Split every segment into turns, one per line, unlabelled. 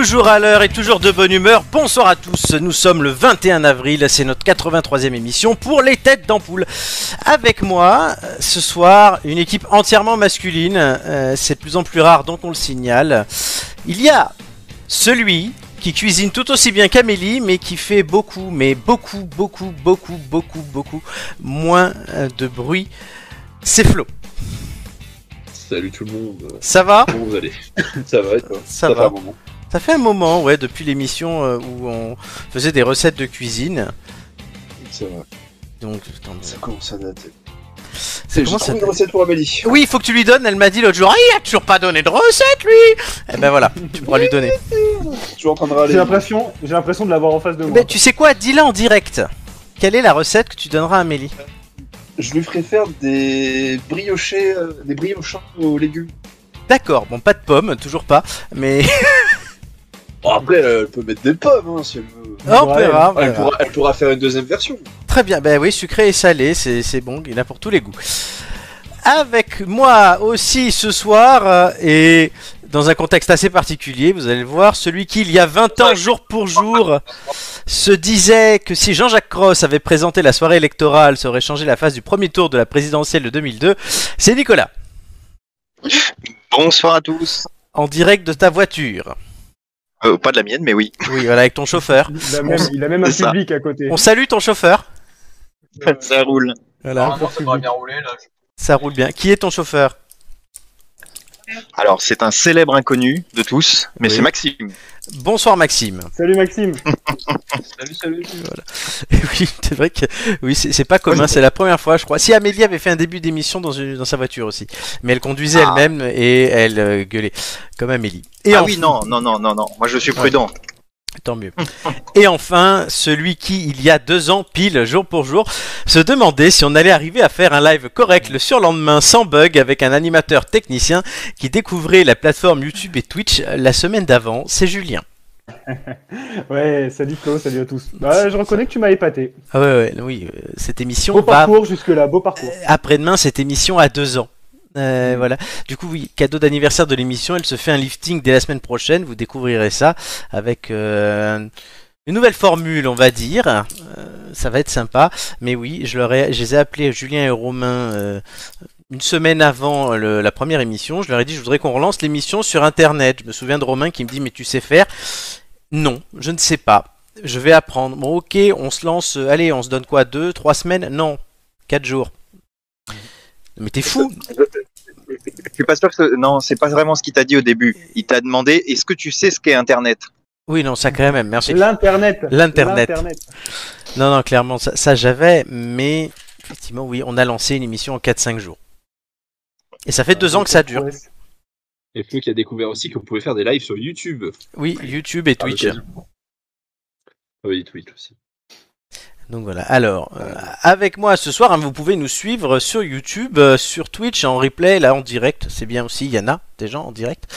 toujours à l'heure et toujours de bonne humeur. Bonsoir à tous, nous sommes le 21 avril, c'est notre 83e émission pour les têtes d'ampoule. Avec moi, euh, ce soir, une équipe entièrement masculine, euh, c'est de plus en plus rare donc on le signale. Il y a celui qui cuisine tout aussi bien qu'Amélie, mais qui fait beaucoup, mais beaucoup, beaucoup, beaucoup, beaucoup, beaucoup moins euh, de bruit, c'est Flo.
Salut tout le monde.
Ça va
vous Ça va Ça, va.
Ça fait un moment, ouais, depuis l'émission euh, où on faisait des recettes de cuisine.
C'est vrai.
Donc,
ça commence à dater. C'est comment une recette pour Amélie.
Oui, il faut que tu lui donnes. Elle m'a dit l'autre jour, ah, il a toujours pas donné de recette, lui. Eh ben voilà, tu pourras lui donner.
J'ai l'impression, j'ai l'impression de l'avoir en face de moi. Mais
tu sais quoi, dis-la en direct. Quelle est la recette que tu donneras à Amélie
Je lui ferai faire des briochés, euh, des briochins aux légumes.
D'accord, bon, pas de pommes, toujours pas, mais
après, euh, elle peut mettre des pommes, hein, si elle veut. elle, pourra, faire une deuxième version.
Très bien, ben oui, sucré et salé, c'est bon, il a pour tous les goûts. Avec moi aussi ce soir, euh, et dans un contexte assez particulier, vous allez le voir, celui qui, il y a 20 ans, jour pour jour, se disait que si Jean-Jacques Cross avait présenté la soirée électorale, ça aurait changé la phase du premier tour de la présidentielle de 2002, c'est Nicolas.
Bonsoir à tous.
En direct de ta voiture.
Euh, pas de la mienne, mais oui.
Oui, voilà, avec ton chauffeur.
Il a même, un public à côté.
On salue ton chauffeur.
Euh, ça roule.
Ah, ça, roule bien. Qui est ton chauffeur
Alors, c'est un célèbre inconnu de tous, mais c'est Maxime.
Bonsoir Maxime.
Salut Maxime.
salut, salut.
Oui, c'est vrai que oui, c'est pas commun, c'est la première fois, je crois. Si Amélie avait fait un début d'émission dans, une... dans sa voiture aussi, mais elle conduisait ah. elle-même et elle euh, gueulait comme Amélie. Et
ah oui, non, non, non, non, non. Moi, je suis prudent.
Tant mieux. Et enfin, celui qui, il y a deux ans, pile, jour pour jour, se demandait si on allait arriver à faire un live correct le surlendemain sans bug avec un animateur technicien qui découvrait la plateforme YouTube et Twitch la semaine d'avant, c'est Julien.
ouais, salut Claude, salut à tous. Bah, je reconnais que tu m'as épaté.
Ah ouais, oui, euh, cette émission.
Beau parcours jusque-là, beau parcours.
Après-demain, cette émission a deux ans. Euh, mm. voilà. Du coup, oui, cadeau d'anniversaire de l'émission. Elle se fait un lifting dès la semaine prochaine. Vous découvrirez ça avec euh, une nouvelle formule, on va dire. Euh, ça va être sympa. Mais oui, je, leur ai, les ai appelés Julien et Romain une semaine avant la première émission. Je leur ai dit, je voudrais qu'on relance l'émission sur Internet. Je me souviens de Romain qui me dit, mais tu sais faire Non, je ne sais pas. Je vais apprendre. Bon, ok, on se lance. Allez, on se donne quoi Deux, trois semaines Non, quatre jours. Mais t'es fou
Je suis pas sûr que. Non, c'est pas vraiment ce qu'il t'a dit au début. Il t'a demandé est-ce que tu sais ce qu'est Internet
Oui, non, ça quand même, merci.
L'Internet.
L'Internet. Non, non, clairement, ça, j'avais, mais effectivement, oui, on a lancé une émission en 4-5 jours. Et ça fait deux ans que ça dure.
Et puis qui a découvert aussi que vous pouvez faire des lives sur YouTube.
Oui, YouTube et ah, Twitch.
oui, Twitch aussi.
Donc voilà. Alors, euh, avec moi ce soir, hein, vous pouvez nous suivre sur YouTube, euh, sur Twitch, en replay, là en direct. C'est bien aussi, il y en a des gens en direct.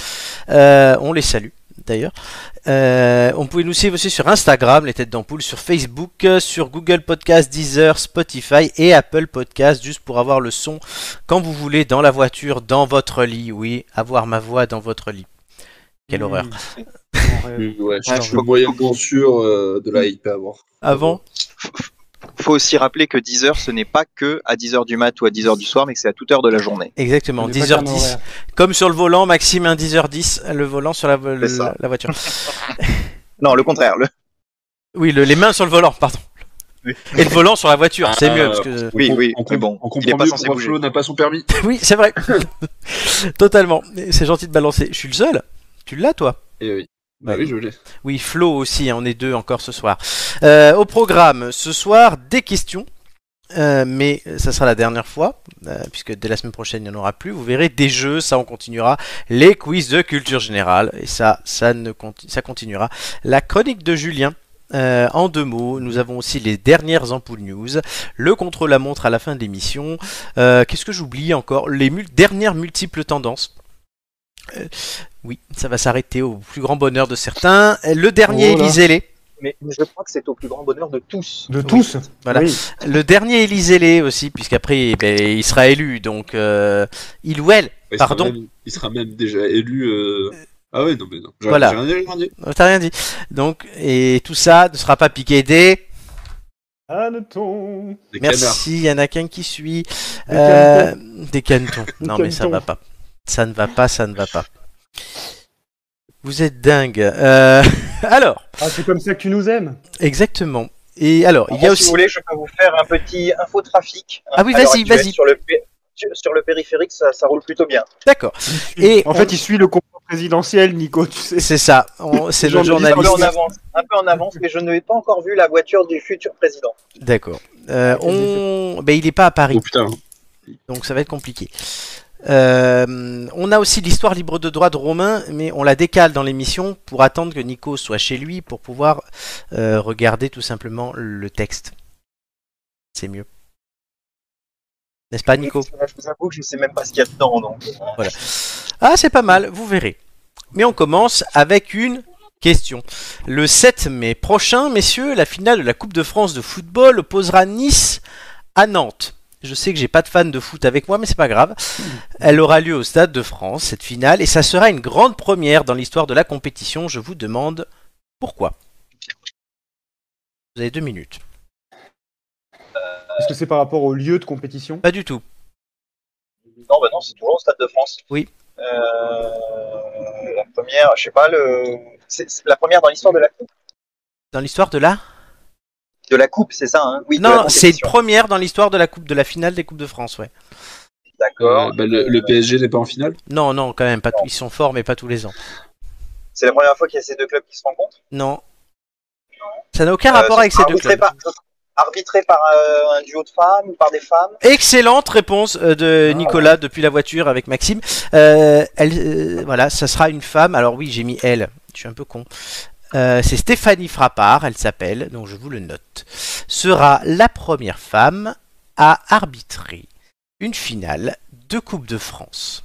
Euh, on les salue d'ailleurs. on peut nous suivre aussi sur Instagram, les têtes d'ampoule, sur Facebook, sur Google Podcast, Deezer, Spotify et Apple Podcast, juste pour avoir le son quand vous voulez, dans la voiture, dans votre lit. Oui, avoir ma voix dans votre lit. Quelle hmm. horreur.
je, suis ah, sûr euh, de la IP hmm. avoir.
Avant
faut aussi rappeler que 10h, ce n'est pas que à 10h du mat ou à 10h du soir, mais que c'est à toute heure de la journée.
Exactement, 10h10. Comme sur le volant, Maxime, un 10h10, le volant sur la, la, voiture.
non, le contraire. Le...
Oui, les mains sur le volant, pardon. Et le volant sur la voiture, c'est mieux. Euh, parce que...
Oui, oui, on, bon, il est pas
n'a pas son permis.
oui, c'est vrai. Totalement. C'est gentil de balancer. Je suis le seul tu l'as toi
eh oui. Bah
je l'ai. Oui, Flo aussi, hein, on est deux encore ce soir. Euh, au programme, ce soir, des questions. Euh, mais ça sera la dernière fois, euh, puisque dès la semaine prochaine, il n'y en aura plus. Vous verrez des jeux, ça on continuera. Les quiz de culture générale, et ça, ça, ne ça continuera. La chronique de Julien. en deux mots, nous avons aussi les dernières ampoules news, le contrôle à montre à la fin de l'émission. Qu'est-ce que j'oublie encore Les dernières multiples tendances. Euh, oui, ça va s'arrêter au plus grand bonheur de certains. Le dernier,
voilà. Oh les Mais je crois que c'est au plus grand bonheur de tous.
De tous
Voilà. Le dernier, lisez-les aussi, puisqu'après, eh ben, il sera élu. Donc, euh, il ou elle, pardon.
il sera même déjà élu. Euh, ah oui, non, mais non.
Voilà. Rien dit, T'as rien dit. Donc, et tout ça ne sera pas piqué des. Merci, il y en a qu'un qui suit. Des, non, mais ça va pas. Ça ne va pas, ça ne va pas. Vous êtes dingue. Euh, alors.
Ah, c'est comme ça que tu nous aimes.
Exactement. Et alors, il y a aussi. Si
vous voulez, je peux vous faire un petit infotrafic.
Ah oui, vas-y, vas-y.
Sur le, sur le périphérique, ça, roule plutôt bien.
D'accord.
Et en fait, il suit le concours présidentiel, Nico. Tu C'est ça.
C'est le journaliste. Un
peu en avance. Un peu en avance, mais je n'ai pas encore vu la voiture du futur président.
D'accord. Euh, on... ben, il n'est pas à Paris. Oh, putain. Donc ça va être compliqué. Euh, on a aussi l'histoire libre de droit de Romain, mais on la décale dans l'émission pour attendre que Nico soit chez lui pour pouvoir euh, regarder tout simplement le texte. C'est mieux. N'est-ce pas, Nico Je
sais même pas ce qu'il y a dedans.
Ah, c'est pas mal, vous verrez. Mais on commence avec une question. Le 7 mai prochain, messieurs, la finale de la Coupe de France de football opposera Nice à Nantes. Je sais que j'ai pas de fan de foot avec moi, mais c'est pas grave. Elle aura lieu au Stade de France, cette finale, et ça sera une grande première dans l'histoire de la compétition. Je vous demande pourquoi. Vous avez deux minutes.
Est-ce que c'est par rapport au lieu de compétition
Pas du tout.
Non, bah non, c'est toujours au Stade de France.
Oui. Euh,
la première, je sais pas, le... c'est la première dans l'histoire de la Coupe.
Dans l'histoire de la
de la coupe, c'est ça hein, Oui. Non,
c'est une première dans l'histoire de la coupe, de la finale des coupes de France, ouais.
D'accord. Euh, bah, le, PSG n'est pas en finale
Non, non, quand même pas. Ils sont forts, mais pas tous les ans.
C'est la première fois qu'il y a ces deux clubs qui se rencontrent
Non. Ça n'a aucun euh, rapport avec ces deux clubs.
arbitré par euh, un duo de femmes par des femmes
Excellente réponse de ah. Nicolas depuis la voiture avec Maxime. elle, voilà, ça sera une femme. Alors oui, j'ai mis elle. Je suis un peu con. Euh, c'est Stéphanie Frappard, elle s'appelle, donc je vous le note. Sera la première femme à arbitrer une finale de Coupe de France.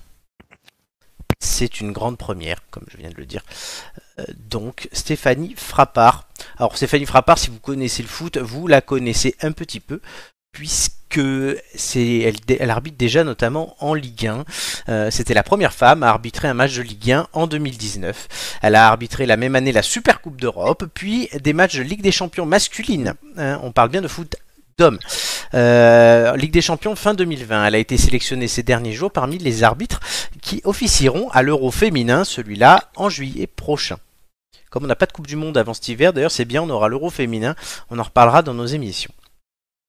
C'est une grande première, comme je viens de le dire. Euh, donc Stéphanie Frappard. Alors Stéphanie Frappard, si vous connaissez le foot, vous la connaissez un petit peu, puisque c'est, elle, elle, arbitre déjà notamment en Ligue 1. Euh, c'était la première femme à arbitrer un match de Ligue 1 en 2019. Elle a arbitré la même année la Super Coupe d'Europe, puis des matchs de Ligue des Champions masculines. Hein. on parle bien de foot d'hommes. Euh, Ligue des Champions fin 2020. Elle a été sélectionnée ces derniers jours parmi les arbitres qui officieront à l'Euro féminin, celui-là en juillet prochain. Comme on n'a pas de Coupe du Monde avant cet hiver, d'ailleurs c'est bien, on aura l'Euro féminin, on en reparlera dans nos émissions.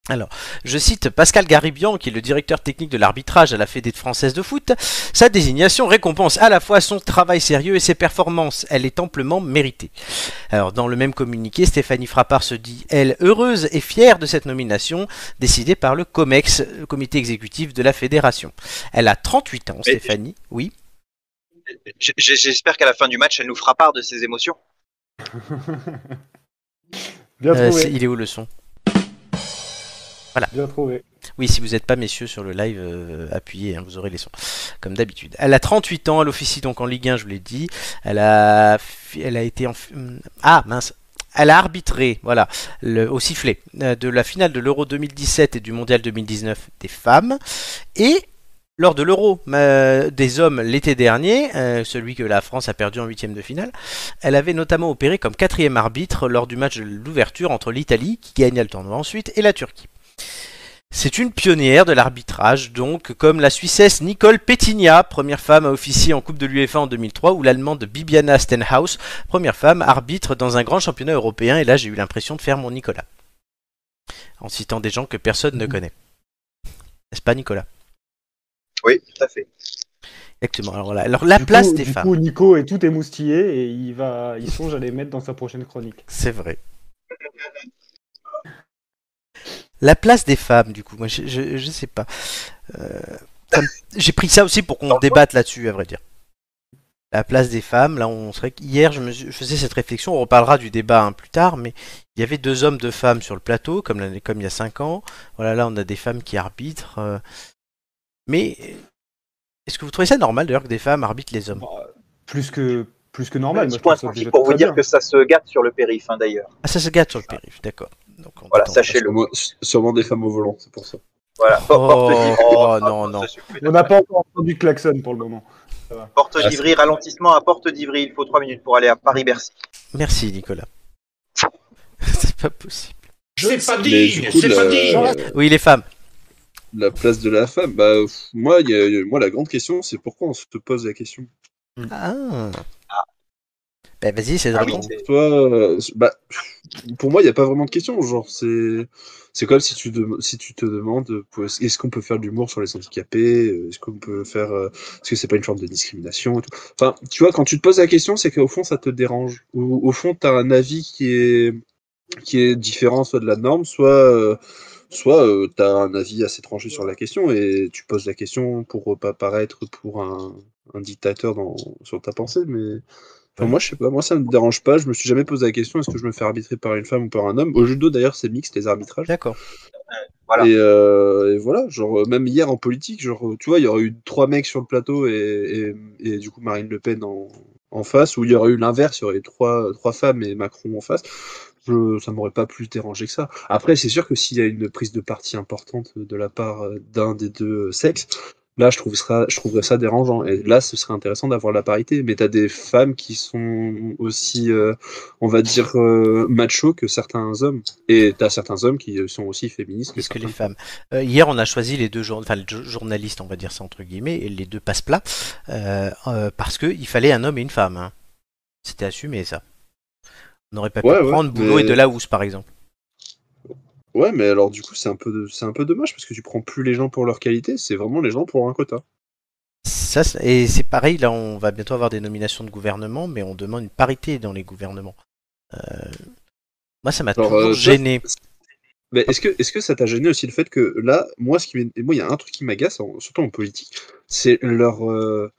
Alors, je cite Pascal Garibian, qui est le directeur technique de l'arbitrage à la Fédé française de foot. Sa désignation récompense à la fois son travail sérieux et ses performances. Elle est amplement méritée. Alors, dans le même communiqué, Stéphanie Frappard se dit, elle, heureuse et fière de cette nomination décidée par le COMEX, le comité exécutif de la fédération. Elle a 38 ans, Stéphanie. Oui.
J'espère qu'à la fin du match, elle nous fera part de ses émotions.
Euh, il est où le son oui, si vous n'êtes pas messieurs sur le live, euh, appuyez, hein, vous aurez les sons, comme d'habitude. Elle a 38 ans, elle officie donc en Ligue 1, je vous l'ai dit. Elle a, elle a été en... Hmm, ah, mince, elle a arbitré, voilà, le, au sifflet, euh, de la finale de l'Euro 2017 et du Mondial 2019 des femmes. Et lors de l'Euro des hommes l'été dernier, euh, celui que la France a perdu en huitième de finale, elle avait notamment opéré comme quatrième arbitre lors du match de l'ouverture entre l'Italie, qui gagna le tournoi ensuite, et la Turquie. C'est une pionnière de l'arbitrage, donc, comme la Suissesse Nicole Pettinia, première femme à officier en Coupe de l'UEFA en 2003, ou l'Allemande Bibiana Stenhouse, première femme arbitre dans un grand championnat européen, et là j'ai eu l'impression de faire mon Nicolas. En citant des gens que personne ne mhm. connaît. N'est-ce pas Nicolas
Oui, tout à fait.
Exactement. Alors, là, alors la place des femmes.
Nico est tout émoustillé et il va, il songe à les mettre dans sa prochaine chronique.
C'est vrai. La place des femmes, du coup, moi, je, ne sais pas. Euh, j'ai pris ça aussi pour qu'on débatte là-dessus, à vrai dire. La place des femmes, là, on serait. Hier, je, me faisais cette réflexion, on reparlera du débat hein, plus tard, mais il y avait deux hommes, deux femmes sur le plateau, comme, il y a cinq ans. Voilà, là, on a des femmes qui arbitrent. Euh. Mais est-ce que vous trouvez ça normal d'ailleurs que des femmes arbitrent les hommes bah,
Plus que plus que normal. je pense
pour vous dire que ça se gâte sur le périph' hein, d'ailleurs.
Ah, ça se gâte sur le ah. périph', d'accord
voilà, sachez le Sûrement des femmes au volant, c'est pour ça. Voilà.
Oh, oh, oh non, non.
On n'a pas encore entendu klaxon pour le moment.
Porte ah, d'Ivry, ralentissement à Porte d'Ivry. Il faut 3 minutes pour aller à Paris-Bercy.
Merci, Nicolas. c'est pas possible.
C'est pas digne, c'est pas
dit. Oui, les femmes.
La place de la femme, bah, moi, moi la grande question, c'est pourquoi on se pose la question. Ah
ben vas-y, c'est ah hein.
Toi, euh, bah, pour moi, il n'y a pas vraiment de question. c'est, c'est comme si tu, si tu te demandes est-ce qu'on peut faire de l'humour sur les handicapés euh, Est-ce qu'on peut faire. Euh, ce que c'est pas une forme de discrimination Enfin, tu vois, quand tu te poses la question, c'est qu'au fond, ça te dérange. ou au fond, tu as un avis qui est, qui est différent, soit de la norme, soit soit tu as un avis assez tranché sur la question et tu poses la question pour ne pas paraître pour un, un dictateur dans, sur ta pensée, mais moi, je sais pas. Moi, ça me dérange pas. Je me suis jamais posé la question est-ce que je me fais arbitrer par une femme ou par un homme Au judo, d'ailleurs, c'est mixte les arbitrages.
D'accord.
Euh, et, voilà, genre, euh, même hier en politique, genre, euh, tu vois, il y aurait eu trois mecs sur le plateau et, du coup Marine Le Pen en, face, ou il y aurait eu l'inverse, il y aurait eu trois, trois femmes et Macron en face. Je, ça m'aurait pas plus dérangé que ça. Après, c'est sûr que s'il y a une prise de parti importante de la part d'un des deux sexes, Là, je, trouve ça, je trouverais ça dérangeant. Et là, ce serait intéressant d'avoir la parité. Mais tu as des femmes qui sont aussi, euh, on va dire, euh, macho que certains hommes. Et tu as certains hommes qui sont aussi féministes.
que, que les femmes. Euh, hier, on a choisi les deux journalistes, on va dire ça entre guillemets, et les deux passe-plats, parce qu'il fallait un homme et une femme. Hein. C'était assumé, ça. On n'aurait pas pu prendre Boulot et de housse par exemple.
Ouais, mais alors du coup, c'est un, peu, c'est un peu dommage parce que tu prends plus les gens pour leur qualité, c'est vraiment les gens pour un quota.
Ça, et c'est pareil, là, on va bientôt avoir des nominations de gouvernement, mais on demande une parité dans les gouvernements. Euh, moi, ça m'a toujours euh, gêné.
mais est-ce que, est-ce ça t'a gêné aussi le fait que là, moi, ce qui il y a un truc qui m'agace, surtout en politique, c'est leur, euh,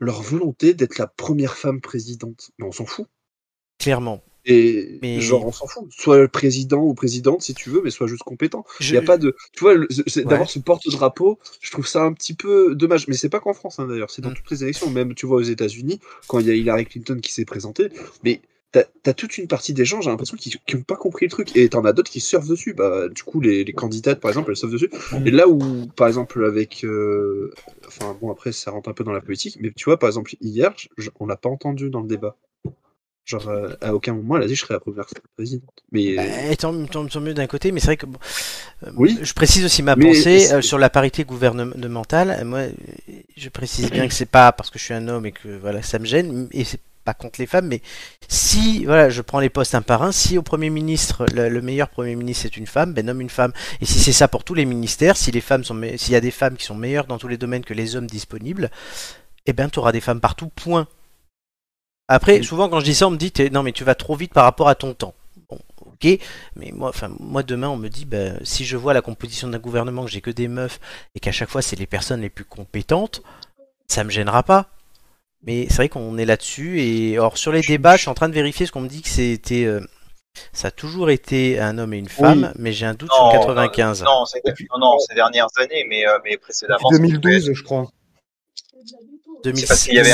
leur volonté d'être la première femme présidente. Mais on s'en fout.
Clairement
mais... genre, on s'en fout. le président ou présidente si tu veux, mais soit juste compétent. Il je... a pas de. Tu vois, d'avoir ce porte-drapeau, je trouve ça un petit peu dommage. Mais c'est pas qu'en France, hein, d'ailleurs. C'est dans mm. toutes les élections. Même, tu vois, aux États-Unis, quand il y a Hillary Clinton qui s'est présentée, mais t'as as toute une partie des gens, j'ai l'impression, qui n'ont pas compris le truc. Et t'en as d'autres qui surfent dessus. Bah, du coup, les, les candidates, par exemple, elles surfent dessus. Mm. Et là où, par exemple, avec. Euh, enfin, bon, après, ça rentre un peu dans la politique. Mais tu vois, par exemple, hier, on l'a pas entendu dans le débat. Genre, euh, à aucun moment, elle a dit je serais la première présidente. Mais...
Bah,
euh,
tant, mieux d'un côté, mais c'est vrai que. Euh, oui. Je précise aussi ma pensée sur la parité gouvernementale. Moi, je précise bien que c'est pas parce que je suis un homme et que voilà, ça me gêne, et c'est pas contre les femmes, mais si, voilà, je prends les postes un par un, si au Premier ministre, le, meilleur Premier ministre est une femme, ben nomme une femme. Et si c'est ça pour tous les ministères, si les femmes sont, s'il y a des femmes qui sont meilleures dans tous les domaines que les hommes disponibles, eh ben, tu auras des femmes partout, point. Après, souvent quand je dis ça, on me dit non mais tu vas trop vite par rapport à ton temps. Bon, ok, mais moi, enfin moi demain on me dit ben, si je vois la composition d'un gouvernement que j'ai que des meufs et qu'à chaque fois c'est les personnes les plus compétentes, ça me gênera pas. Mais c'est vrai qu'on est là-dessus et or sur les débats, je suis en train de vérifier ce qu'on me dit que c'était euh, ça a toujours été un homme et une femme, mais j'ai un doute sur 95. Non, non,
non, ces dernières années, mais, euh, mais précédemment.
2012, je crois.
C'est parce qu'il y avait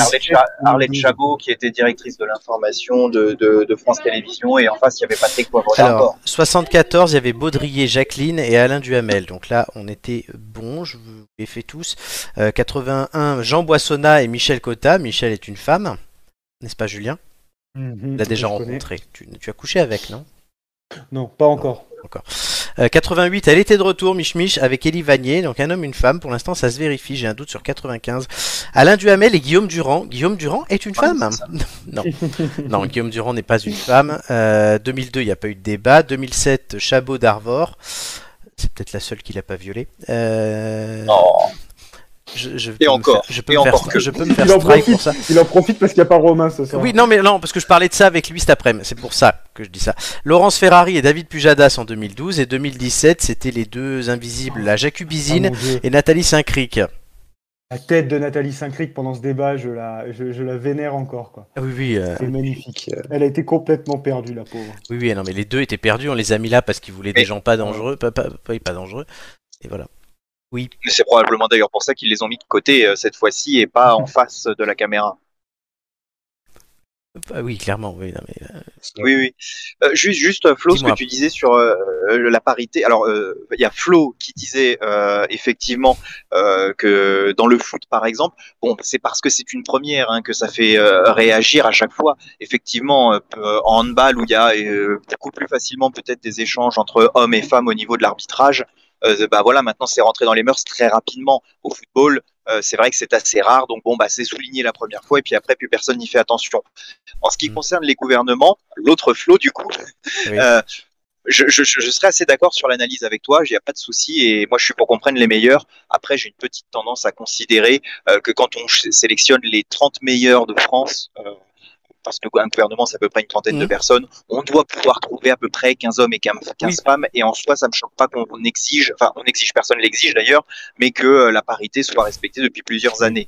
Arlette, Chabot qui était directrice de l'information de, France Télévisions et en face il y avait Patrick Poivre Alors,
74, il y avait Baudrier, Jacqueline et Alain Duhamel. Donc là, on était bon, je vous l'ai fait tous. 81, euh, Jean Boissonnat et Michel Cotta. Michel est une femme, n'est-ce pas Julien mm Tu déjà rencontré. tu as couché avec, non
non, pas encore. encore.
88, euh, elle était de retour, Mich Mich, avec Elie Vanier, donc un homme, une femme. Pour l'instant, ça se vérifie, j'ai un doute sur 95. Alain Duhamel et Guillaume Durand. Guillaume Durand est une femme Non, non, Guillaume Durand n'est pas une femme. 2002, euh, il n'y a pas eu de débat. 2007, Chabot d'Arvor. C'est peut-être la seule qu'il l'a pas violée.
Euh, je, encore. je peux
me faire, que... Il en profite parce qu'il n'y a pas Romain
Oui, non, mais non, parce que je parlais de ça avec lui cet après-midi. C'est pour ça que je dis ça. Laurence Ferrari et David Pujadas en 2012 et 2017, c'était les deux invisibles, la Jacubizine Bizine ah, et Nathalie Saint-Cric.
La tête de Nathalie Saint-Cric pendant ce débat, je la, je, la vénère encore. Quoi.
Ah euh, C'est
magnifique. Euh, Elle a été complètement perdue, la pauvre.
Oui, oui, non, mais les deux étaient perdus. On les a mis là parce qu'ils voulaient des gens pas dangereux, pas, pas dangereux. Et voilà.
Mais c'est probablement d'ailleurs pour ça qu'ils les ont mis de côté euh, cette fois-ci et pas en face de la caméra.
Bah oui, clairement. Oui, euh,
oui. Euh, juste, Flo, ce que tu disais sur la parité. Alors, il y a Flo qui disait effectivement que dans le foot, par exemple, bon, c'est parce que c'est une première hein, que ça fait réagir à chaque fois. Effectivement, en handball où il y a beaucoup plus facilement peut-être des échanges entre hommes et femmes au niveau de l'arbitrage, euh, bah voilà, maintenant c'est rentré dans les mœurs très rapidement au football. Euh, c'est vrai que c'est assez rare, donc bon, bah, c'est souligné la première fois et puis après, plus personne n'y fait attention. En ce qui mm. concerne les gouvernements, l'autre flot du coup, euh, je, serais assez d'accord sur l'analyse avec toi, il n'y a pas de souci et moi je suis pour comprendre les meilleurs. Après, j'ai une petite tendance à considérer que quand on sélectionne les 30 meilleurs de France, parce qu'un gouvernement, c'est à peu près une trentaine de mmh. personnes. On doit pouvoir trouver à peu près 15 hommes et 15, femmes. Et en soi, ça me choque pas qu'on exige, enfin, on exige, personne l'exige d'ailleurs, mais que euh, la parité soit respectée depuis plusieurs années.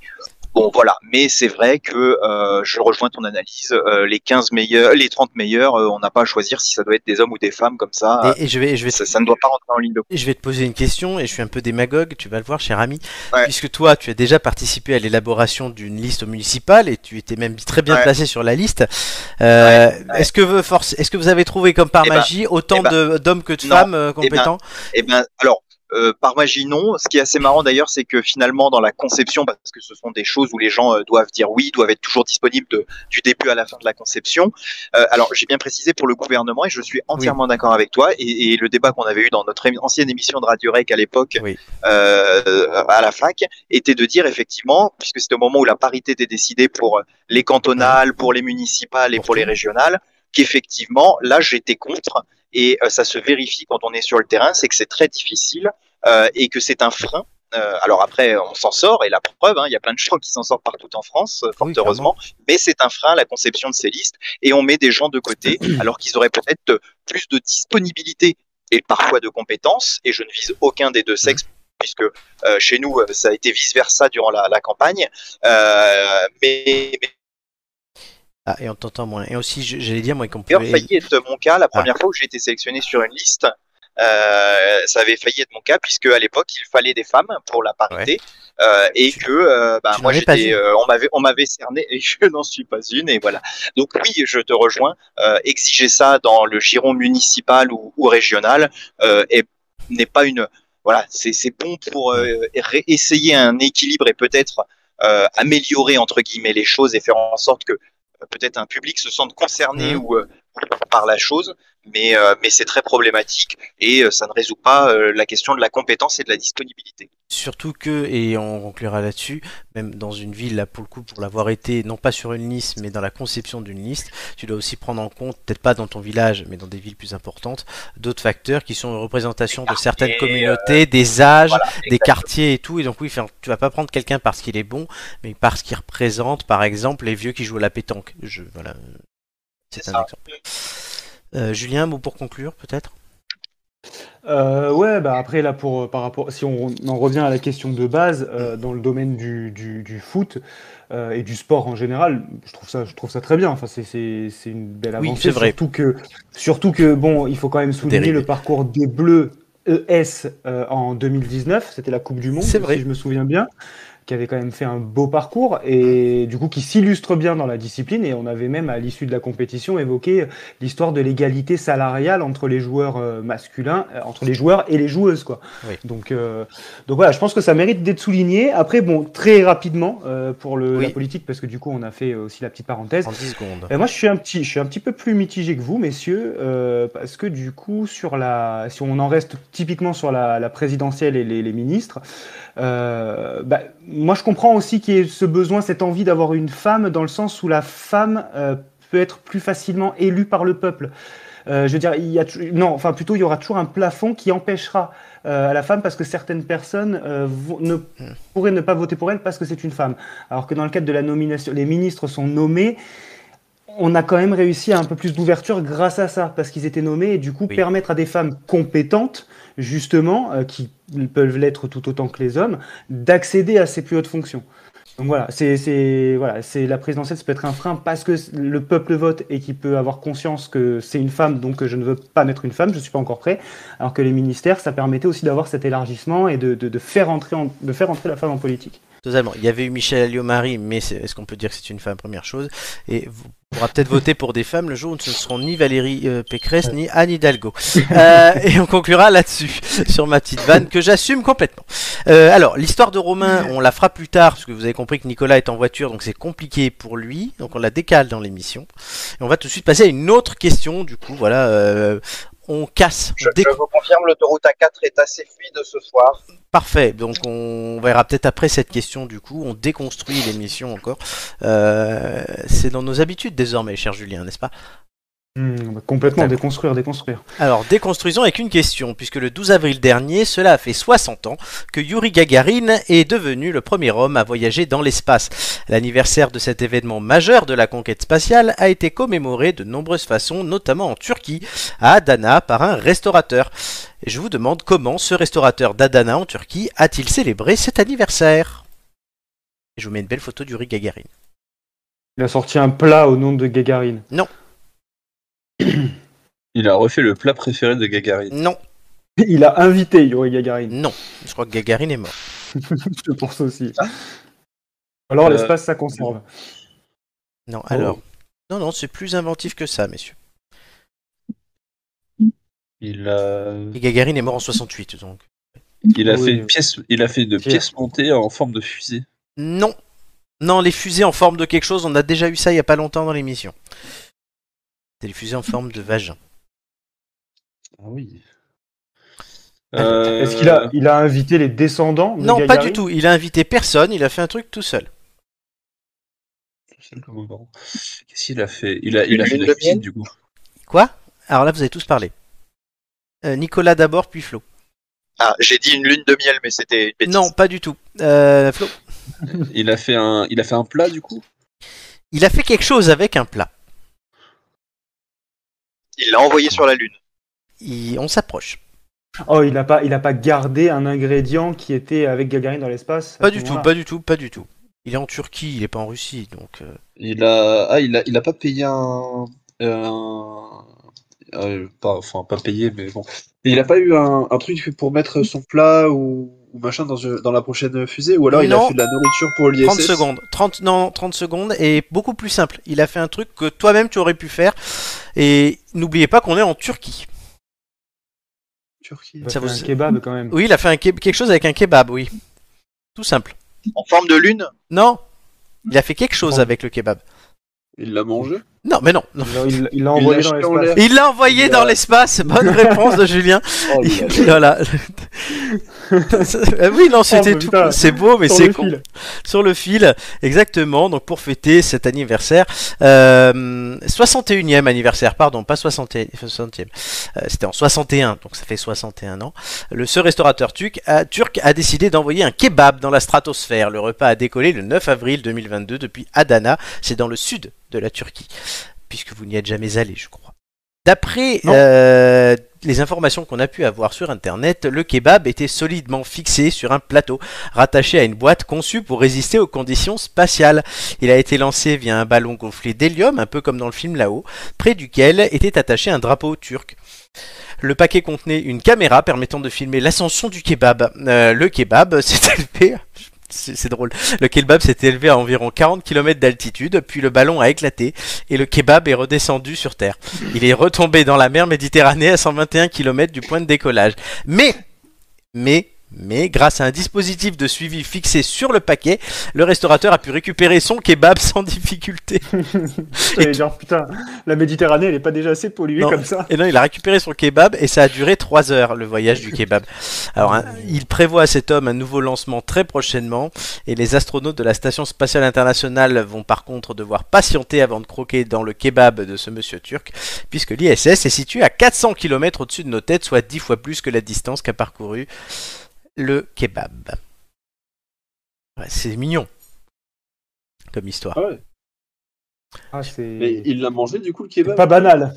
Bon, voilà. Mais c'est vrai que euh, je rejoins ton analyse. Euh, les 15 meilleurs, les 30 meilleurs, euh, on n'a pas à choisir si ça doit être des hommes ou des femmes comme ça.
Et, je vais, je vais ça, ne doit pas rentrer en ligne de compte. Je vais te poser une question et je suis un peu démagogue, tu vas le voir, cher ami. Puisque toi, tu as déjà participé à l'élaboration d'une liste municipale et tu étais même très bien placé sur la liste. est-ce que, vous, force, est-ce que vous avez trouvé comme par eh ben, magie autant eh ben, d'hommes que de femmes eh ben, compétents
Eh ben, alors, euh, par magie non. Ce qui est assez marrant d'ailleurs, c'est que finalement dans la conception, parce que ce sont des choses où les gens euh, doivent dire oui, doivent être toujours disponibles du début à la fin de la conception. Euh, alors j'ai bien précisé pour le gouvernement et je suis entièrement d'accord avec toi. Et, le débat qu'on avait eu dans notre ancienne émission de Radio Rec à l'époque à la fac était de dire effectivement, puisque c'était au moment où la parité était décidée pour les cantonales, pour les municipales et pour, pour les régionales, qu'effectivement là j'étais contre et euh, ça se vérifie quand on est sur le terrain, c'est que c'est très difficile euh, et que c'est un frein euh, alors après, on s'en sort, et la preuve, hein, il y a plein de gens qui s'en sortent partout en France, fort heureusement, mais c'est un frein à la conception de ces listes, et on met des gens de côté, alors qu'ils auraient peut-être plus de disponibilité et parfois de compétences, et je ne vise aucun des deux sexes, mm. puisque chez nous, ça a été vice-versa durant la, campagne, mais
ah, et on t'entend moins. Et aussi, j'allais dire, moi, qu'on peut.
avait failli être mon cas, la ah. première fois où j'ai été sélectionné sur une liste, euh, ça avait failli être mon cas, puisque à l'époque, il fallait des femmes pour la parité. Euh, et que euh, bah, moi j'étais, on m'avait on m'avait cerné et je n'en suis pas une et voilà. Donc oui, je te rejoins. exiger ça dans le giron municipal ou, ou régional n'est pas une voilà, c'est bon pour essayer un équilibre et peut-être améliorer entre guillemets les choses et faire en sorte que peut-être un public se sente concerné mmh. ou euh, par la chose, mais, euh, mais c'est très problématique et euh, ça ne résout pas euh, la question de la compétence et de la disponibilité.
Surtout que, et on conclura là-dessus, même dans une ville, là pour coup, pour l'avoir été, non pas sur une liste, mais dans la conception d'une liste, tu dois aussi prendre en compte, peut-être pas dans ton village, mais dans des villes plus importantes, d'autres facteurs qui sont une représentation de certaines communautés, des âges, des quartiers et tout. Et donc oui, tu tu vas pas prendre quelqu'un parce qu'il est bon, mais parce qu'il représente, par exemple, les vieux qui jouent à la pétanque. Je, voilà, euh, Julien, mot pour conclure, peut-être
euh, ouais, bah après là pour euh, par rapport si on, en revient à la question de base dans le domaine du, du, foot et du sport en général, je trouve ça je trouve ça très bien. Enfin c'est une belle avancée. c'est
vrai. Surtout que surtout que bon il faut quand même souligner le parcours des Bleus ES en 2019. C'était la Coupe du Monde. C'est vrai. Si
je me souviens bien qui avait quand même fait un beau parcours et du coup qui s'illustre bien dans la discipline. Et on avait même à l'issue de la compétition évoqué l'histoire de l'égalité salariale entre les joueurs euh, masculins, euh, entre les joueurs et les joueuses. Quoi. Donc, euh, donc voilà, je pense que ça mérite d'être souligné. Après, bon, très rapidement pour le, la politique, parce que du coup on a fait aussi la petite parenthèse. Et moi je suis, un petit, je suis un petit peu plus mitigé que vous, messieurs, parce que du coup, sur la, si on en reste typiquement sur la, la présidentielle et les, les ministres, euh, bah, moi, je comprends aussi qu'il y ait ce besoin, cette envie d'avoir une femme, dans le sens où la femme euh, peut être plus facilement élue par le peuple. Euh, je veux dire, il y a non, enfin plutôt, il y aura toujours un plafond qui empêchera à la femme parce que certaines personnes ne pourraient ne pas voter pour elle parce que c'est une femme. Alors que dans le cadre de la nomination, les ministres sont nommés on a quand même réussi à un peu plus d'ouverture grâce à ça, parce qu'ils étaient nommés, et du coup, permettre à des femmes compétentes, justement, euh, qui peuvent l'être tout autant que les hommes, d'accéder à ces plus hautes fonctions. Donc voilà, c'est la présidentielle, ça peut être un frein parce que le peuple vote et qui peut avoir conscience que c'est une femme, donc je ne veux pas mettre une femme, je ne suis pas encore prêt. Alors que les ministères, ça permettait aussi d'avoir cet élargissement et de faire entrer la femme en politique.
Il y avait eu Michel Aliomari, mais est-ce qu'on peut dire que c'est une femme Première chose. Et vous pourra peut-être voter pour des femmes le jour où ce ne seront ni Valérie euh, Pécresse, ni Anne Hidalgo. Euh, et on conclura là-dessus, sur ma petite vanne, que j'assume complètement. Euh, alors, l'histoire de Romain, on la fera plus tard, parce que vous avez compris que Nicolas est en voiture, donc c'est compliqué pour lui. Donc on la décale dans l'émission. Et on va tout de suite passer à une autre question, du coup, voilà, on casse.
Je, vous confirme, l'autoroute A4 est assez fluide ce soir.
Parfait, donc on verra peut-être après cette question du coup, on déconstruit l'émission encore. Euh, c'est dans nos habitudes désormais, cher Julien, n'est-ce pas
va hmm, bah, complètement déconstruire, déconstruire.
Alors, déconstruisons avec une question, puisque le 12 avril dernier, cela a fait 60 ans que Yuri Gagarin est devenu le premier homme à voyager dans l'espace. L'anniversaire de cet événement majeur de la conquête spatiale a été commémoré de nombreuses façons, notamment en Turquie, à Adana, par un restaurateur. Et je vous demande comment ce restaurateur d'Adana en Turquie a-t-il célébré cet anniversaire Je vous mets une belle photo d'Yuri Gagarin.
Il a sorti un plat au nom de Gagarin.
Non.
Il a refait le plat préféré de Gagarine.
Non.
Il a invité Yuri Gagarine.
Non. Je crois que Gagarine est mort.
je pense aussi. Ah. Alors euh, l'espace, ça conserve.
Non, alors. Oh. Non, non, c'est plus inventif que ça, messieurs.
Il a...
Et Gagarine est mort en 68, donc.
Il a fait une pièce, il a fait de pièces montées en forme de fusée.
Non, non, les fusées en forme de quelque chose, on a déjà eu ça il y a pas longtemps dans l'émission. Téléfusé en forme de vagin.
Ah oui. Euh, Est-ce qu'il a, il a invité les descendants
Non, pas du tout. Il a invité personne. Il a fait un truc tout seul. Tout
seul comme un Qu'est-ce qu'il a fait
Il a, il a du coup.
Quoi Alors là, vous avez tous parlé. Euh, Nicolas d'abord, puis Flo.
Ah, j'ai dit une lune de miel, mais c'était
Non, pas du tout. Euh, Flo.
il a fait un, il a fait un plat du coup.
Il a fait quelque chose avec un plat.
Il l'a envoyé sur la
Lune. On s'approche.
Oh, il n'a pas, il pas gardé un ingrédient qui était avec Gagarin dans l'espace
Pas du tout, pas du tout, pas du tout. Il est en Turquie, il n'est pas en Russie, donc. Euh.
Il a, ah, il a, il pas payé un, euh, euh, pas, enfin pas payé, mais bon. il n'a pas eu un, un, truc pour mettre son plat ou ou machin euh, dans, la prochaine fusée Ou alors il a fait de la nourriture pour
l'ISS 30 secondes. 30, secondes et beaucoup plus simple. Il a fait un truc que toi-même tu aurais pu faire. Et n'oubliez pas qu'on est en Turquie.
Turquie. un kebab quand même.
Oui, il a fait quelque chose avec un kebab, oui. Tout simple.
En forme de lune
Non. Il a fait quelque chose avec le kebab.
Il l'a mangé
non, mais non. Il l'a envoyé, dans l'espace. Il l'a envoyé dans l'espace. Bonne réponse de Julien. Oh, voilà. oui, non, c'était oh, tout. C'est beau, mais c'est con. Sur le fil, exactement. Donc pour fêter cet anniversaire, 61e euh, anniversaire, pardon, pas 60 e euh, c'était en 61, donc ça fait 61 ans. Le ce restaurateur turc a, turc a décidé d'envoyer un kebab dans la stratosphère. Le repas a décollé le 9 avril 2022 depuis Adana. C'est dans le sud de la Turquie puisque vous n'y êtes jamais allé, je crois. D'après euh, les informations qu'on a pu avoir sur Internet, le kebab était solidement fixé sur un plateau, rattaché à une boîte conçue pour résister aux conditions spatiales. Il a été lancé via un ballon gonflé d'hélium, un peu comme dans le film là-haut, près duquel était attaché un drapeau turc. Le paquet contenait une caméra permettant de filmer l'ascension du kebab. Euh, le kebab s'est élevé c'est drôle. Le kebab s'est élevé à environ 40 km d'altitude, puis le ballon a éclaté et le kebab est redescendu sur Terre. Il est retombé dans la mer Méditerranée à 121 km du point de décollage. Mais, mais, mais grâce à un dispositif de suivi fixé sur le paquet, le restaurateur a pu récupérer son kebab sans difficulté.
et genre putain, la Méditerranée, elle pas déjà assez polluée comme ça.
Et non, il a récupéré son kebab et ça a duré 3 heures le voyage du kebab. Alors, hein, il prévoit à cet homme un nouveau lancement très prochainement et les astronautes de la station spatiale internationale vont par contre devoir patienter avant de croquer dans le kebab de ce monsieur turc puisque l'ISS est situé à 400 km au-dessus de nos têtes, soit 10 fois plus que la distance qu'a parcouru le kebab. c'est mignon comme histoire. Ah
ah, mais il l'a mangé du coup le kebab
Pas banal.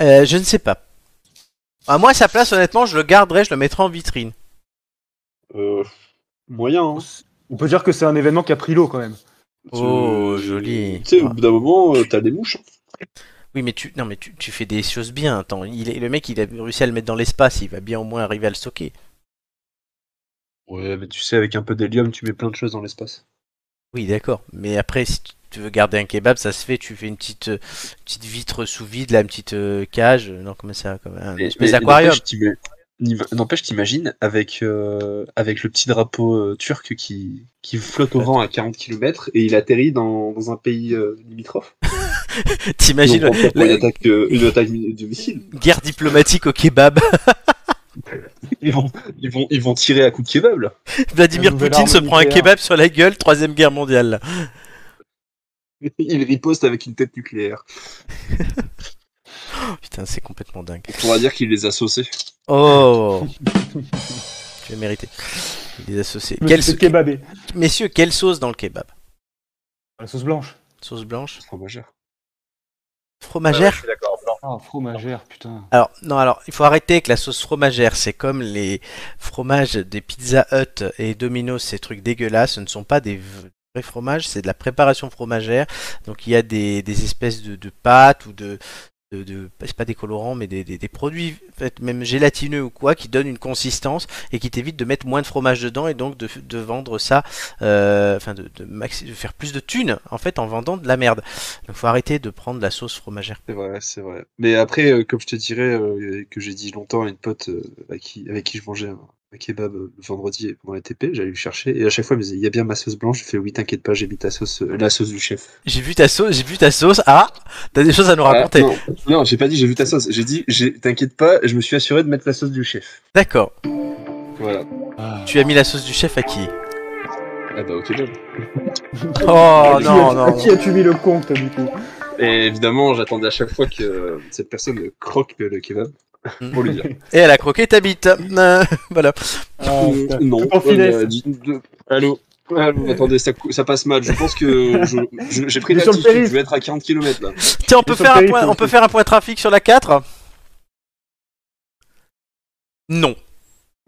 Euh, je ne sais pas. À moi, sa place, honnêtement, je le garderai, je le mettrai en vitrine.
Euh, moyen. Hein. On peut dire que c'est un événement qui a pris l'eau quand même.
Oh, joli.
Tu sais, au bout d'un moment, euh, t'as des mouches.
Hein. Oui, mais tu, non, mais tu, fais des choses bien. Attends, il le mec, il a réussi à le mettre dans l'espace, il va bien au moins arriver à le stocker.
Ouais, mais tu sais, avec un peu d'hélium, tu mets plein de choses dans l'espace.
Oui, d'accord. Mais après, si tu veux garder un kebab, ça se fait. Tu fais une petite, euh, petite vitre sous vide, la petite euh, cage. Euh, non, comment ça comme Un
d'aquarium. N'empêche, t'imagines, avec, avec le petit drapeau turc qui, qui flotte au vent à 40 km et il atterrit dans, un pays limitrophe.
T'imagines
une, attaque, une attaque missile.
Guerre diplomatique au kebab.
ils, vont, ils, vont, ils vont tirer à coups de kebab là.
Vladimir Poutine se prend un kebab sur la gueule, troisième guerre mondiale.
Il riposte avec une tête nucléaire.
putain, c'est complètement dingue.
On pourra dire qu'il les a saucés.
Oh Tu as mérité. Il les a saucés. Messieurs, quelle sauce dans le kebab
La sauce blanche.
Sauce blanche Fromagère. Fromagère
ah, fromagère, putain.
Alors, non, alors, il faut arrêter avec la sauce fromagère. C'est comme les fromages des Pizza Hut et domino ces trucs dégueulasses. Ce ne sont pas des vrais fromages, c'est de la préparation fromagère. Donc, il y a des, espèces de, pâtes ou de, de, c'est pas des colorants, mais des, des, produits, fait, même gélatineux ou quoi, qui donnent une consistance et qui t'évitent de mettre moins de fromage dedans et donc de, de vendre ça, euh, enfin de, de, faire plus de thunes en fait en vendant de la merde. Donc faut arrêter de prendre la sauce fromagère.
C'est vrai, c'est vrai. Mais après, euh, comme je te dirais, euh, que j'ai dit longtemps à une pote qui, avec qui je mangeais hein, un kebab euh, vendredi pour la TP, j'allais le chercher et à chaque fois il me disait il y a bien ma sauce blanche, je fais oui t'inquiète pas, j'ai mis ta sauce, euh, la sauce du chef.
J'ai vu ta sauce, j'ai vu ta sauce, ah t'as des choses à nous ah, raconter.
non, j'ai pas dit j'ai vu ta sauce, j'ai dit t'inquiète pas, je me suis assuré de mettre la sauce du chef.
D'accord.
Voilà. Ah.
Tu as mis la sauce du chef à qui
Ah bah au kebab.
oh non non.
À qui as-tu mis le compte du coup
Et évidemment j'attendais à chaque fois que cette personne croque le kebab. Hmm. Et
elle a croqué ta bite. voilà.
non. attendez, ça, passe mal. Je pense que j'ai pris l'altitude. Je vais être à 40 km là.
Tiens, on peut, faire un, point, on peut faire un point trafic sur la 4 Non.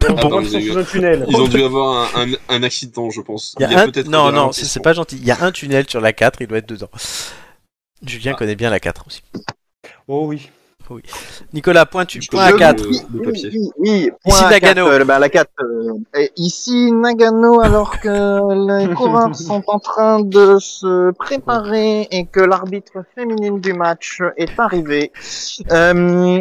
ils, ont dû avoir un, accident, je pense.
y non, non, c'est pas gentil. Il y a un tunnel sur la 4, il doit être dedans. Julien ah. connaît bien la 4 aussi.
Oh oui.
Nicolas, point, tu, point à 4. ici, Nagano. Euh, bah, la euh,
ici, Nagano, alors que les coureurs sont en train de se préparer et que l'arbitre féminine du match est arrivé euh,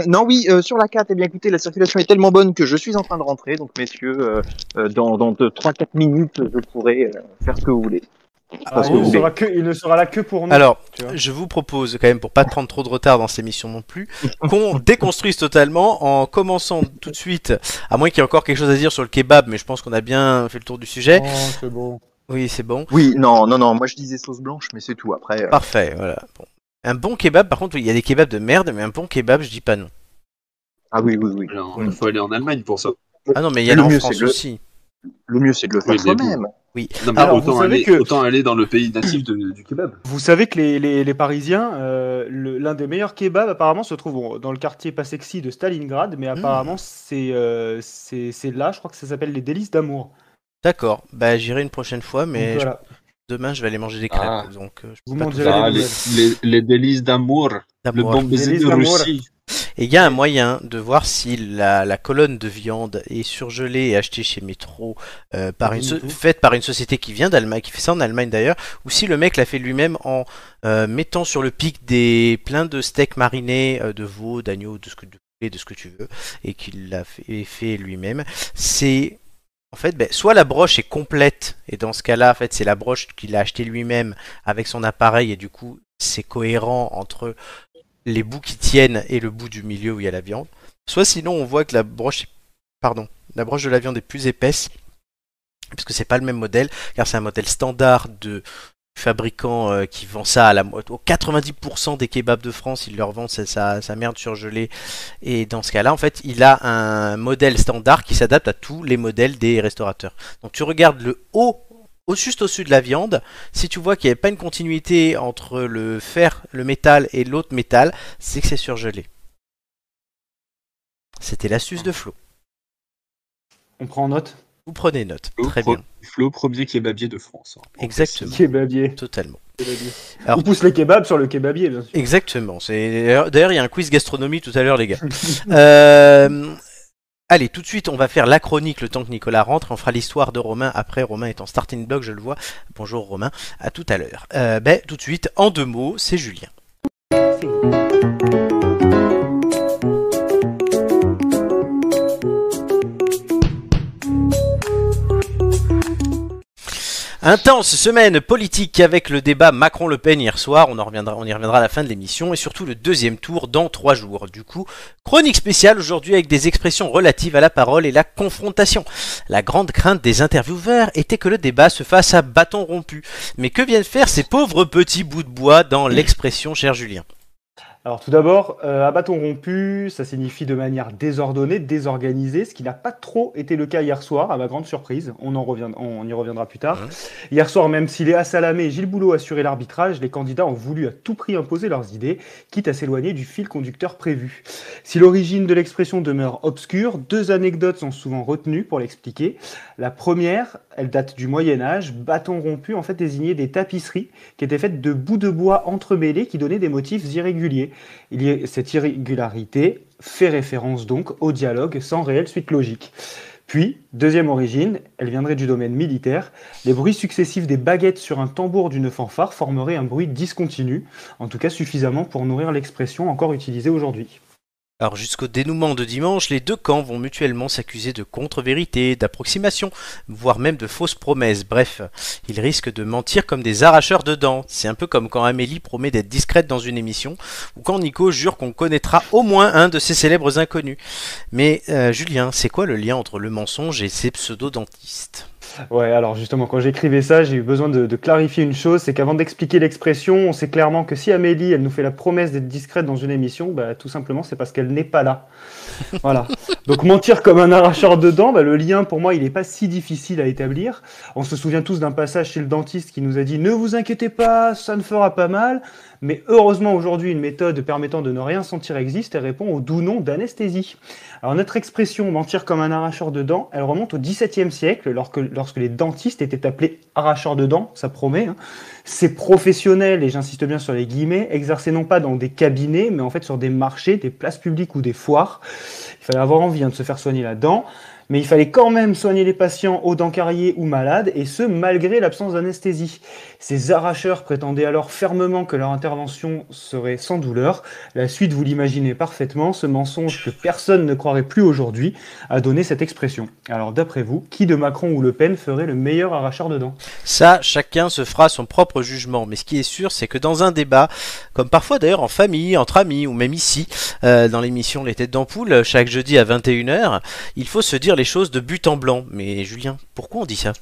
non, oui, sur la 4, eh bien, écoutez, la circulation est tellement bonne que je suis en train de rentrer. Donc, messieurs, dans, dans 3-4 minutes, je pourrai faire ce que vous voulez.
Ah il, ne sera là que pour nous.
Alors, je vous propose quand même, pour pas prendre trop de retard dans ces missions non plus, qu'on déconstruise totalement en commençant tout de suite, à moins qu'il y ait encore quelque chose à dire sur le kebab, mais je pense qu'on a bien fait le tour du sujet.
Oh, bon. Oui,
c'est bon.
Oui, non, non, non, moi je disais sauce blanche, mais c'est tout après. Euh.
Parfait, voilà. Un bon kebab, par contre, il y a des kebabs de merde, mais un bon kebab, je dis pas non.
Ah oui, oui, oui. il faut aller en Allemagne pour ça.
Ah non, mais il y a
en
France aussi
le mieux c'est de le faire oui, soi-même.
Oui. autant, aller, dans le pays natif du kebab.
Vous savez que les, Parisiens, euh, l'un des meilleurs kebabs apparemment se trouve dans le quartier pas sexy de Stalingrad, mais hmm. apparemment euh, c'est là, je crois que ça s'appelle les délices d'amour.
D'accord, bah j'irai une prochaine fois, mais demain je vais aller manger des crêpes. Ah. Donc, euh, je
vous ah, les, les, délices d'amour, le bon baiser de Russie.
Et il y a un moyen de voir si la, colonne de viande est surgelée et achetée chez Metro, euh, par ah, une bah, faite par une société qui vient d'Allemagne, qui fait ça en Allemagne d'ailleurs, ou si le mec l'a fait lui-même en euh, mettant sur le pic des pleins de steaks marinés euh, de veau, d'agneau, de ce que de ce que tu veux, et qu'il l'a fait, lui-même. C'est en fait, ben, soit la broche est complète, et dans ce cas-là, en fait, c'est la broche qu'il a achetée lui-même avec son appareil, et du coup, c'est cohérent entre les bouts qui tiennent et le bout du milieu où il y a la viande. Soit sinon on voit que la broche, pardon, la broche de la viande est plus épaisse, parce que c'est pas le même modèle, car c'est un modèle standard de fabricant euh, qui vend ça à la aux 90% des kebabs de France, ils leur vend sa merde surgelée. Et dans ce cas-là, en fait, il a un modèle standard qui s'adapte à tous les modèles des restaurateurs. Donc tu regardes le haut au juste au-dessus de la viande, si tu vois qu'il n'y a pas une continuité entre le fer, le métal et l'autre métal, c'est que c'est surgelé. C'était l'astuce de Flo.
On prend note
Vous prenez note, très bien.
Flo, premier kebabier de France. Hein,
Exactement.
Kebabier.
Totalement.
On pousse les kebabs sur le kebabier, bien sûr.
Exactement. D'ailleurs, il y a un quiz gastronomie tout à l'heure, les gars. euh... Allez, tout de suite, on va faire la chronique le temps que Nicolas rentre. On fera l'histoire de Romain après. Romain est en starting block, je le vois. Bonjour Romain, à tout à l'heure. Euh, ben, tout de suite, en deux mots, c'est Julien. Intense semaine politique avec le débat Macron-Le Pen hier soir. On, y reviendra à la fin de l'émission et surtout le deuxième tour dans trois jours. Du coup, chronique spéciale aujourd'hui avec des expressions relatives à la parole et la confrontation. La grande crainte des intervieweurs était que le débat se fasse à bâton rompu. Mais que viennent faire ces pauvres petits bouts de bois dans l'expression, cher Julien
alors tout d'abord, à euh, bâton rompu, ça signifie de manière désordonnée, désorganisée, ce qui n'a pas trop été le cas hier soir, à ma grande surprise. On, en on y reviendra plus tard. Hier soir, même si Léa Salamé et Gilles Boulot assuraient l'arbitrage, les candidats ont voulu à tout prix imposer leurs idées, quitte à s'éloigner du fil conducteur prévu. Si l'origine de l'expression demeure obscure, deux anecdotes sont souvent retenues pour l'expliquer. La première, elle date du Moyen Âge. Bâton rompu, en fait, désignait des tapisseries qui étaient faites de bouts de bois entremêlés qui donnaient des motifs irréguliers. Il y a, cette irrégularité fait référence donc au dialogue sans réelle suite logique. Puis, deuxième origine, elle viendrait du domaine militaire. Les bruits successifs des baguettes sur un tambour d'une fanfare formeraient un bruit discontinu, en tout cas suffisamment pour nourrir l'expression encore utilisée aujourd'hui.
Alors jusqu'au dénouement de dimanche, les deux camps vont mutuellement s'accuser de contre-vérité, d'approximation, voire même de fausses promesses. Bref, ils risquent de mentir comme des arracheurs de dents. C'est un peu comme quand Amélie promet d'être discrète dans une émission, ou quand Nico jure qu'on connaîtra au moins un de ses célèbres inconnus. Mais euh, Julien, c'est quoi le lien entre le mensonge et ces pseudo-dentistes
Ouais, alors justement, quand j'écrivais ça, j'ai eu besoin de, clarifier une chose, c'est qu'avant d'expliquer l'expression, on sait clairement que si Amélie, elle nous fait la promesse d'être discrète dans une émission, bah, tout simplement, c'est parce qu'elle n'est pas là. Voilà. Donc mentir comme un arracheur de dents, bah, le lien, pour moi, il n'est pas si difficile à établir. On se souvient tous d'un passage chez le dentiste qui nous a dit « Ne vous inquiétez pas, ça ne fera pas mal ». Mais heureusement aujourd'hui, une méthode permettant de ne rien sentir existe et répond au doux nom d'anesthésie. Alors notre expression mentir comme un arracheur de dents, elle remonte au XVIIe siècle, lorsque, lorsque les dentistes étaient appelés arracheurs de dents, ça promet. Hein. Ces professionnels, et j'insiste bien sur les guillemets, exerçaient non pas dans des cabinets, mais en fait sur des marchés, des places publiques ou des foires. Il fallait avoir envie hein, de se faire soigner la dent mais il fallait quand même soigner les patients aux dents carriées ou malades, et ce, malgré l'absence d'anesthésie. Ces arracheurs prétendaient alors fermement que leur intervention serait sans douleur. La suite, vous l'imaginez parfaitement, ce mensonge que personne ne croirait plus aujourd'hui a donné cette expression. Alors d'après vous, qui de Macron ou Le Pen ferait le meilleur arracheur dedans
Ça, chacun se fera son propre jugement, mais ce qui est sûr, c'est que dans un débat, comme parfois d'ailleurs en famille, entre amis ou même ici, euh, dans l'émission Les Têtes d'Ampoule, chaque jeudi à 21h, il faut se dire les choses de but en blanc. Mais Julien, pourquoi on dit ça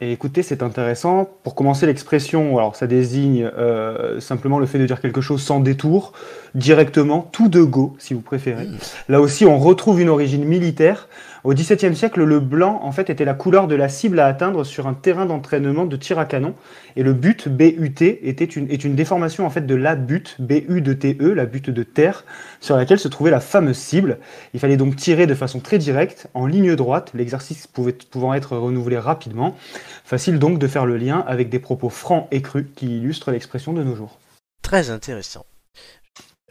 écoutez, c'est intéressant. Pour commencer, l'expression, alors ça désigne euh, simplement le fait de dire quelque chose sans détour, directement, tout de go, si vous préférez. Mmh. Là aussi, on retrouve une origine militaire. Au XVIIe siècle, le blanc, en fait, était la couleur de la cible à atteindre sur un terrain d'entraînement de tir à canon. Et le but, BUT, était une, est une déformation, en fait, de la butte, BU de TE, la butte de terre, sur laquelle se trouvait la fameuse cible. Il fallait donc tirer de façon très directe, en ligne droite, l'exercice pouvait, pouvant être renouvelé rapidement. Facile donc de faire le lien avec des propos francs et crus qui illustrent l'expression de nos jours.
Très intéressant.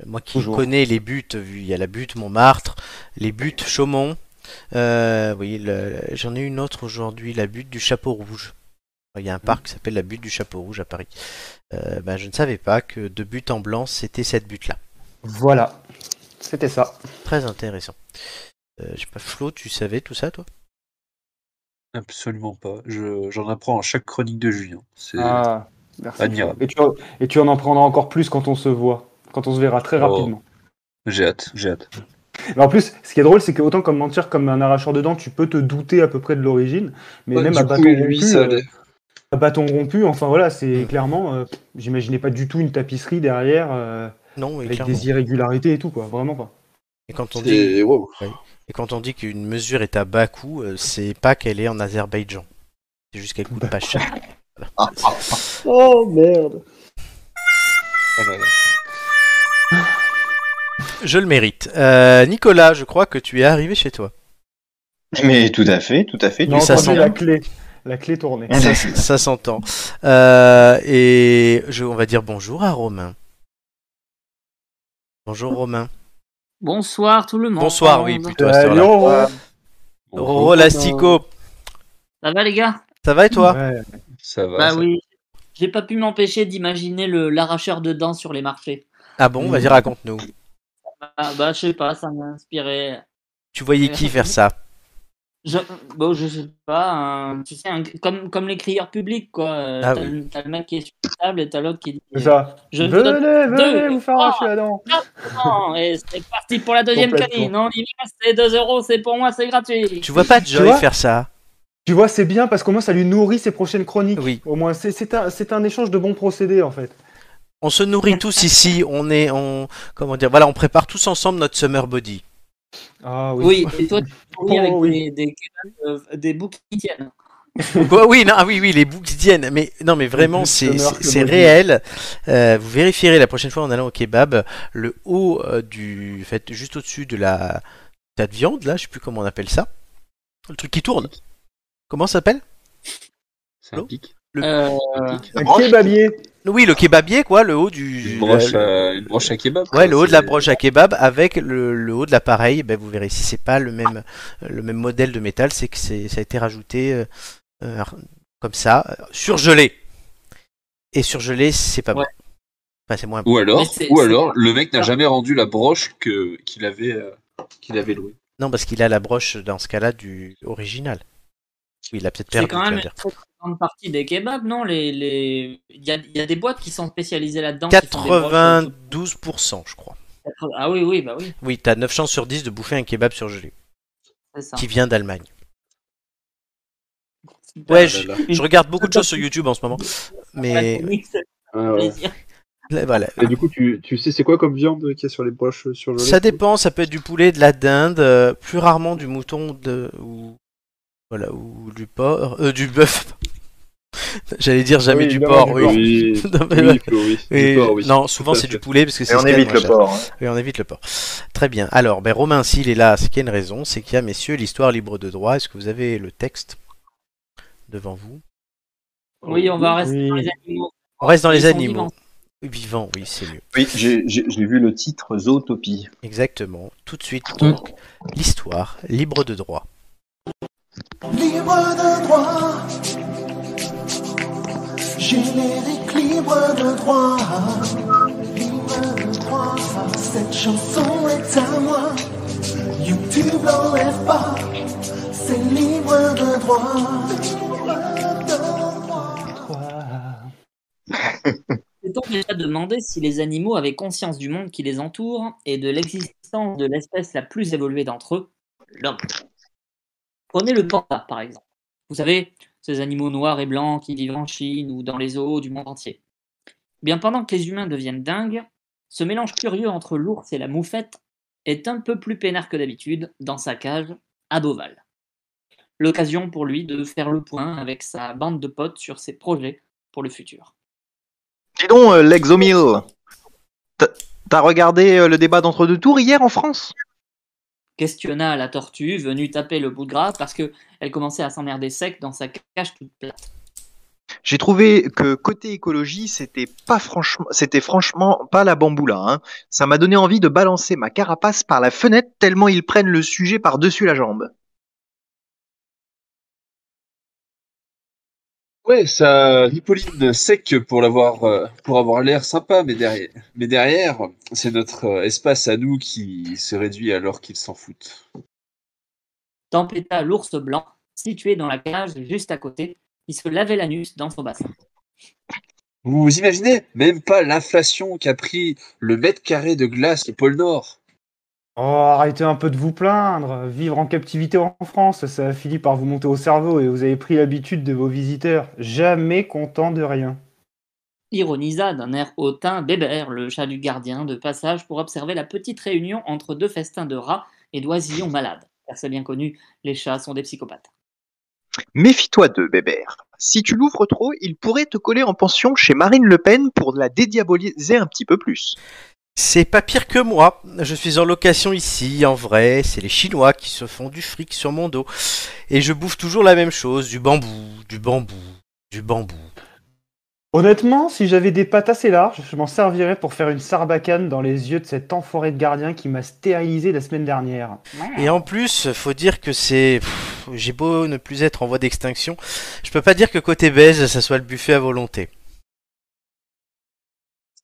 Euh, moi qui connais les buts, euh, il y a la butte Montmartre, les buttes Chaumont. Euh, oui, j'en ai une autre aujourd'hui, la butte du Chapeau Rouge. Il y a un parc qui s'appelle la butte du Chapeau Rouge à Paris. Ben, je ne savais pas que de but en blanc, c'était cette butte-là.
Voilà, c'était ça.
Très intéressant. pas, Flo, tu savais tout ça, toi
Absolument pas. Je, j'en apprends à chaque chronique de Julien. C'est ah,
admirable. Et tu, en apprendras prendras encore plus quand on se voit, quand on se verra très oh. rapidement.
j'ai hâte, j'ai hâte.
en plus, ce qui est drôle, c'est que autant comme mentir comme un arracheur de dents, tu peux te douter à peu près de l'origine, mais même à bâton rompu, euh, bâton rompu, enfin voilà, c'est clairement, euh, j'imaginais pas du tout une tapisserie derrière euh, non, avec des irrégularités et tout quoi, vraiment pas. Et
quand on dit, qu'une mesure est à bas coût, euh, c'est pas qu'elle est en Azerbaïdjan. C'est juste qu'elle coûte pas cher. oh merde. Je le mérite. Euh, Nicolas, je crois que tu es arrivé chez toi.
Mais tout à fait, tout à fait. Non, ça sent
la clé. La clé tournée.
Ça, s'entend. Euh, et je, on va dire bonjour à Romain. Bonjour Romain.
Bonsoir tout le monde.
Bonsoir, oui, plutôt à Ça
va les gars
Ça va et toi
Ça va. Bah oui, j'ai pas pu m'empêcher d'imaginer l'arracheur de dents sur les marchés.
Ah bon, vas-y raconte-nous.
Ah, bah je sais pas, ça m'a inspiré.
Tu voyais qui faire ça
je, bon, je sais pas, hein. comme, comme les crieurs publics, quoi. Ah t'as, le mec qui est sur la table et t'as l'autre qui dit ça. Je venez, venez vous faire Non, Et c'est parti pour la deuxième canine. y c'est 2 euros, c'est pour moi, c'est gratuit.
Tu vois pas Joey faire ça
Tu vois, c'est bien parce qu'au moins ça lui nourrit ses prochaines chroniques. Oui. Au moins, c'est, un, c'est un échange de bons procédés en fait.
On se nourrit tous ici, on est, on, comment dire, voilà, on prépare tous ensemble notre summer body.
Ah oui. et toi, tu avec oh des, des,
euh, des boucs oh oui, non, ah oui, oui, les boucs Mais non, mais vraiment, c'est réel. Euh, vous vérifierez la prochaine fois en allant au kebab le haut euh, du, fait juste au-dessus de la tas de viande là, je sais plus comment on appelle ça, le truc qui tourne. Comment ça s'appelle Le Le... kebabier. Oui, le kebabier, quoi, le haut du. broche, à kebab. Ouais, le haut de la broche à kebab avec le, haut de l'appareil. Ben, vous verrez, si c'est pas le même, le même modèle de métal, c'est que ça a été rajouté euh, euh, comme ça, euh, surgelé. Et surgelé, c'est pas bon.
Enfin, c'est moins ou alors, ou alors, le mec n'a jamais rendu la broche que, qu'il avait, qu'il avait louée.
Non, parce qu'il a la broche dans ce cas-là du original. il a peut-être perdu
grande partie des kebabs, non les, les... Il, y a, y, a, des boîtes qui sont spécialisées là-dedans. 92%,
je crois.
Ah oui, oui, bah oui. Oui,
t'as 9 chances sur 10 de bouffer un kebab surgelé. Qui vient d'Allemagne. Ouais, ah je, regarde beaucoup de choses sur YouTube en ce moment. Mais.
voilà. Et du coup, tu, tu sais, c'est quoi comme viande qu'il y a sur les broches euh, surgelées
Ça dépend, ça peut être du poulet, de la dinde, euh, plus rarement du mouton de, ou voilà, ou du porc, euh, du bœuf. J'allais dire jamais du porc, oui. non, Non, souvent c'est du poulet parce que c'est.
on évite le porc. Hein.
Oui, on évite le porc. Très bien. Alors, ben Romain, s'il est là, c'est qu'il y a une raison, c'est qu'il y a, messieurs, l'histoire libre de droit. Est-ce que vous avez le texte devant vous
Oui, on va rester dans les animaux. On
reste
dans les animaux.
Vivants, oui, c'est mieux.
Oui, j'ai vu le titre Zootopie.
Exactement. Tout de suite, donc, l'histoire libre de droit. Libre de droit, générique libre de droit, droit. Cette chanson
est à moi, YouTube n'enlève pas, c'est libre de droit. donc on déjà demandé si les animaux avaient conscience du monde qui les entoure et de l'existence de l'espèce la plus évoluée d'entre eux, l'homme Prenez le mmh. panda, par exemple. Vous savez, ces animaux noirs et blancs qui vivent en Chine ou dans les eaux du monde entier. Eh bien pendant que les humains deviennent dingues, ce mélange curieux entre l'ours et la moufette est un peu plus peinard que d'habitude dans sa cage à Beauval. L'occasion pour lui de faire le point avec sa bande de potes sur ses projets pour le futur.
Dis donc, euh, t'as regardé euh, le débat d'entre-deux tours hier en France
questionna la tortue, venue taper le bout de gras parce que elle commençait à s'emmerder sec dans sa cage toute plate.
J'ai trouvé que côté écologie, c'était pas franchement, c'était franchement pas la bamboula. Hein. Ça m'a donné envie de balancer ma carapace par la fenêtre tellement ils prennent le sujet par-dessus la jambe.
Ouais, ça Ripoline sec pour l'avoir, euh, pour avoir l'air sympa, mais derrière, mais derrière, c'est notre euh, espace à nous qui se réduit alors qu'ils s'en foutent.
Tempêta l'ours blanc, situé dans la cage juste à côté, il se lavait l'anus dans son bassin.
Vous imaginez même pas l'inflation qu'a pris le mètre carré de glace au pôle Nord
Oh, arrêtez un peu de vous plaindre. Vivre en captivité en France, ça finit par vous monter au cerveau et vous avez pris l'habitude de vos visiteurs, jamais content de rien.
Ironisa d'un air hautain Bébert, le chat du gardien, de passage pour observer la petite réunion entre deux festins de rats et d'oisillons malades. Car c'est bien connu, les chats sont des psychopathes.
Méfie-toi d'eux, Bébert. Si tu l'ouvres trop, il pourrait te coller en pension chez Marine Le Pen pour la dédiaboliser un petit peu plus.
C'est pas pire que moi. Je suis en location ici, en vrai. C'est les Chinois qui se font du fric sur mon dos. Et je bouffe toujours la même chose du bambou, du bambou, du bambou.
Honnêtement, si j'avais des pattes assez larges, je m'en servirais pour faire une sarbacane dans les yeux de cet enfoiré de gardien qui m'a stérilisé la semaine dernière.
Et en plus, faut dire que c'est. J'ai beau ne plus être en voie d'extinction, je peux pas dire que côté baise, ça soit le buffet à volonté.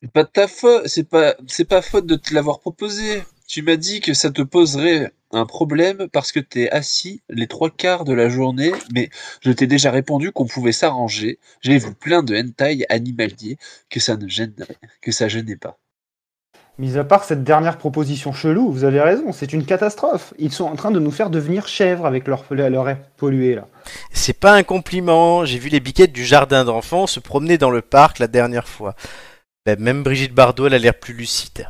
C'est pas de ta faute, c'est pas, c'est pas faute de te l'avoir proposé. Tu m'as dit que ça te poserait un problème parce que t'es assis les trois quarts de la journée, mais je t'ai déjà répondu qu'on pouvait s'arranger. J'ai vu plein de hentai animalier, que ça ne gênerait, que ça gênait pas.
Mis à part cette dernière proposition chelou, vous avez raison, c'est une catastrophe. Ils sont en train de nous faire devenir chèvres avec leur, leur air pollué là.
C'est pas un compliment, j'ai vu les biquettes du jardin d'enfants se promener dans le parc la dernière fois. Ben, même Brigitte Bardot, elle a l'air plus lucide.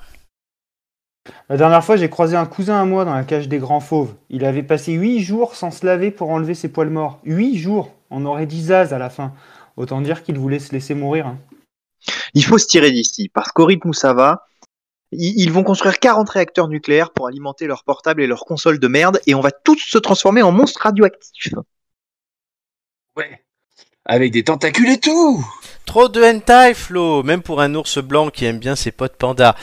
La dernière fois, j'ai croisé un cousin à moi dans la cage des grands fauves. Il avait passé huit jours sans se laver pour enlever ses poils morts. Huit jours On aurait dit zaz à la fin. Autant dire qu'il voulait se laisser mourir. Hein.
Il faut se tirer d'ici, parce qu'au rythme où ça va, ils vont construire 40 réacteurs nucléaires pour alimenter leurs portables et leurs consoles de merde, et on va tous se transformer en monstres radioactifs.
Ouais. Avec des tentacules et tout
Trop de hentai, Flo, même pour un ours blanc qui aime bien ses potes pandas.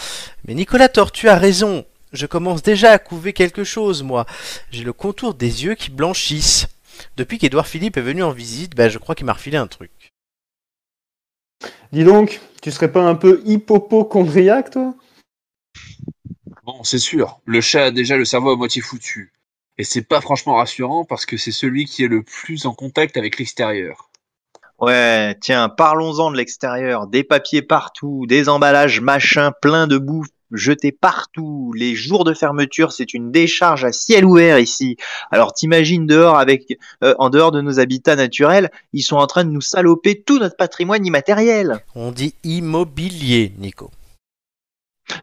Mais Nicolas Tortue a raison. Je commence déjà à couver quelque chose, moi. J'ai le contour des yeux qui blanchissent. Depuis qu'Edouard Philippe est venu en visite, ben, je crois qu'il m'a refilé un truc.
Dis donc, tu serais pas un peu hypopochondriaque, toi
Bon, c'est sûr, le chat a déjà le cerveau à moitié foutu. Et c'est pas franchement rassurant parce que c'est celui qui est le plus en contact avec l'extérieur.
Ouais, tiens, parlons-en de l'extérieur. Des papiers partout, des emballages machins plein de bouffe jetés partout. Les jours de fermeture, c'est une décharge à ciel ouvert ici. Alors t'imagines dehors avec, euh, en dehors de nos habitats naturels, ils sont en train de nous saloper tout notre patrimoine immatériel.
On dit immobilier, Nico.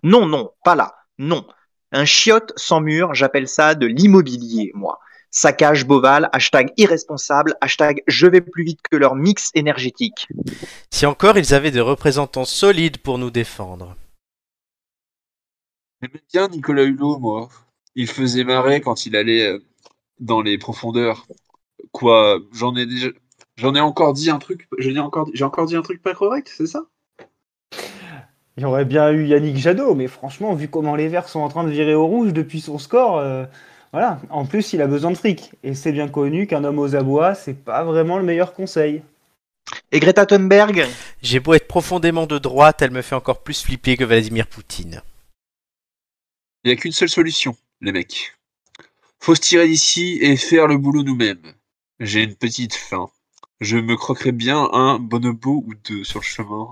Non, non, pas là. Non. Un chiotte sans mur, j'appelle ça de l'immobilier, moi saccage boval, hashtag irresponsable, hashtag je vais plus vite que leur mix énergétique.
Si encore ils avaient des représentants solides pour nous défendre.
J'aimais bien Nicolas Hulot, moi. Il faisait marrer quand il allait euh, dans les profondeurs. Quoi, j'en ai déjà. J'en ai encore dit un truc. J'ai encore, encore dit un truc pas correct, c'est ça
Il aurait bien eu Yannick Jadot, mais franchement, vu comment les Verts sont en train de virer au rouge depuis son score, euh, voilà. En plus, il a besoin de fric. Et c'est bien connu qu'un homme aux abois, c'est pas vraiment le meilleur conseil.
Et Greta Thunberg J'ai beau être profondément de droite, elle me fait encore plus flipper que Vladimir Poutine.
Il n'y a qu'une seule solution, les mecs. Faut se tirer d'ici et faire le boulot nous-mêmes. J'ai une petite faim. Je me croquerai bien un bonobo ou deux sur le chemin.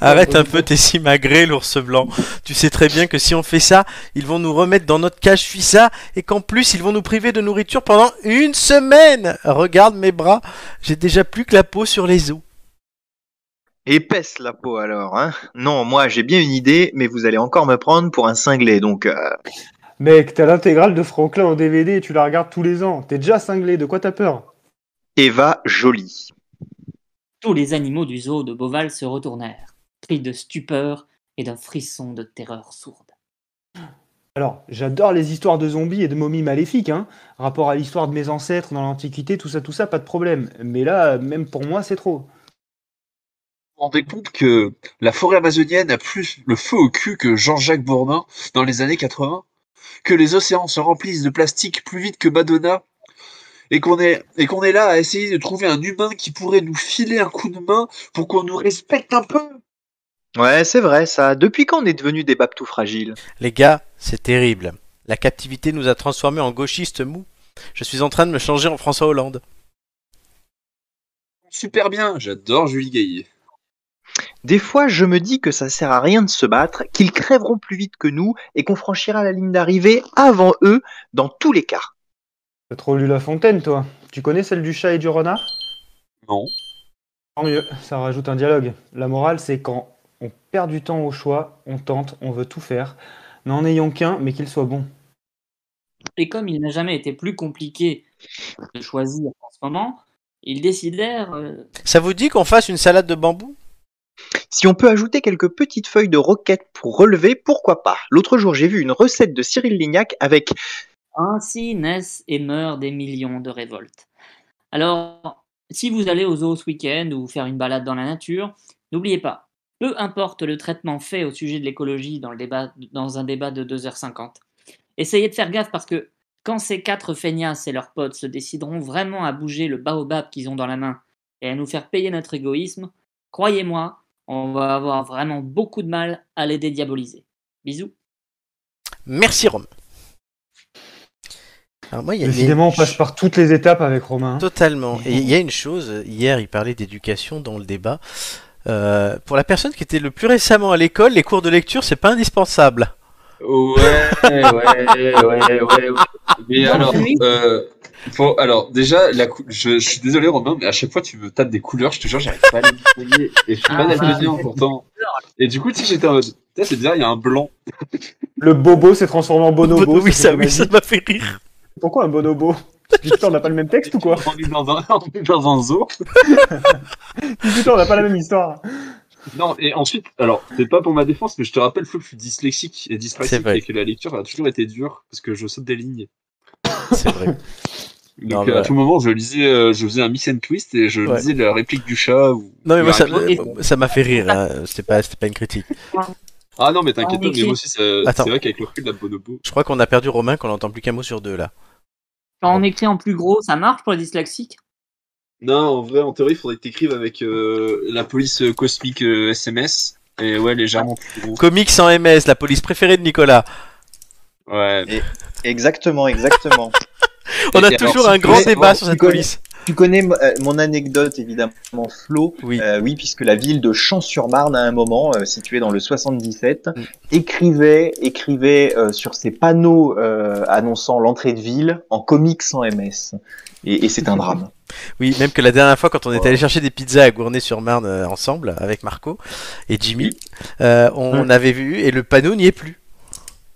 Arrête un peu tes simagrées, l'ours blanc. Tu sais très bien que si on fait ça, ils vont nous remettre dans notre cage Fissa et qu'en plus, ils vont nous priver de nourriture pendant une semaine. Regarde mes bras, j'ai déjà plus que la peau sur les os.
Épaisse la peau alors, hein Non, moi j'ai bien une idée, mais vous allez encore me prendre pour un cinglé, donc... Euh.
Mec, t'as l'intégrale de Franklin en DVD, tu la regardes tous les ans. T'es déjà cinglé, de quoi t'as peur
Eva Jolie.
Tous les animaux du zoo de Beauval se retournèrent, pris de stupeur et d'un frisson de terreur sourde.
Alors, j'adore les histoires de zombies et de momies maléfiques, hein. Rapport à l'histoire de mes ancêtres dans l'Antiquité, tout ça, tout ça, pas de problème. Mais là, même pour moi, c'est trop. Vous
vous rendez compte que la forêt amazonienne a plus le feu au cul que Jean-Jacques Bourdin dans les années 80 Que les océans se remplissent de plastique plus vite que Madonna et qu'on est et qu'on est là à essayer de trouver un humain qui pourrait nous filer un coup de main pour qu'on nous respecte un peu.
Ouais, c'est vrai ça. Depuis quand on est devenu des babtous fragiles
Les gars, c'est terrible. La captivité nous a transformés en gauchistes mou. Je suis en train de me changer en François Hollande.
Super bien, j'adore Julie Gaillet.
Des fois, je me dis que ça sert à rien de se battre, qu'ils crèveront plus vite que nous et qu'on franchira la ligne d'arrivée avant eux dans tous les cas.
T'as trop lu La Fontaine, toi Tu connais celle du chat et du renard Non. Tant mieux, ça rajoute un dialogue. La morale, c'est quand on perd du temps au choix, on tente, on veut tout faire, n'en ayons qu'un, mais qu'il soit bon.
Et comme il n'a jamais été plus compliqué de choisir en ce moment, ils décidèrent. Euh,
ça vous dit qu'on fasse une salade de bambou
si on peut ajouter quelques petites feuilles de roquette pour relever, pourquoi pas L'autre jour, j'ai vu une recette de Cyril Lignac avec
ainsi naissent et meurent des millions de révoltes. Alors, si vous allez aux zoo ce week-end ou faire une balade dans la nature, n'oubliez pas, peu importe le traitement fait au sujet de l'écologie dans, un débat de 2h50, essayez de faire gaffe parce que quand ces quatre feignasses et leurs potes se décideront vraiment à bouger le baobab qu'ils ont dans la main et à nous faire payer notre égoïsme, croyez-moi, on va avoir vraiment beaucoup de mal à les dédiaboliser. Bisous.
Merci Rome.
Alors moi, on passe par toutes les étapes avec Romain. Hein.
Totalement. Et il y a une chose, hier, il parlait d'éducation dans le débat. Euh, pour la personne qui était le plus récemment à l'école, les cours de lecture, c'est pas indispensable. Ouais, ouais, ouais,
ouais, euh, alors, déjà, la je, suis désolé Romain, mais à chaque fois tu me tapes des couleurs, je te jure, j'arrive pas à les distinguer. Et je suis pas en ah. pourtant. Et du coup, tu sais, j'étais en c'est bizarre, il y a un blanc.
Le bobo s'est transformé en bonobo. oui, ça, oui, ça m'a fait rire. Pourquoi un bonobo Putain, on n'a pas le même texte ou quoi On est dans un, zoo. Putain, on n'a pas la même histoire.
Non, et ensuite, alors, c'est pas pour ma défense, mais je te rappelle, Flo, que je suis dyslexique et dyspraxique et que la lecture a toujours été dure parce que je saute des lignes. C'est vrai. Donc euh, à tout moment, je lisais, euh, je faisais un miss and twist et je lisais la réplique du chat. Non mais moi
ça, ça m'a fait rire, hein. c'était pas, pas une critique.
Ah non mais t'inquiète ah, pas, mais aussi c'est vrai qu'avec le recul de la bonobo.
Je crois qu'on a perdu Romain, qu'on n'entend plus qu'un mot sur deux là.
Quand on écrit en plus gros, ça marche pour les dyslexiques
Non, en vrai, en théorie, il faudrait que t'écrives avec euh, la police euh, cosmique SMS. Euh, Et ouais, légèrement plus
gros. Comics en MS, la police préférée de Nicolas.
Ouais. Exactement, exactement.
On a toujours un grand débat sur cette police.
Tu connais euh, mon anecdote évidemment, Flo. Euh, oui. puisque la ville de Champs-sur-Marne à un moment, euh, située dans le 77, mm. écrivait, écrivait sur ses panneaux annonçant l'entrée de ville en comics sans MS. Et, c'est un drame.
Oui, même que la dernière fois, quand on est allé chercher des pizzas à Gournay-sur-Marne ensemble avec Marco et Jimmy, on mm. avait vu et le panneau n'y est plus.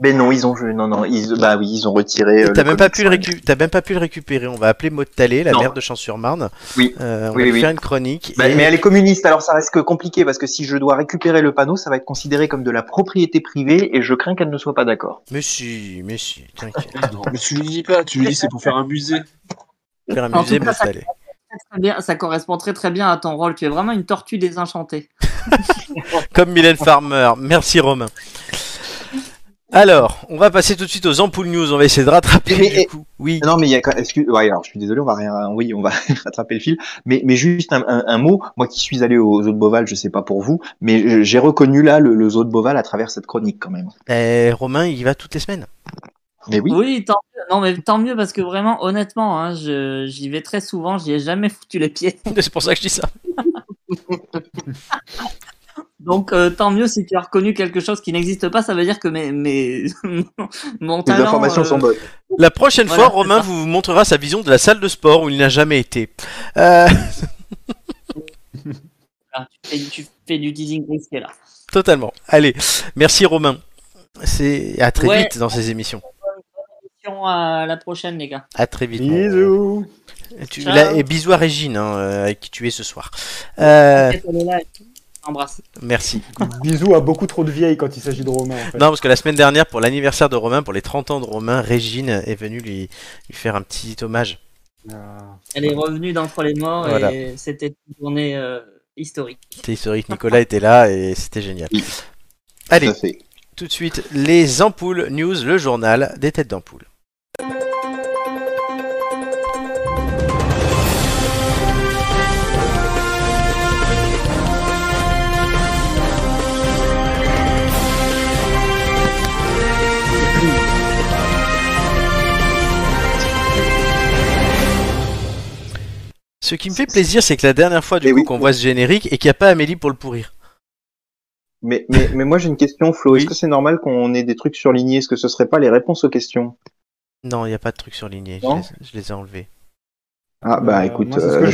Mais ben non, ils ont Non, non, ils, bah oui, ils ont retiré. Euh,
t'as même pas pu le récupérer. même pas pu le récupérer. On va appeler Maud Talley, la mère de Champs-sur-Marne. Oui. Euh, on va faire une chronique.
Bah, mais elle est communiste, alors ça reste compliqué parce que si je dois récupérer le panneau, ça va être considéré comme de la propriété privée et je crains qu'elle ne soit pas d'accord. Mais si,
mais si, t'inquiète.
mais tu lui dis pas, tu lui dis c'est pour faire un musée. Faire un
musée, Maud Talley. ça correspond très très bien à ton rôle. Tu es vraiment une tortue désenchantée.
Comme Mylène Farmer. Merci Romain. Alors, on va passer tout de suite aux ampoules news. On va essayer de rattraper le
Oui. Non, mais il y a quand même. Ouais, alors, je suis désolé, on va Oui, on va rattraper le fil. Mais, juste un, mot. Moi qui suis allé aux eaux de Boval, je sais pas pour vous, mais j'ai reconnu là le, le zoo de Boval à travers cette chronique quand même.
Et eh, Romain, il y va toutes les semaines. Mais
oui. Oui, tant mieux. Non, mais tant mieux parce que vraiment, honnêtement, hein, j'y vais très souvent. J'y ai jamais foutu les pieds.
C'est pour ça que je dis ça.
Donc euh, tant mieux si tu as reconnu quelque chose qui n'existe pas, ça veut dire que mes, mes...
mon talent, Les informations sont euh, bonnes. La prochaine fois, Romain vous montrera sa vision de la salle de sport où il n'a jamais été. Euh, ah, tu, fais, du teasing risqué là. Totalement. Allez, merci Romain. C'est à très vite dans ces émissions.
À la prochaine, les gars.
À très vite. Bisous. et bisous à Régine, hein, avec qui tu es ce soir. Merci.
Bisous à beaucoup trop de vieilles quand il s'agit de Romain.
Non, parce que la semaine dernière, pour l'anniversaire de Romain, pour les 30 ans de Romain, Régine est venue lui, faire un petit hommage.
Ah. Elle est revenue d'entre les morts et c'était une journée euh, historique.
C'était historique. Nicolas était là et c'était génial. Allez, tout de suite, les ampoules news, le journal des têtes d'ampoules. Ce qui me fait plaisir, c'est que la dernière fois du coup qu'on voit ce générique et qu'il n'y a pas Amélie pour le pourrir.
Mais, mais, moi j'ai une question, Flo. Est-ce que c'est normal qu'on ait des trucs surlignés Est-ce que ce serait pas les réponses aux questions
Non, il n'y a pas de trucs surlignés. Je les, je les, ai enlevés.
Ah bah euh, écoute, euh,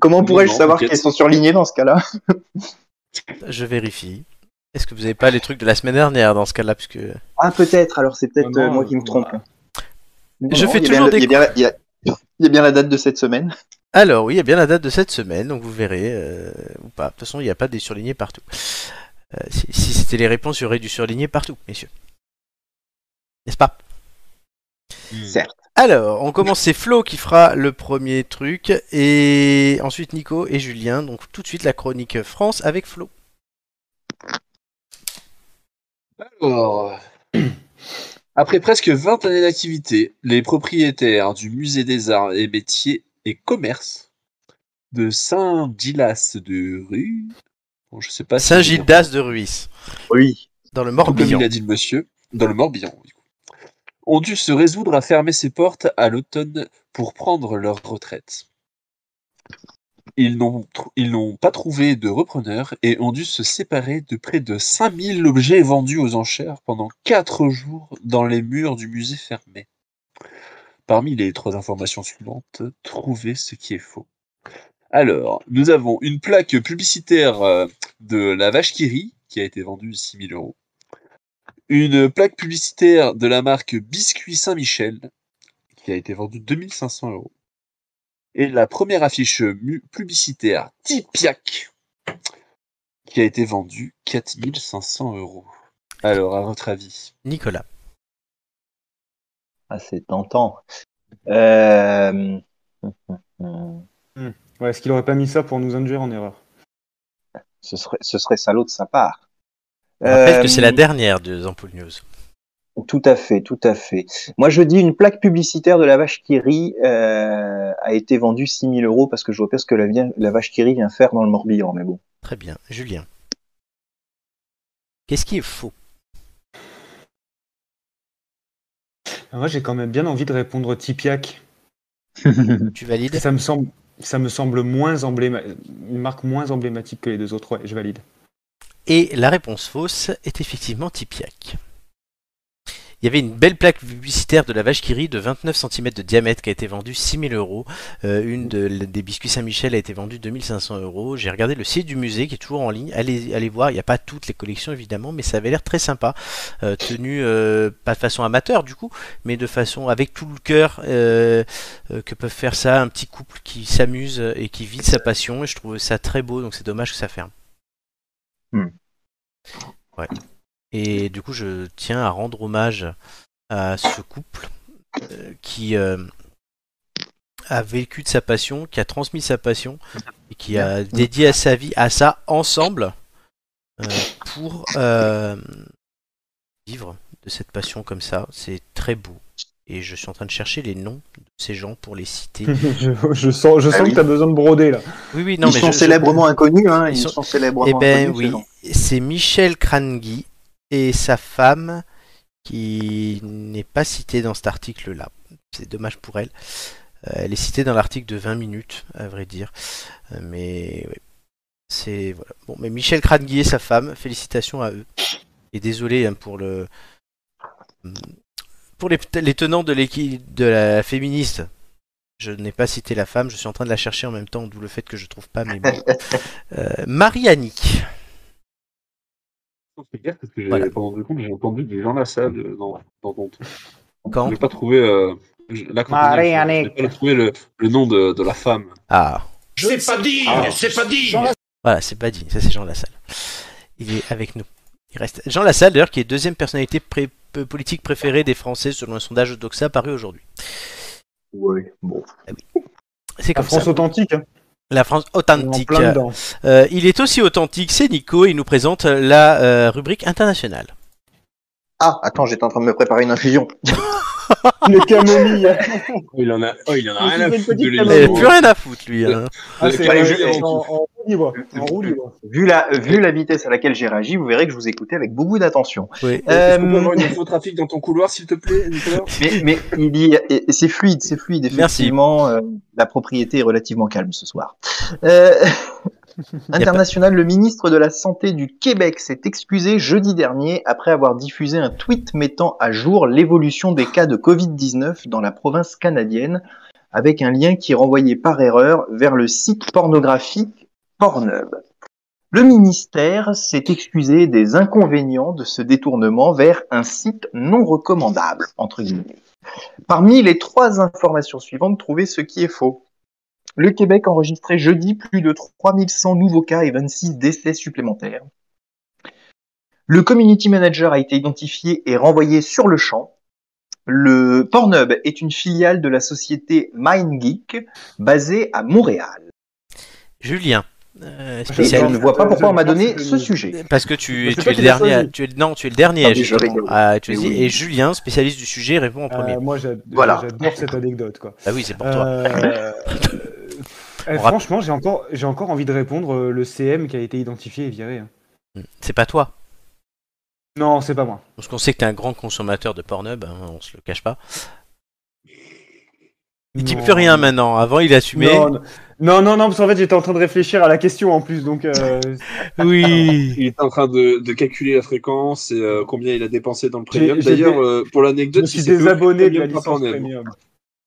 comment, pourrais-je savoir qu'elles sont surlignées dans ce cas-là
Je vérifie. Est-ce que vous n'avez pas les trucs de la semaine dernière dans ce cas-là
Ah peut-être, alors c'est peut-être euh, moi qui me trompe.
je fais toujours des... Il
y a bien la date de cette semaine.
Alors oui, il y a bien la date de cette semaine, donc vous verrez, euh, ou pas. De toute façon, il n'y a pas des surlignés partout. Euh, si, c'était les réponses, il y aurait du surligné partout, messieurs. N'est-ce pas hmm. Certes. Alors, on commence, c'est Flo qui fera le premier truc, et ensuite Nico et Julien, donc tout de suite la chronique France avec Flo.
Alors, après presque 20 années d'activité, les propriétaires du musée des arts et métiers et Commerce de saint gilas de
Rue. sais pas. Saint-Gildas de Ruisse.
Oui.
Dans le Morbihan.
Comme il a dit
le
monsieur, dans le Morbihan. Ont dû se résoudre à fermer ses portes à l'automne pour prendre leur retraite. Ils n'ont pas trouvé de repreneur et ont dû se séparer de près de 5000 objets vendus aux enchères pendant 4 jours dans les murs du musée fermé. Parmi les trois informations suivantes, trouvez ce qui est faux. Alors, nous avons une plaque publicitaire euh, de la vache qui qui a été vendue 6000 euros. Une plaque publicitaire de la marque Biscuit Saint-Michel, qui a été vendue 2500 euros. Et la première affiche publicitaire Tipiac, qui a été vendue 4500 euros. Alors, à votre avis Nicolas.
Assez ah, c'est tentant. Euh, hmm.
Ouais, est-ce qu'il aurait pas mis ça pour nous induire en erreur
ce serait, ce serait salaud de sa part.
rappelle que c'est la euh, dernière de Zampol News.
Tout à fait, tout à fait. Moi, je dis une plaque publicitaire de la vache qui rit euh, a été vendue 6000 euros parce que je vois pas ce que la, la vache qui rit vient faire dans le Morbihan, mais bon.
Très bien. Julien. Qu'est-ce qui est faux
Moi, j'ai quand même bien envie de répondre Tipiak.
tu valides
ça me, semble, moins emblématique, une marque moins emblématique que les deux autres. et je valide.
Et la réponse fausse est effectivement Tipiak. Il y avait une belle plaque publicitaire de la vache qui rit de 29 cm de diamètre qui a été vendue 6000 euros. Euh, une des biscuits Saint-Michel a été vendue 2500 euros. J'ai regardé le site du musée qui est toujours en ligne. Allez, allez voir, il n'y a pas toutes les collections évidemment, mais ça avait l'air très sympa. Euh, tenu, euh, pas de façon amateur du coup, mais de façon avec tout le cœur que peuvent faire ça un petit couple qui s'amuse et qui vit sa passion. Et je trouve ça très beau, donc c'est dommage que ça ferme. Hmm. Ouais. Et du coup, je tiens à rendre hommage à ce couple euh, qui euh, a vécu de sa passion, qui a transmis sa passion et qui a dédié à sa vie à ça ensemble euh, pour vivre de cette passion comme ça. C'est très beau. Et je suis en train de chercher les noms de ces gens pour les citer.
je, sens, je ah sens que tu as besoin de broder là.
Oui, oui, non, ils sont célèbrement inconnus. ils, sont... eh ben, Oui.
C'est Michel Kranghi, et sa femme qui n'est pas citée dans cet article-là. C'est dommage pour elle. Euh, elle est citée dans l'article de 20 minutes, à vrai dire. Euh, mais oui. C'est voilà. Bon, mais Michel et sa femme, félicitations à eux. Et désolé hein, pour le hmm, pour les, les tenants de l'équipe de la féministe. Je n'ai pas cité la femme, je suis en train de la chercher en même temps, d'où le fait que je trouve pas mes mots. Euh, Marie Annick
parce que j'ai voilà. pendant compte, j'ai entendu du Jean Lassalle dans, dans ton Quand Je n'ai pas trouvé euh, la pas trouvé le, le nom de, de, la femme.
Ah.
C'est pas dit, c'est ah. pas dit.
Voilà, c'est pas dit. Ça c'est Jean Lassalle. Il est avec nous. Il reste Jean Lassalle d'ailleurs qui est deuxième personnalité euh, politique préférée des Français selon un sondage Doxa paru aujourd'hui.
Ouais, bon.
Ah c'est comme
la France authentique. Hein.
La France authentique. Euh, il est aussi authentique, c'est Nico, il nous présente la euh, rubrique internationale.
Ah, attends, j'étais en train de me préparer une infusion.
le
camomille. Oh, il en a, oh, il en a ah, rien à foutre.
il a eh, plus rien à foutre, lui.
en, Vu la, vu la vitesse à laquelle j'ai réagi, vous verrez que je vous écoutais avec beaucoup d'attention.
Oui. Est-ce qu'on euh, peut avoir une trafic dans ton couloir, s'il te plaît, Nicolas
mais, mais il y a... c'est fluide, c'est fluide. Effectivement, Merci. Euh, la propriété est relativement calme ce soir. Euh... International, le ministre de la Santé du Québec s'est excusé jeudi dernier après avoir diffusé un tweet mettant à jour l'évolution des cas de Covid-19 dans la province canadienne, avec un lien qui renvoyait par erreur vers le site pornographique Pornhub. Le ministère s'est excusé des inconvénients de ce détournement vers un site non recommandable, entre Parmi les trois informations suivantes, trouvez ce qui est faux. Le Québec enregistrait jeudi plus de 3100 nouveaux cas et 26 décès supplémentaires. Le community manager a été identifié et renvoyé sur le champ. Le Pornhub est une filiale de la société MindGeek basée à Montréal.
Julien,
euh, je, ne vois pas pourquoi on m'a donné ce sujet.
Parce que tu, es le dernier. tu es, non, tu es le dernier. Ah ah, eh et, Julien, spécialiste du sujet, répond en euh, premier.
moi, j'adore cette anecdote. Quoi.
Ah oui,
c'est pour toi.
Euh,
Eh, franchement, j'ai encore, j'ai encore envie de répondre euh, le CM qui a été identifié et viré.
Hein. Hmm. C'est pas toi.
Non, c'est pas moi.
Parce qu'on sait que t'es un grand consommateur de Pornhub, hein, on se le cache pas. Il dit plus rien maintenant. Avant, il assumait.
Non, non, non, non, parce qu'en fait, j'étais en train de réfléchir à la question en plus, donc. Euh, oui. Il
était en train de, calculer la fréquence et euh, combien il a dépensé dans le premium. D'ailleurs, pour l'anecdote, si suis
désabonné de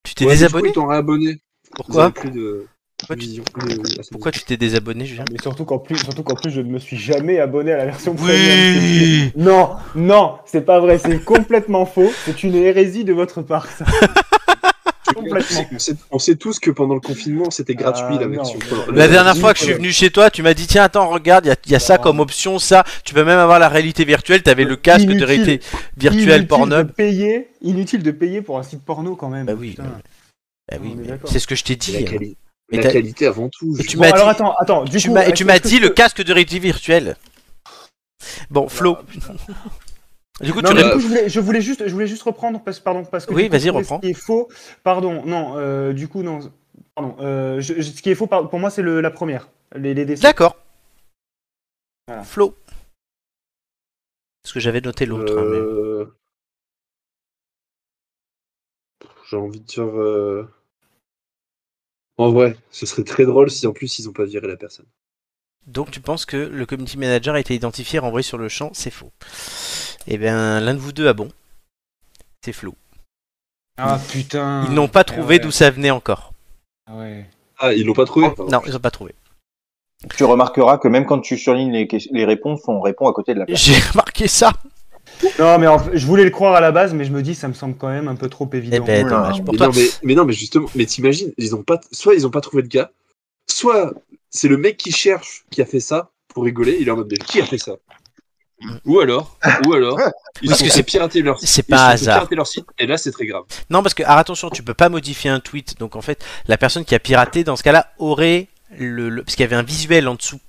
Tu t'es désabonné
Pourquoi
plus de... Pourquoi, tu... t'es désabonné, Julien Mais
surtout qu'en plus, surtout plus, je ne me suis jamais abonné à la version
oui
Non, non, c'est pas vrai, c'est complètement faux. C'est une hérésie de votre part, ça.
On, sait, tous que pendant le confinement, c'était gratuit la ah, version.
La dernière fois que je suis euh, venu chez toi, tu m'as dit tiens, attends, regarde, il y a, ça ah. comme option, ça. Tu peux même avoir la réalité virtuelle. T'avais le casque de réalité virtuelle
porno. Payer, inutile de payer pour un site porno quand même.
Bah oui. Bah oui. C'est ce que je t'ai dit
la qualité avant tout.
Alors attends, attends, du tu tu m'as dit le casque de réalité virtuelle. Bon, Flo.
Du coup, tu je, voulais, juste, je voulais juste reprendre parce, pardon, parce que
oui, vas-y, reprends. Ce
qui est faux, pardon, non, euh, du coup, non, pardon, euh, ce qui est faux pour moi, c'est la première, les,
D'accord. Voilà. Flo. Parce que j'avais noté l'autre. Hein,
euh, j'ai envie de dire. En vrai, ce serait très drôle si en plus ils n'ont pas viré la personne.
Donc tu penses que le community manager a été identifié, renvoyé sur le champ, c'est faux. Eh bien, l'un de vous deux a bon. C'est flou.
Ah putain.
Ils n'ont pas trouvé d'où ça venait encore.
Ah ouais. Ah,
ils l'ont pas trouvé
Non, ils n'ont pas trouvé.
Tu remarqueras que même quand tu surlignes les, les réponses, on répond à côté de la personne.
J'ai remarqué ça.
Non, mais je voulais le croire à la base, mais je me dis, ça me semble quand même un peu trop évident.
Eh ben,
mais, Non, mais, justement, mais t'imagines, ils ont pas, soit ils ont pas trouvé le gars, soit c'est le mec qui cherche qui a fait ça pour rigoler, il est en mode qui a fait ça ou alors, ou alors,
parce que c'est
piraté
leur site. C'est pas hasard.
et là, c'est très grave.
Non, parce que, alors, attention, tu peux pas modifier un tweet. Donc, en fait, la personne qui a piraté, dans ce cas-là, aurait le, parce qu'il y avait un visuel en dessous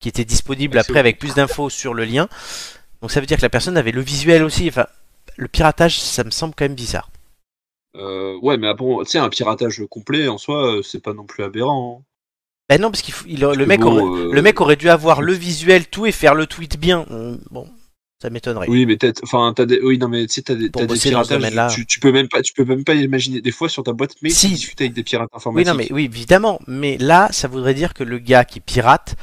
qui était disponible après avec plus d'infos sur le lien. Donc ça veut dire que la personne avait le visuel aussi. Enfin, le piratage, ça me semble quand même bizarre.
Euh, ouais, mais bon, tu sais, un piratage complet en soi, euh, c'est pas non plus aberrant. Hein.
Ben non, parce qu'il le, mec aurait, le aurait dû avoir le visuel tout et faire le tweet bien. Bon, ça m'étonnerait.
Oui, mais peut-être. Enfin, t'as non, mais tu sais, t'as des, Tu, peux même pas, tu peux même pas imaginer. Des fois, sur ta boîte mais si. tu avec des pirates informatiques.
Oui, non, mais oui, évidemment. Mais là, ça voudrait dire que le gars qui pirate,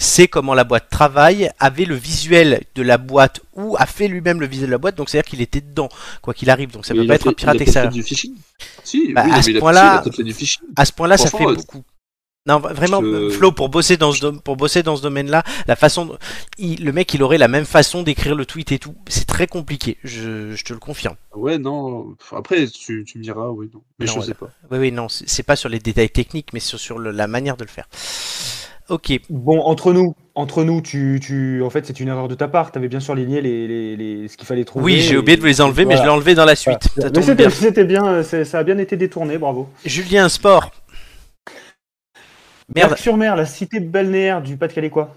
c'est comment la boîte travaille, avait le visuel de la boîte ou a fait lui-même le visuel de la boîte, donc c'est-à-dire qu'il était dedans, quoi qu'il arrive, donc ça ne peut pas être un pirate extérieur.
Du phishing
si, bah, oui, à, ce point là, à ce point-là, ça fait euh, beaucoup. Non, vraiment, Flo, pour bosser dans ce, pour bosser dans ce domaine-là, la façon, le mec, il aurait la même façon d'écrire le tweet et tout. C'est très compliqué, je... te le confirme.
Ouais, non. Après, tu, tu me diras, oui, non. Mais je ne sais pas. Oui,
oui, non, c'est pas sur les détails techniques, mais sur, sur la manière de le faire. Ok.
Bon, entre nous, entre nous, tu, tu, en fait, c'est une erreur de ta part. Tu avais bien surligné les, ce qu'il fallait trouver.
Oui, j'ai oublié de vous les enlever, mais je l'ai enlevé dans la suite.
Mais c'était, bien. ça a bien été détourné, bravo.
Julien, sport.
Merde. sur mer, la cité balnéaire du Pas-de-Calais, quoi.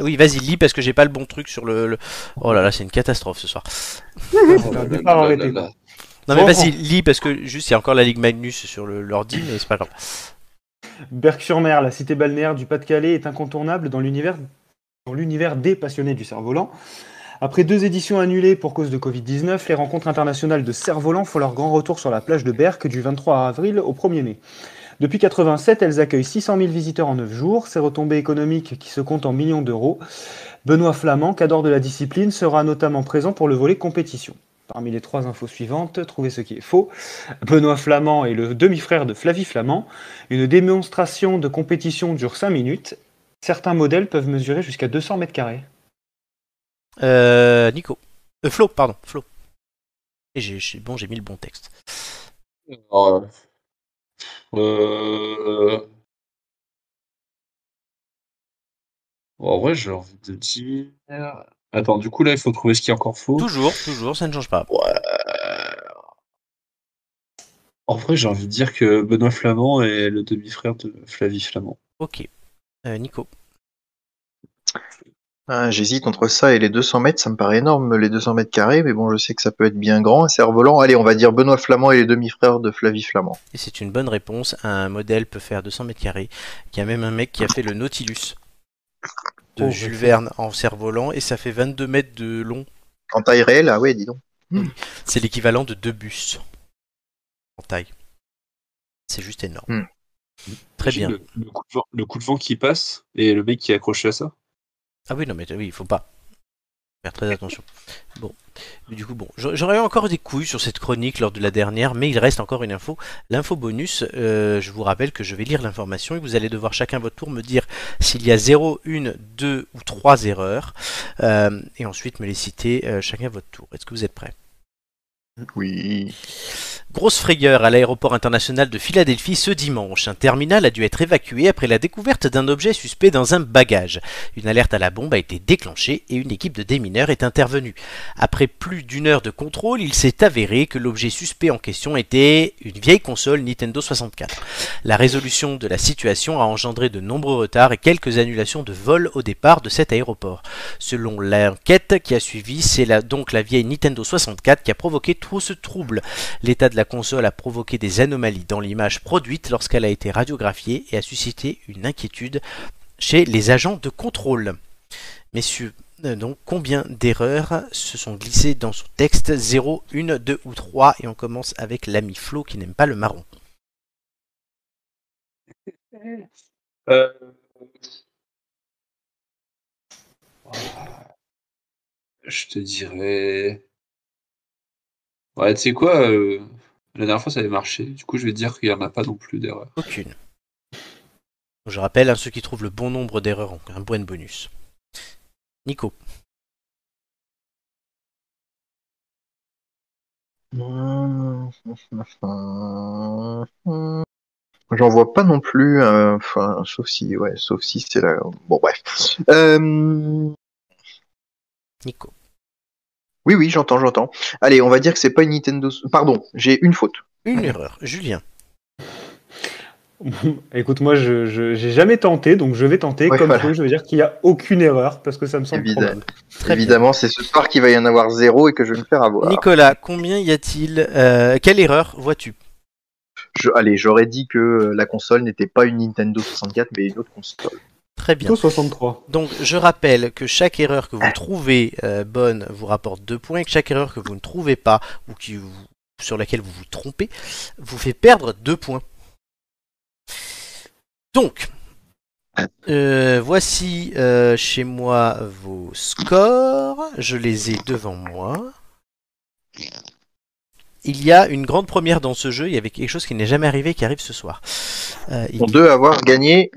Oui, vas-y, lis parce que j'ai pas le bon truc sur le. Oh là là, c'est une catastrophe ce soir. non, mais vas-y, lis parce que juste, il y a encore la Ligue Magnus sur le, l'ordi, mais c'est pas grave.
Berck-sur-Mer, la cité balnéaire du Pas-de-Calais, est incontournable dans l'univers, des passionnés du cerf-volant. Après deux éditions annulées pour cause de Covid-19, les rencontres internationales de cerf-volant font leur grand retour sur la plage de Berck du 23 avril au 1er mai. Depuis 87, elles accueillent 600 000 visiteurs en 9 jours, ces retombées économiques qui se comptent en millions d'euros. Benoît Flamand, cadre de la discipline, sera notamment présent pour le volet compétition. Parmi les trois infos suivantes, trouvez ce qui est faux. Benoît Flamand est le demi-frère de Flavie Flamand. Une démonstration de compétition dure 5 minutes. Certains modèles peuvent mesurer jusqu'à 200 mètres carrés.
Euh, Nico. Euh, Flo, pardon, Flo. Et j'ai, bon, j'ai mis le bon texte. Oh, euh, euh...
en vrai, j'ai envie de dire. Attends, du coup, là, il faut trouver ce qui est encore faux.
Toujours, toujours, ça ne change pas.
En vrai, j'ai envie de dire que Benoît Flamand est le demi-frère de Flavie Flamand.
Ok. Euh, Nico.
Ah, j'hésite entre ça et les 200 mètres, ça me paraît énorme, les 200 mètres carrés, mais bon, je sais que ça peut être bien grand, c'est volant Allez, on va dire Benoît Flamand est le demi frère de Flavie Flamand.
Et c'est une bonne réponse, un modèle peut faire 200 mètres carrés. Il y a même un mec qui a fait le Nautilus de Jules Verne en cerf-volant et ça fait 22 mètres de long.
En taille réelle, ah ouais dis donc.
C'est l'équivalent de deux bus en taille. C'est juste énorme. Hmm. Très bien.
Le, coup le, coup de vent, qui passe et le mec qui est accroché à ça.
Ah oui, non, mais oui, il faut pas. Faire très attention. Bon, du coup, bon, j'aurais encore des couilles sur cette chronique lors de la dernière, mais il reste encore une info. L'info bonus, euh, je vous rappelle que je vais lire l'information et vous allez devoir chacun votre tour me dire s'il y a 0, 1, 2 ou 3 erreurs, euh, et ensuite me les citer euh, chacun votre tour. Est-ce que vous êtes prêts
Oui.
Grosse frayeur à l'aéroport international de Philadelphie ce dimanche. Un terminal a dû être évacué après la découverte d'un objet suspect dans un bagage. Une alerte à la bombe a été déclenchée et une équipe de démineurs est intervenue. Après plus d'une heure de contrôle, il s'est avéré que l'objet suspect en question était une vieille console Nintendo 64. La résolution de la situation a engendré de nombreux retards et quelques annulations de vols au départ de cet aéroport. Selon l'enquête qui a suivi, c'est donc la vieille Nintendo 64 qui a provoqué tout ce trouble. L'état de la console a provoqué des anomalies dans l'image produite lorsqu'elle a été radiographiée et a suscité une inquiétude chez les agents de contrôle. Messieurs, euh, donc combien d'erreurs se sont glissées dans son texte 0, 1, 2 ou 3 Et on commence avec l'ami Flo qui n'aime pas le marron. Euh,
je te dirais... Ouais, tu sais quoi euh, la dernière fois, ça avait marché. Du coup, je vais dire qu'il n'y en a pas non plus d'erreur.
Aucune. Je rappelle à hein, ceux qui trouvent le bon nombre d'erreurs ont un bon bonus. Nico.
J'en vois pas non plus, euh, enfin, sauf si, ouais, sauf si c'est là. La... Bon, bref. Euh,
Nico.
Oui, oui, j'entends, j'entends. Allez, on va dire que c'est pas une Nintendo. Pardon, j'ai une faute.
Une erreur, Julien.
Écoute, moi, je n'ai jamais tenté, donc je vais tenter. comme tout, je veux dire qu'il n'y a aucune erreur parce que ça me semble
Évidemment. Évidemment, c'est ce soir qu'il va y en avoir zéro et que je vais me faire avoir.
Nicolas, combien y a-t-il euh, Quelle erreur vois-tu
Allez, j'aurais dit que la console n'était pas une Nintendo 64, mais une autre console.
Très bien.
63.
Donc je rappelle que chaque erreur que vous trouvez euh, bonne vous rapporte 2 points, et que chaque erreur que vous ne trouvez pas ou qui sur laquelle vous vous trompez vous fait perdre 2 points. Donc, euh, voici euh, chez moi vos scores. Je les ai devant moi. Il y a une grande première dans ce jeu. Il y avait quelque chose qui n'est jamais arrivé qui arrive ce soir.
Pour deux avoir gagné.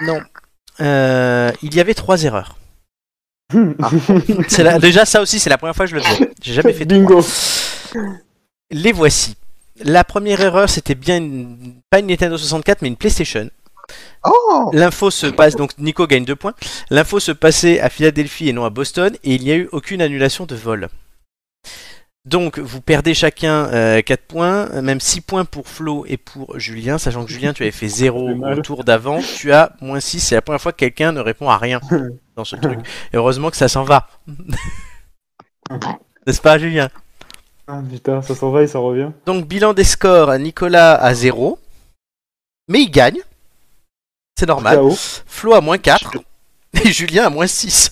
Non, euh, il y avait trois erreurs. Ah. Déjà, ça aussi, c'est la première fois que je le fais. J'ai jamais fait.
Bingo.
Les voici. La première erreur, c'était bien une... pas une Nintendo 64, mais une PlayStation. Oh L'info se passe, donc Nico gagne deux points. L'info se passait à Philadelphie et non à Boston, et il n'y a eu aucune annulation de vol. Donc vous perdez chacun 4 euh, points, même 6 points pour Flo et pour Julien, sachant que Julien tu avais fait 0 au tour d'avant, tu as moins 6, c'est la première fois que quelqu'un ne répond à rien dans ce truc. Et heureusement que ça s'en va. N'est-ce pas Julien
ah, Putain, ça s'en va et ça revient.
Donc bilan des scores, Nicolas à 0, mais il gagne, c'est normal. Flo à moins 4, Et Julien à moins 6.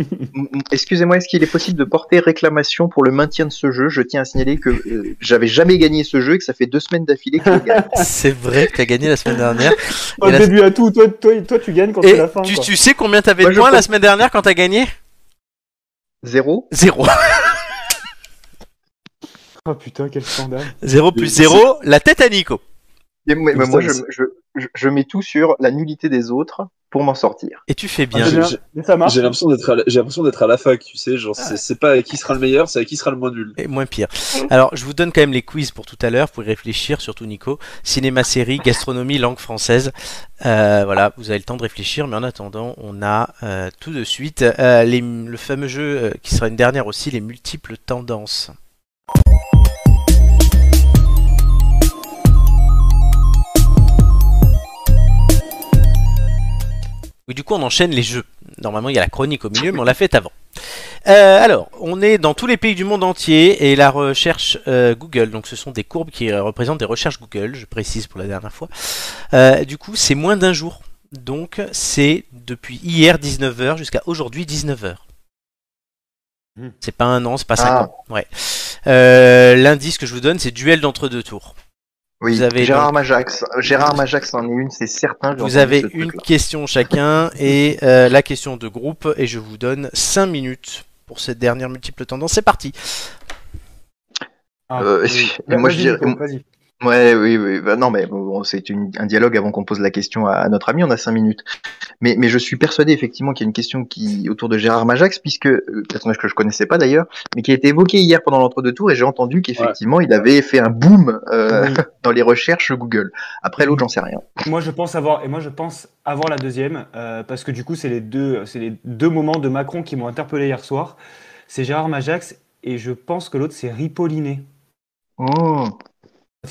Excusez-moi, est-ce qu'il est possible de porter réclamation pour le maintien de ce jeu Je tiens à signaler que euh, j'avais jamais gagné ce jeu et que ça fait deux semaines d'affilée
que
je gagne.
C'est vrai que tu as gagné la semaine dernière.
Au début à tout, toi, tu gagnes quand c'est la fin. Tu, tu
sais combien t'avais de points la semaine dernière quand t'as gagné
Zéro.
Zéro.
oh putain, quel scandale.
Zéro plus zéro, la tête à Nico
moi, je, mets tout sur la nullité des autres pour m'en sortir.
Et tu fais bien.
Ah, j'ai l'impression d'être à, l'impression d'être à la fac, tu sais, genre c'est ah. pas qui sera le meilleur, c'est qui sera le
moins
nul.
Et moins pire. Alors je vous donne quand même les quiz pour tout à l'heure, pour y réfléchir, surtout Nico. Cinéma, série, gastronomie, langue française. Euh, voilà, vous avez le temps de réfléchir, mais en attendant, on a euh, tout de suite euh, le fameux jeu qui sera une dernière aussi, les multiples tendances. Et du coup, on enchaîne les jeux. Normalement, il y a la chronique au milieu, mais on l'a fait avant. Euh, alors, on est dans tous les pays du monde entier et la recherche euh, Google, donc ce sont des courbes qui euh, représentent des recherches Google, je précise pour la dernière fois. du coup, c'est moins d'un jour. Donc, c'est depuis hier 19h jusqu'à aujourd'hui 19h. Hmm. C'est pas un an, c'est pas cinq ah. ans. L'indice que je vous donne, c'est duel d'entre deux tours
vous avez Gérard Majax. Gérard Majax en est une, c'est certain.
Vous avez une question chacun et euh, la question de groupe et je vous donne 5 minutes pour cette dernière multiple tendance. C'est parti. Ah, euh,
moi, je dirais, Ouais, oui, oui. Bah, non, mais c'est un dialogue avant qu'on pose la question à, notre ami. On a cinq minutes. Mais, je suis persuadé effectivement qu'il y a une question qui autour de Gérard Majax, puisque euh, personnage que je connaissais pas d'ailleurs, mais qui a été évoqué hier pendant l'entre-deux tours, et j'ai entendu qu'effectivement il avait fait un boom euh, dans les recherches Google. Après l'autre, j'en sais rien.
Moi, je pense avoir, et moi je pense avoir la deuxième, euh, parce que du coup, c'est les deux, c'est les deux moments de Macron qui m'ont interpellé hier soir. C'est Gérard Majax, et je pense que l'autre c'est Ripolliné.
Oh.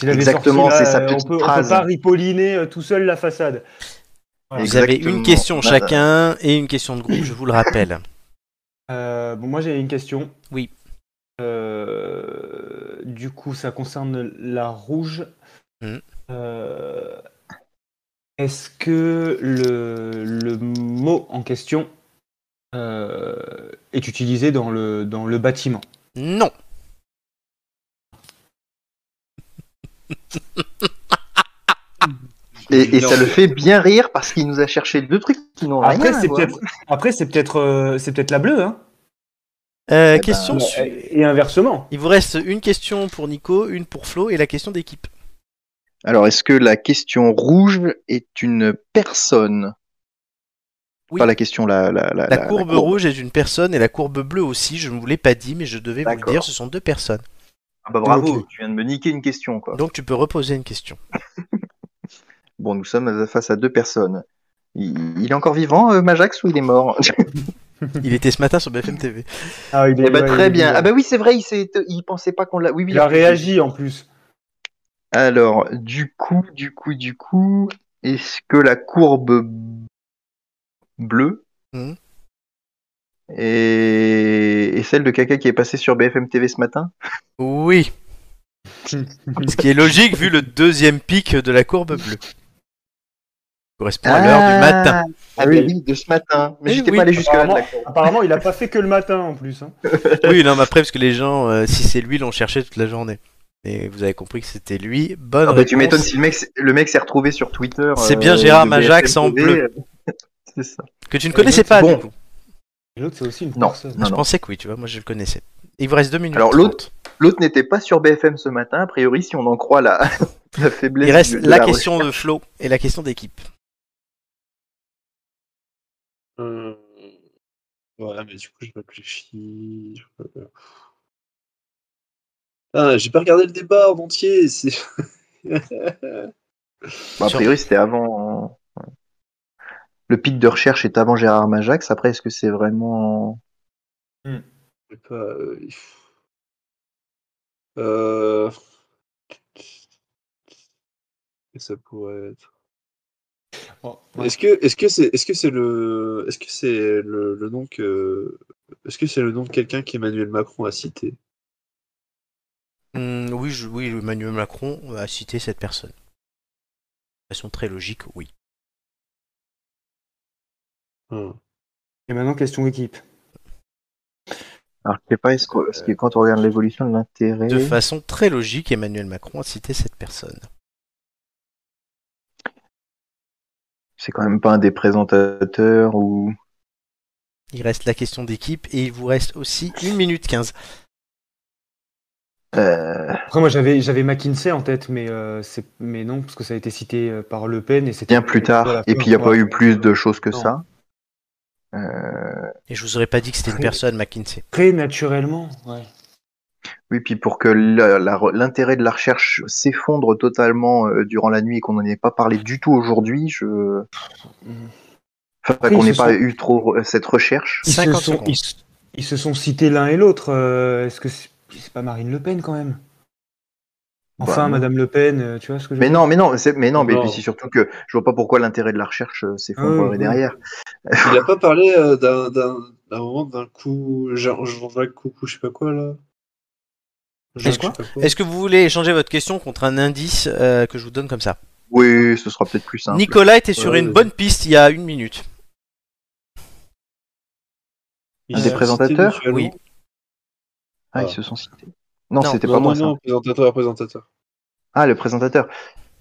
Exactement, c'est sa on ne peut pas ripolliner euh, tout seul la façade.
Vous avez une question chacun et une question de groupe, je vous le rappelle.
Euh, bon, moi j'ai une question.
Oui.
Euh, du coup, ça concerne la rouge. Mm. Est-ce que le, le, mot en question est utilisé dans le, dans le bâtiment
Non.
Et, ça le fait bien rire parce qu'il nous a cherché deux trucs qui n'ont rien à
Après, c'est peut-être euh, c'est peut-être la bleue. Hein.
Euh, eh ben, question euh,
Et inversement.
Il vous reste une question pour Nico, une pour Flo et la question d'équipe.
Alors, est-ce que la question rouge est une personne oui. Pas la question, la,
la, la, la courbe, rouge est une personne et la courbe bleue aussi, je ne vous l'ai pas dit, mais je devais vous le dire, ce sont deux personnes.
Ah bah bravo, tu viens de me niquer une question.
Donc tu peux reposer une question.
Bon, nous sommes face à deux personnes. Il, est encore vivant, euh, Majax, ou il est mort
Il était ce matin sur BFM TV.
Ah, eh ben, très bien. Ah bah oui, c'est vrai, il, pensait pas qu'on l'a. Oui, il
a réagi en plus.
Alors, du coup, du coup, du coup, est-ce que la courbe bleue hmm. est... celle de caca qui est passée sur BFM TV ce matin
Oui. Ce qui est logique vu le deuxième pic de la courbe bleue correspond à l'heure du ah, matin.
Ah oui, de ce matin. Mais j'étais pas allé jusque-là.
Apparemment, il a pas fait que le matin en plus. Hein. oui,
non, mais après, parce que les gens, euh, si c'est lui, l'ont cherché toute la journée. Et vous avez compris que c'était lui. Bonne. Ah bah,
tu m'étonnes si le mec, s'est retrouvé sur Twitter.
C'est bien euh, Gérard Majax en bleu. c'est ça. Que tu ne connaissais pas, du coup.
L'autre, c'est aussi une
non, je pensais que oui, tu vois, moi je le connaissais. Il vous reste deux minutes.
Alors l'autre, l'autre n'était pas sur BFM ce matin, a priori, si on en croit la, faiblesse. Il
reste la, question de Flo et la question d'équipe.
Mmh. ouais, mais du coup, je plus ah, j'ai pas regardé le débat en entier,
a priori, c'était avant Le pic de recherche est avant Gérard Majax. Après, est-ce que c'est vraiment hmm. Je
sais pas, euh, euh, ça pourrait être? Oh, est-ce que est-ce que c'est est-ce que c'est le est-ce que c'est le, nom que est-ce que c'est le nom de quelqu'un qu'Emmanuel Macron a cité
hmm, Oui, oui, Emmanuel Macron a cité cette personne. De façon très logique, oui.
Hmm. Et maintenant, question équipe.
Alors, je sais pas, est -ce que quand on regarde l'évolution de l'intérêt. De
façon très logique, Emmanuel Macron a cité cette personne.
c'est quand même pas un des présentateurs ou.
Il reste la question d'équipe et il vous reste aussi 1 minute 15.
Euh. Après, moi j'avais, j'avais McKinsey en tête, mais, euh, mais non, parce que ça a été cité euh, par Le Pen et c'était.
Bien plus tard, et puis il n'y a pas eu plus de choses que ça.
Et je vous aurais pas dit que c'était une personne, McKinsey.
Très naturellement, ouais.
Oui, puis pour que l'intérêt de la recherche s'effondre totalement euh, durant la nuit et qu'on n'en ait pas parlé du tout aujourd'hui, je. qu'on n'ait pas eu trop cette recherche.
Ils, se, sont, cités l'un et l'autre. Euh, est-ce que c'est, pas Marine Le Pen quand même bah, Enfin, Madame Le Pen, euh, tu vois ce que je veux mais, non, mais non,
mais non, mais c'est surtout que je vois pas pourquoi l'intérêt de la recherche s'effondre ah, derrière.
Il n'a pas parlé d'un, moment d'un coup, genre, je un je sais pas quoi là.
Est-ce que, vous voulez échanger votre question contre un indice euh, que je vous donne comme ça
Oui, ce sera peut-être plus simple.
Nicolas était sur une bonne piste il y a une minute.
un des présentateurs
Oui.
Ah, ils se sont cités. Non, c'était pas moi. Non,
présentateur, présentateur.
Ah, le présentateur.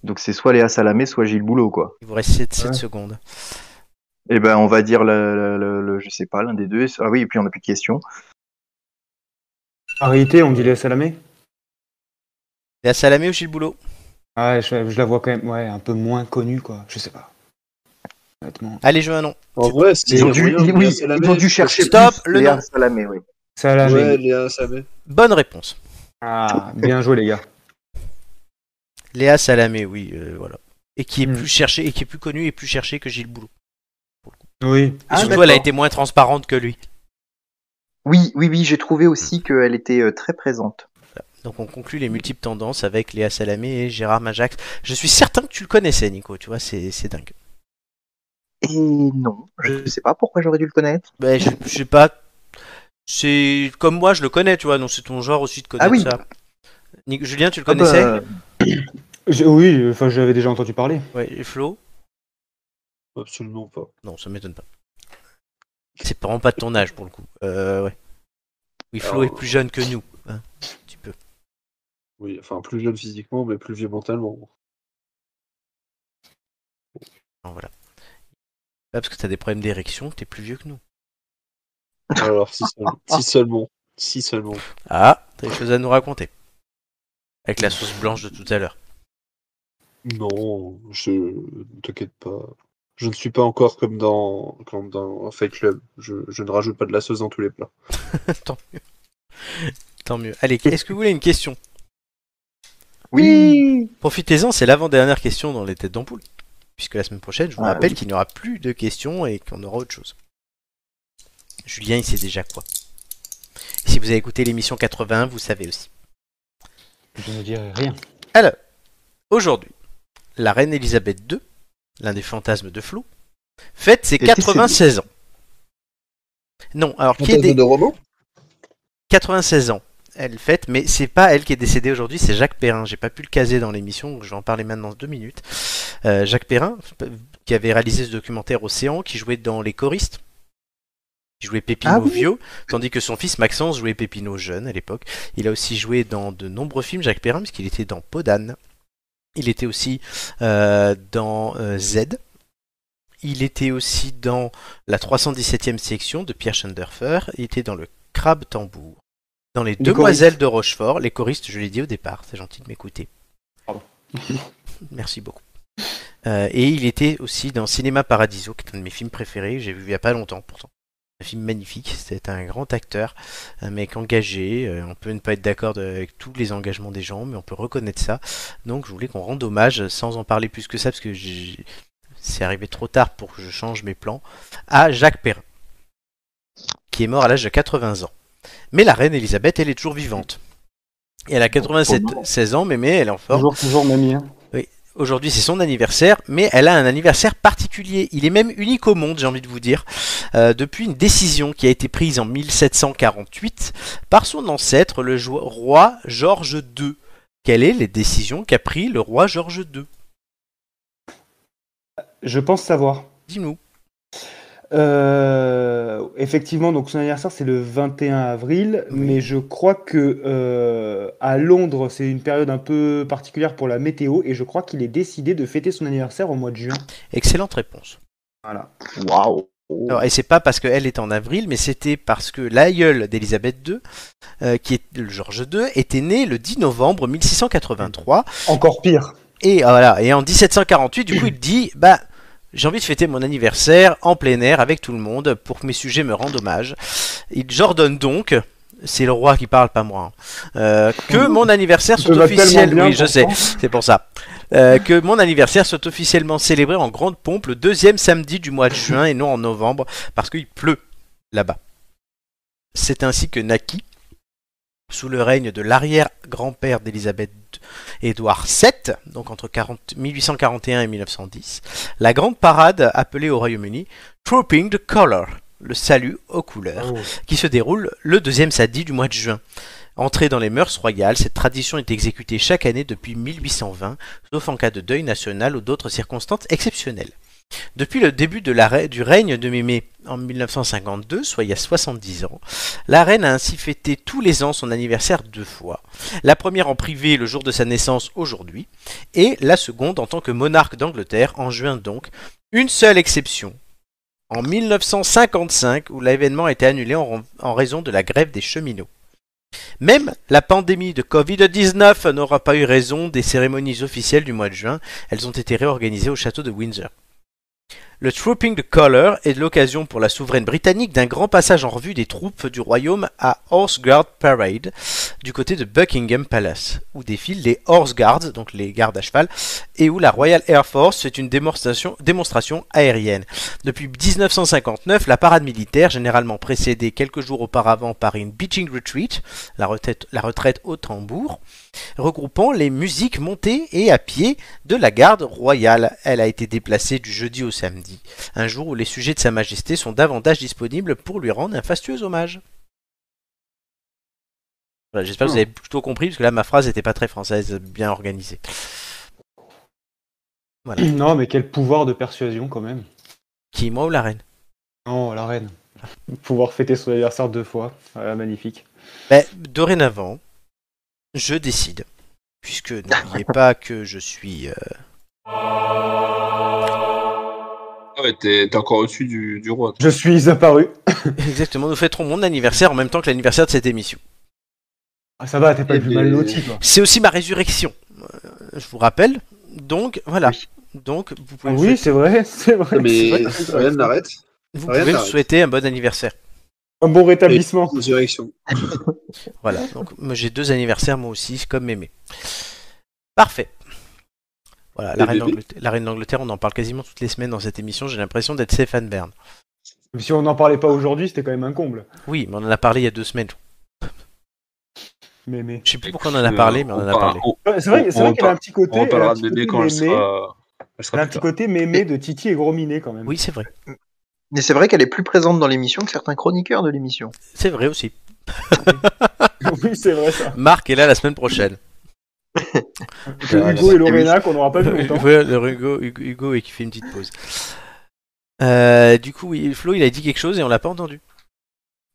Donc c'est soit Léa Salamé, soit Gilles Boulot, quoi.
Il vous reste 7, secondes.
Eh ben, on va dire le, je sais pas, l'un des deux. Ah oui, et puis on n'a plus de questions.
En réalité, on dit Léa Salamé
Léa Salamé ou Gilles Boulot
Ah, je, la vois quand même ouais, un peu moins connue, quoi. Je sais pas.
Allez, je veux un nom.
ils, ont dû, chercher
Stop,
Léa Salamé, oui.
Salamé.
Bonne réponse.
Ah, bien joué, les gars.
Léa Salamé, oui, euh, voilà. Et qui est hmm. plus cherché, et qui est plus connu et plus cherché que Gilles Boulot.
Oui. Et
ah, surtout, elle a été moins transparente que lui.
Oui, oui, oui, j'ai trouvé aussi mm. qu'elle était euh, très présente.
Donc on conclut les multiples tendances avec Léa Salamé et Gérard Majax. Je suis certain que tu le connaissais, Nico, tu vois, c'est, dingue.
Et non, je euh, ne sais pas pourquoi j'aurais dû le connaître.
Ben, je, ne sais pas. C'est comme moi, je le connais, tu vois, donc c'est ton genre aussi de ah connaître ça. Julien, tu le ah connaissais bah,
euh, Oui, enfin, j'avais déjà entendu parler.
Ouais, et Flo
Absolument pas.
Non, ça m'étonne pas. C'est vraiment pas de ton âge pour le coup. Euh, ouais. Oui, Flo est plus jeune que nous, hein, un petit peu.
Oui, enfin plus jeune physiquement, mais plus vieux mentalement.
voilà. pas parce que t'as des problèmes d'érection, t'es plus vieux que nous.
Alors, si, si seulement. Si seulement.
Ah, t'as des choses à nous raconter. Avec la sauce blanche de tout à l'heure.
Non, je. Ne t'inquiète pas je ne suis pas encore comme dans, comme Fight Club. Je, ne rajoute pas de la sauce dans tous les plats.
Tant mieux. Tant mieux. Allez, est-ce que vous voulez une question
Oui
Profitez-en, c'est l'avant-dernière question dans les têtes d'ampoule. Puisque la semaine prochaine, je vous ah rappelle qu'il n'y aura plus de questions et qu'on aura autre chose. Julien, il sait déjà quoi. Si vous avez écouté l'émission 81, vous savez aussi.
Je ne dirai rien.
Alors, aujourd'hui, la reine Elisabeth II l'un des fantasmes de Flou, fête ses 96 ans. Non, alors qui est de robot 96 ans. Elle fête, mais c'est pas elle qui est décédée aujourd'hui, c'est Jacques Perrin. J'ai pas pu le caser dans l'émission, donc je vais en parler maintenant deux minutes. Euh, Jacques Perrin, qui avait réalisé ce documentaire Océan, qui jouait dans Les Choristes, qui jouait Pépino ah vieux, tandis que son fils Maxence jouait Pépino jeune à l'époque. Il a aussi joué dans de nombreux films, Jacques Perrin, puisqu'il était dans Podane, il était aussi euh, dans euh, Z. Il était aussi dans la 317e section de Pierre Schanderfer, Il était dans le Crabe Tambour. Dans les, Demoiselles de Rochefort. Les choristes, je l'ai dit au départ. C'est gentil de m'écouter. Merci beaucoup. Euh, et il était aussi dans Cinéma Paradiso, qui est un de mes films préférés. J'ai vu il n'y a pas longtemps pourtant un film magnifique, c'est un grand acteur, un mec engagé, euh, on peut ne pas être d'accord avec tous les engagements des gens, mais on peut reconnaître ça. Donc je voulais qu'on rende hommage, sans en parler plus que ça, parce que c'est arrivé trop tard pour que je change mes plans, à Jacques Perrin, qui est mort à l'âge de 80 ans. Mais la reine Elisabeth, elle est toujours vivante. Et elle a 87 16 ans, mais, elle est en forme.
Toujours, toujours, mamie. Hein.
Aujourd'hui, c'est son anniversaire, mais elle a un anniversaire particulier. Il est même unique au monde, j'ai envie de vous dire, euh, depuis une décision qui a été prise en 1748 par son ancêtre, le roi Georges II. Quelles est les décisions qu'a pris le roi Georges II Je
pense savoir.
Dis-nous.
Euh, effectivement, donc son anniversaire c'est le 21 avril, mais je crois que euh, à Londres c'est une période un peu particulière pour la météo et je crois qu'il est décidé de fêter son anniversaire au mois de juin.
Excellente réponse.
Voilà. Waouh.
Alors et c'est pas parce qu'elle est en avril, mais c'était parce que l'aïeul d'Elisabeth II, euh, qui est le Georges II, était né le 10 novembre 1683. Encore pire. Et ah, voilà. Et en 1748, du coup, il dit, bah, j'ai envie de fêter mon anniversaire en plein air avec tout le monde pour que mes sujets me rendent hommage. Il j'ordonne donc, c'est le roi qui parle, pas moi, hein, euh, que mon anniversaire soit officiel. je sais, c'est pour ça. Euh, que mon anniversaire soit officiellement célébré en grande pompe le deuxième samedi du mois de juin et non en novembre parce qu'il pleut là-bas. C'est ainsi que naquit, sous le règne de l'arrière-grand-père d'Élisabeth Édouard VII, donc entre 1841 et 1910, la grande parade appelée au Royaume-Uni Trooping the Colour, le salut aux couleurs, oh. qui se déroule le deuxième samedi du mois de juin. Entrée dans les mœurs royales, cette tradition est exécutée chaque année depuis 1820, sauf en cas de deuil national ou d'autres circonstances exceptionnelles. Depuis le début de du règne de Mémé en 1952, soit il y a 70 ans, la reine a ainsi fêté tous les ans son anniversaire deux fois. La première en privé le jour de sa naissance aujourd'hui, et la seconde en tant que monarque d'Angleterre en juin donc. Une seule exception. En 1955, où l'événement a été annulé en raison de la grève des cheminots. Même la pandémie de Covid-19 n'aura pas eu raison des cérémonies officielles du mois de juin, elles ont été réorganisées au château de Windsor. Le Trooping the Colour est l'occasion pour la souveraine britannique d'un grand passage en revue des troupes du royaume à Horse Guard Parade du côté de Buckingham Palace, où défilent les Horse Guards, donc les gardes à cheval, et où la Royal Air Force fait une démonstration, aérienne. Depuis 1959, la parade militaire, généralement précédée quelques jours auparavant par une Beaching Retreat, la retraite au tambour, regroupant les musiques montées et à pied de la garde royale. Elle a été déplacée du jeudi au samedi un jour où les sujets de Sa Majesté sont davantage disponibles pour lui rendre un fastueux hommage. J'espère que vous hmm. avez plutôt compris, parce que là, ma phrase n'était pas très française, bien organisée.
Non, mais quel pouvoir de persuasion quand même.
Qui, moi ou la reine
Non, la reine. Pouvoir fêter son anniversaire deux fois, voilà, euh, magnifique.
Mais ben, dorénavant, je décide, puisque n'oubliez pas que je suis... Euh,
et t'es encore au-dessus du, roi.
Je suis apparu.
Exactement, nous fêterons mon anniversaire en même temps que l'anniversaire de cette émission.
Ah, ça va, t'es pas eh le plus ben, mal loti,
C'est aussi ma résurrection, euh, je vous rappelle. Donc, voilà. Donc, vous pouvez.
Ah oui, c'est vrai, c'est vrai.
Mais rien n'arrête. Vous
pouvez me souhaiter un bon anniversaire.
Un bon rétablissement.
Résurrection.
voilà, donc j'ai deux anniversaires moi aussi, comme Mémé. Parfait la reine, d'Angleterre, on en parle quasiment toutes les semaines dans cette émission. J'ai l'impression d'être Stéphane Bern.
Si on n'en parlait pas aujourd'hui, c'était quand même un comble.
Oui, mais on en a parlé il y a deux semaines. Mais, mais... Je sais plus pourquoi on en a euh, parlé, mais on,
en
a parlé.
c'est vrai, qu'il a un petit côté.
On parlera de quand elle sera.
un petit côté
mémé
de Titi et Gros quand même.
Oui, c'est vrai.
Mais c'est vrai qu'elle est plus présente dans l'émission que certains chroniqueurs de l'émission.
C'est vrai aussi.
oui, c'est vrai ça.
Marc est là la semaine prochaine.
Hugo et Lorena qu'on n'aura pas longtemps.
et qui fait une petite pause. Euh, du coup, Flo, il a dit quelque chose et on l'a pas entendu.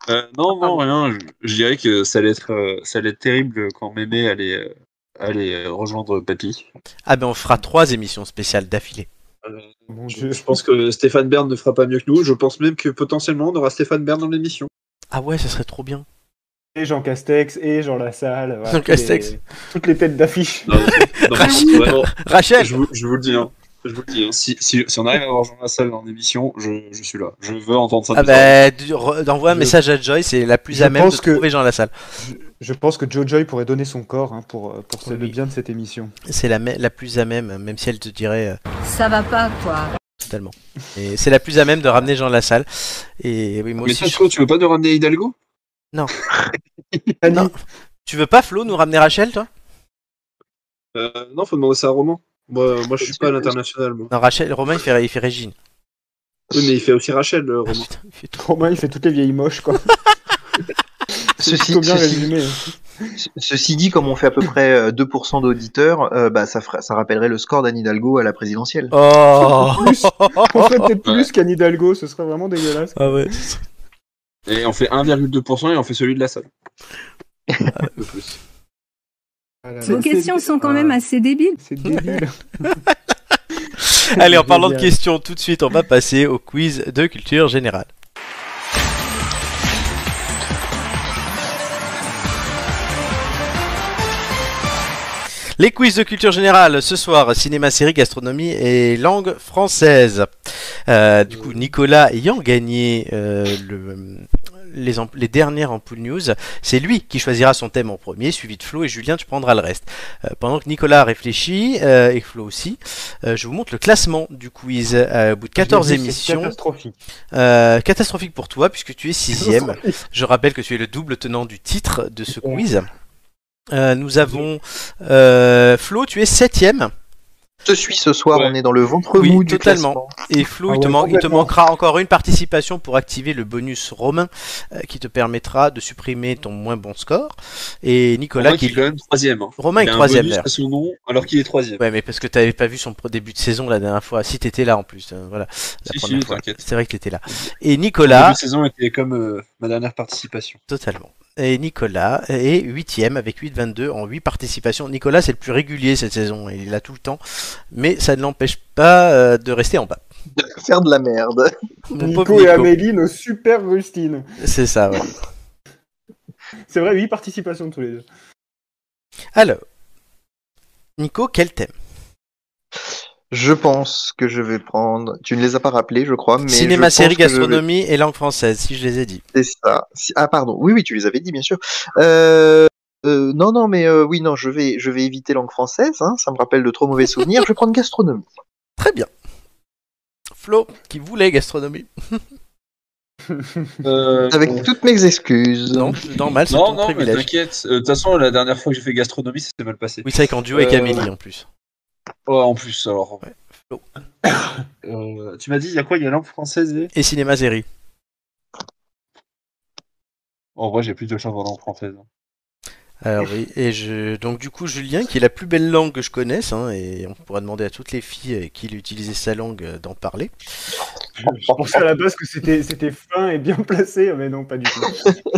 Euh, non, non, rien. Je, dirais que ça allait être, euh, ça allait être terrible quand Mémé allait, allait rejoindre Papy.
Ah ben, on fera trois émissions spéciales d'affilée.
je, je, pense que Stéphane Bern ne fera pas mieux que nous. Je pense même que potentiellement on aura Stéphane Bern dans l'émission.
Ah ouais, ça serait trop bien. Et Jean Castex
et Jean Lassalle. toutes les têtes d'affiche.
Rachel,
Je, vous, le dis, hein. vous hein. si, on arrive à avoir Jean Lassalle dans l'émission, je, suis là. Je veux entendre ça. Ah bah,
un message à Joy, c'est la plus à même de trouver Jean Lassalle
je pense que Joe Joy pourrait donner son corps hein, pour, euh, pour le bien de cette émission.
C'est la, la plus à même, même si elle te dirait. Euh,
ça va pas, quoi. Totalement.
c'est la plus à même de ramener Jean Lassalle. Et Mais aussi.
tu veux pas de ramener Hidalgo
non. non. Tu veux pas, Flo, nous ramener Rachel, toi
euh, Non, faut demander ça à Roman. Euh, moi, je suis pas à l'international. Non, Rachel,
Romain, il fait, Régine.
Oui, mais il fait aussi Rachel, euh, ah,
Romain. il fait toutes les vieilles moches, quoi.
ceci, ceci- dit, comme on fait à peu près 2% d'auditeurs, bah, ça, ça rappellerait le score d'Anne Hidalgo à la présidentielle. Oh
En fait,
peut-être plus qu'Anne Hidalgo, ce serait vraiment dégueulasse.
Ah ouais.
Et on fait 1,2% et on fait celui de la salle.
Vos ah questions sont quand ah. même assez débiles. C'est débile.
Allez, en parlant de questions, tout de suite, on va passer au quiz de culture générale. Les quiz de culture générale ce soir, cinéma, série, gastronomie et langue française. Euh, du coup, Nicolas ayant gagné euh, le, les, les, dernières ampoules news, c'est lui qui choisira son thème en premier, suivi de Flo et Julien, tu prendras le reste. Euh, pendant que Nicolas réfléchit, et Flo aussi, je vous montre le classement du quiz au bout de 14 émissions. Catastrophique. catastrophique pour toi, puisque tu es sixième. Je rappelle que tu es le double tenant du titre de ce quiz. Euh, nous avons euh, Flo, tu es septième.
Je suis ce soir, on est dans le ventre
mou du totalement. Classement. Et Flo, il, te ah manquera encore une participation pour activer le bonus romain euh, qui te permettra de supprimer ton moins bon score. Et Nicolas qui est quand
même troisième.
Hein. Romain est troisième.
son nom alors qu'il est troisième.
Ouais, mais parce que tu n'avais pas vu son début de saison la dernière fois. Si tu étais là en plus, hein, voilà. C'est vrai que étais là. Et Nicolas. La
saison était comme ma dernière participation.
Totalement et Nicolas est huitième avec 8,22 en 8 participations. Nicolas c'est le plus régulier cette saison, il là tout le temps, mais ça ne l'empêche pas euh, de rester en bas.
De faire de la merde.
Nico, et Amélie, nos super rustines.
C'est ça, ouais.
c'est vrai, 8 participations tous les deux.
Alors, Nico, quel thème
je pense que je vais prendre. Tu ne les as pas rappelés, je crois. Mais
Cinéma, série, gastronomie et langue française, si je les ai dit.
C'est ça. Ah, pardon. Oui, oui, tu les avais dit, bien sûr. Euh... euh non, non, mais euh, oui, non, je vais, je vais éviter langue française. Hein. ça me rappelle de trop mauvais souvenirs. je vais prendre gastronomie.
Très bien. Flo, qui voulait gastronomie.
Euh, Avec toutes mes excuses. Non,
normal, non,
non, t'inquiète. Euh, de toute façon, la dernière fois que j'ai fait gastronomie,
ça
s'est mal passé.
Oui, c'est vrai qu'en duo avec Amélie en plus.
Oh, en plus, alors.
Euh, tu m'as dit, il y a quoi Il y a langue française
et. cinéma série.
En vrai, j'ai plus de chance en langue française.
Alors oui, et je... donc du coup Julien, qui est la plus belle langue que je connaisse, hein, et on pourra demander à toutes les filles euh, qui utilisaient sa langue euh, d'en parler.
Je pensais à la base que c'était c'était fin et bien placé, mais non pas du tout.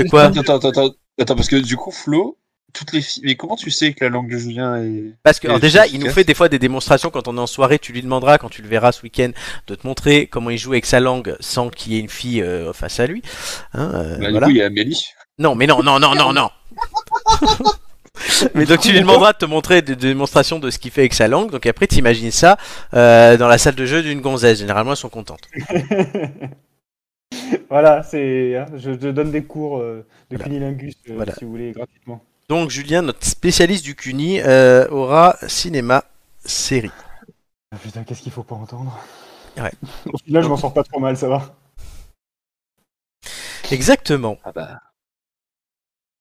Quoi
attends, attends, attends, attends, parce que du coup Flo, toutes les filles. Mais comment tu sais que la langue de Julien est.
Parce que alors déjà, il nous fait des fois des démonstrations quand on est en soirée. Tu lui demanderas, quand tu le verras ce week-end, de te montrer comment il joue avec sa langue sans qu'il y ait une fille euh, face à lui. Hein, euh,
bah, du coup, il y a Amélie.
Non, mais non, non, non, non, non. Mais donc tu lui demanderas de te montrer des démonstrations de ce qu'il fait avec sa langue. Donc après, t'imagines ça euh, dans la salle de jeu d'une gonzesse. Généralement, elles sont contentes.
voilà, c'est. Hein, je, te donne des cours de voilà. si vous voulez gratuitement.
Donc Julien, notre spécialiste du CUNY, euh, aura cinéma série.
Ah, putain, qu'est-ce qu'il faut pas entendre
ouais.
Là, je m'en sors pas trop mal, ça va.
Exactement. Ah bah.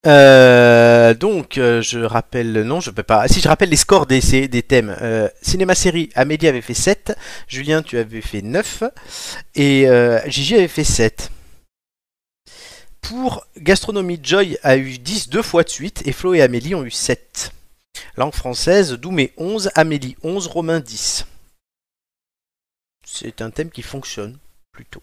euh, donc, euh, je rappelle, non, je peux pas. Ah, si je rappelle les scores des, des thèmes, cinéma série, Amélie avait fait 7, Julien, tu avais fait 9, et Gigi avait fait 7 pour Gastronomie, Joy a eu 10 deux fois de suite et Flo et Amélie ont eu 7. Langue française, Doumé 11, Amélie 11, Romain 10. C'est un thème qui fonctionne plutôt.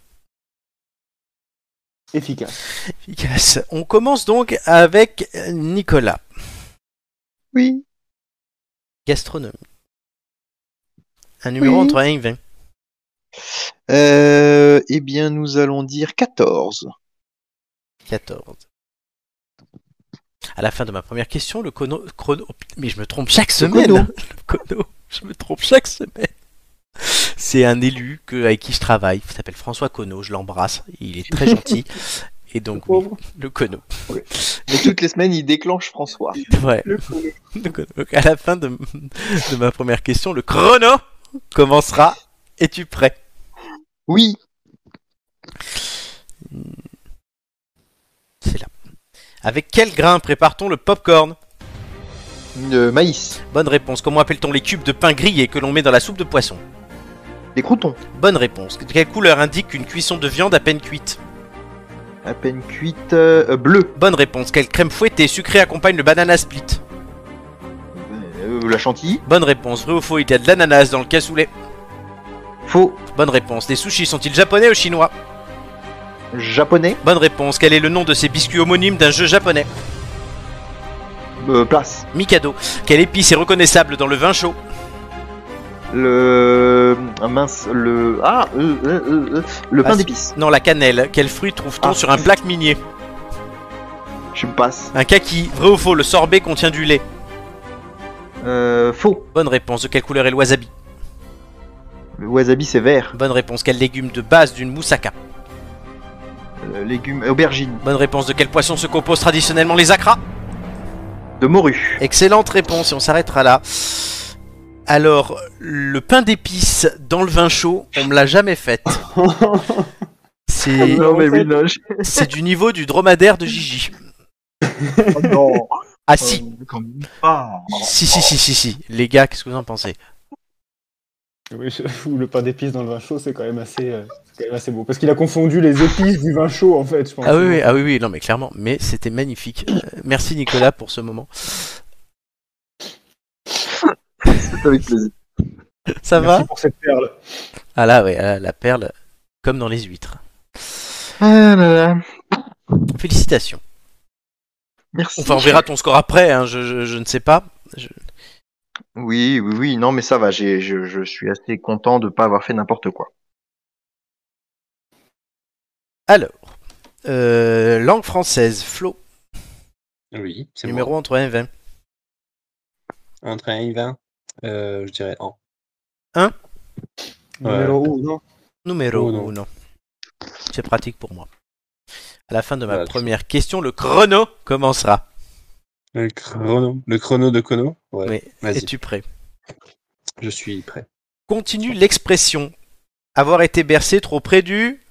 Efficace.
Efficace. On commence donc avec Nicolas.
Oui.
Gastronomie. Un numéro entre 1 et 20.
Euh, eh bien, nous allons dire 14.
14. À la fin de ma première question, le chrono, mais je me trompe chaque semaine. Hein. Le je me trompe chaque semaine. C'est un élu que, avec qui je travaille. Il s'appelle François Cono. Je l'embrasse. Il est très gentil. Et donc, le, cono.
Mais toutes les semaines, il déclenche François.
Ouais. Le Donc, à la fin de, de, ma première question, le chrono commencera. Es-tu prêt
Oui.
C'est là. Avec quel grain prépare-t-on le popcorn
Le euh, maïs.
Bonne réponse. Comment appelle-t-on les cubes de pain grillé que l'on met dans la soupe de poisson
Des croutons.
Bonne réponse. quelle couleur indique une cuisson de viande à peine cuite
À peine cuite euh, euh, Bleu
Bonne réponse. Quelle crème fouettée sucrée accompagne le banana split
La chantilly.
Bonne réponse. Vrai ou faux, il y a de l'ananas dans le cassoulet
Faux.
Bonne réponse. Les sushis sont-ils japonais ou chinois
Japonais
Bonne réponse. Quel est le nom de ces biscuits homonymes d'un jeu japonais
euh, Place.
Mikado. Quelle épice est reconnaissable dans le vin chaud
Le. Ah, mince, le. Ah euh, euh, Le pain ah, d'épices.
Non, la cannelle. Quel fruit trouve-t-on ah. sur un plaque minier
Je me passe.
Un kaki. Vrai ou faux Le sorbet contient du lait.
faux.
Bonne réponse. De quelle couleur est le wasabi
Le wasabi c'est vert.
Bonne réponse. Quel légume de base d'une moussaka
euh, légumes, euh, aubergines.
Bonne réponse. De quel poisson se composent traditionnellement les acras
De morue.
Excellente réponse et on s'arrêtera là. Alors, le pain d'épices dans le vin chaud, on me l'a jamais fait. Ah c'est du niveau du dromadaire de Gigi.
Ah, ah,
ah si, si, si, si, si, si. Les gars, qu'est-ce que vous en pensez
Oui, je- le pain d'épices dans le vin chaud, c'est quand même assez. Euh, c'est parce qu'il a confondu les épices du vin chaud en fait.
Ah oui, ah oui, oui, non mais clairement, mais c'était magnifique. Euh, merci Nicolas pour ce moment.
plaisir.
Ça merci
va pour cette perle.
Ah là, oui, ah la perle, comme dans les huîtres. Ah Félicitations. Merci. Enfin, on verra ton score après, hein, je, ne sais pas.
Oui, oui, oui, non, mais ça va, je suis assez content de ne pas avoir fait n'importe quoi.
Alors, euh, langue française, Flo.
Oui,
c'est Numéro entre 1 et 20.
Entre 1 et 20, euh, je dirais 1.
1
Numéro 1,
non Numéro 1. C'est pratique pour moi. À la fin de ma première question, le chrono commencera.
Le chrono, le chrono de Kono
Ouais. Oui. Es-tu prêt
Je suis prêt.
Continue l'expression avoir été bercé trop près du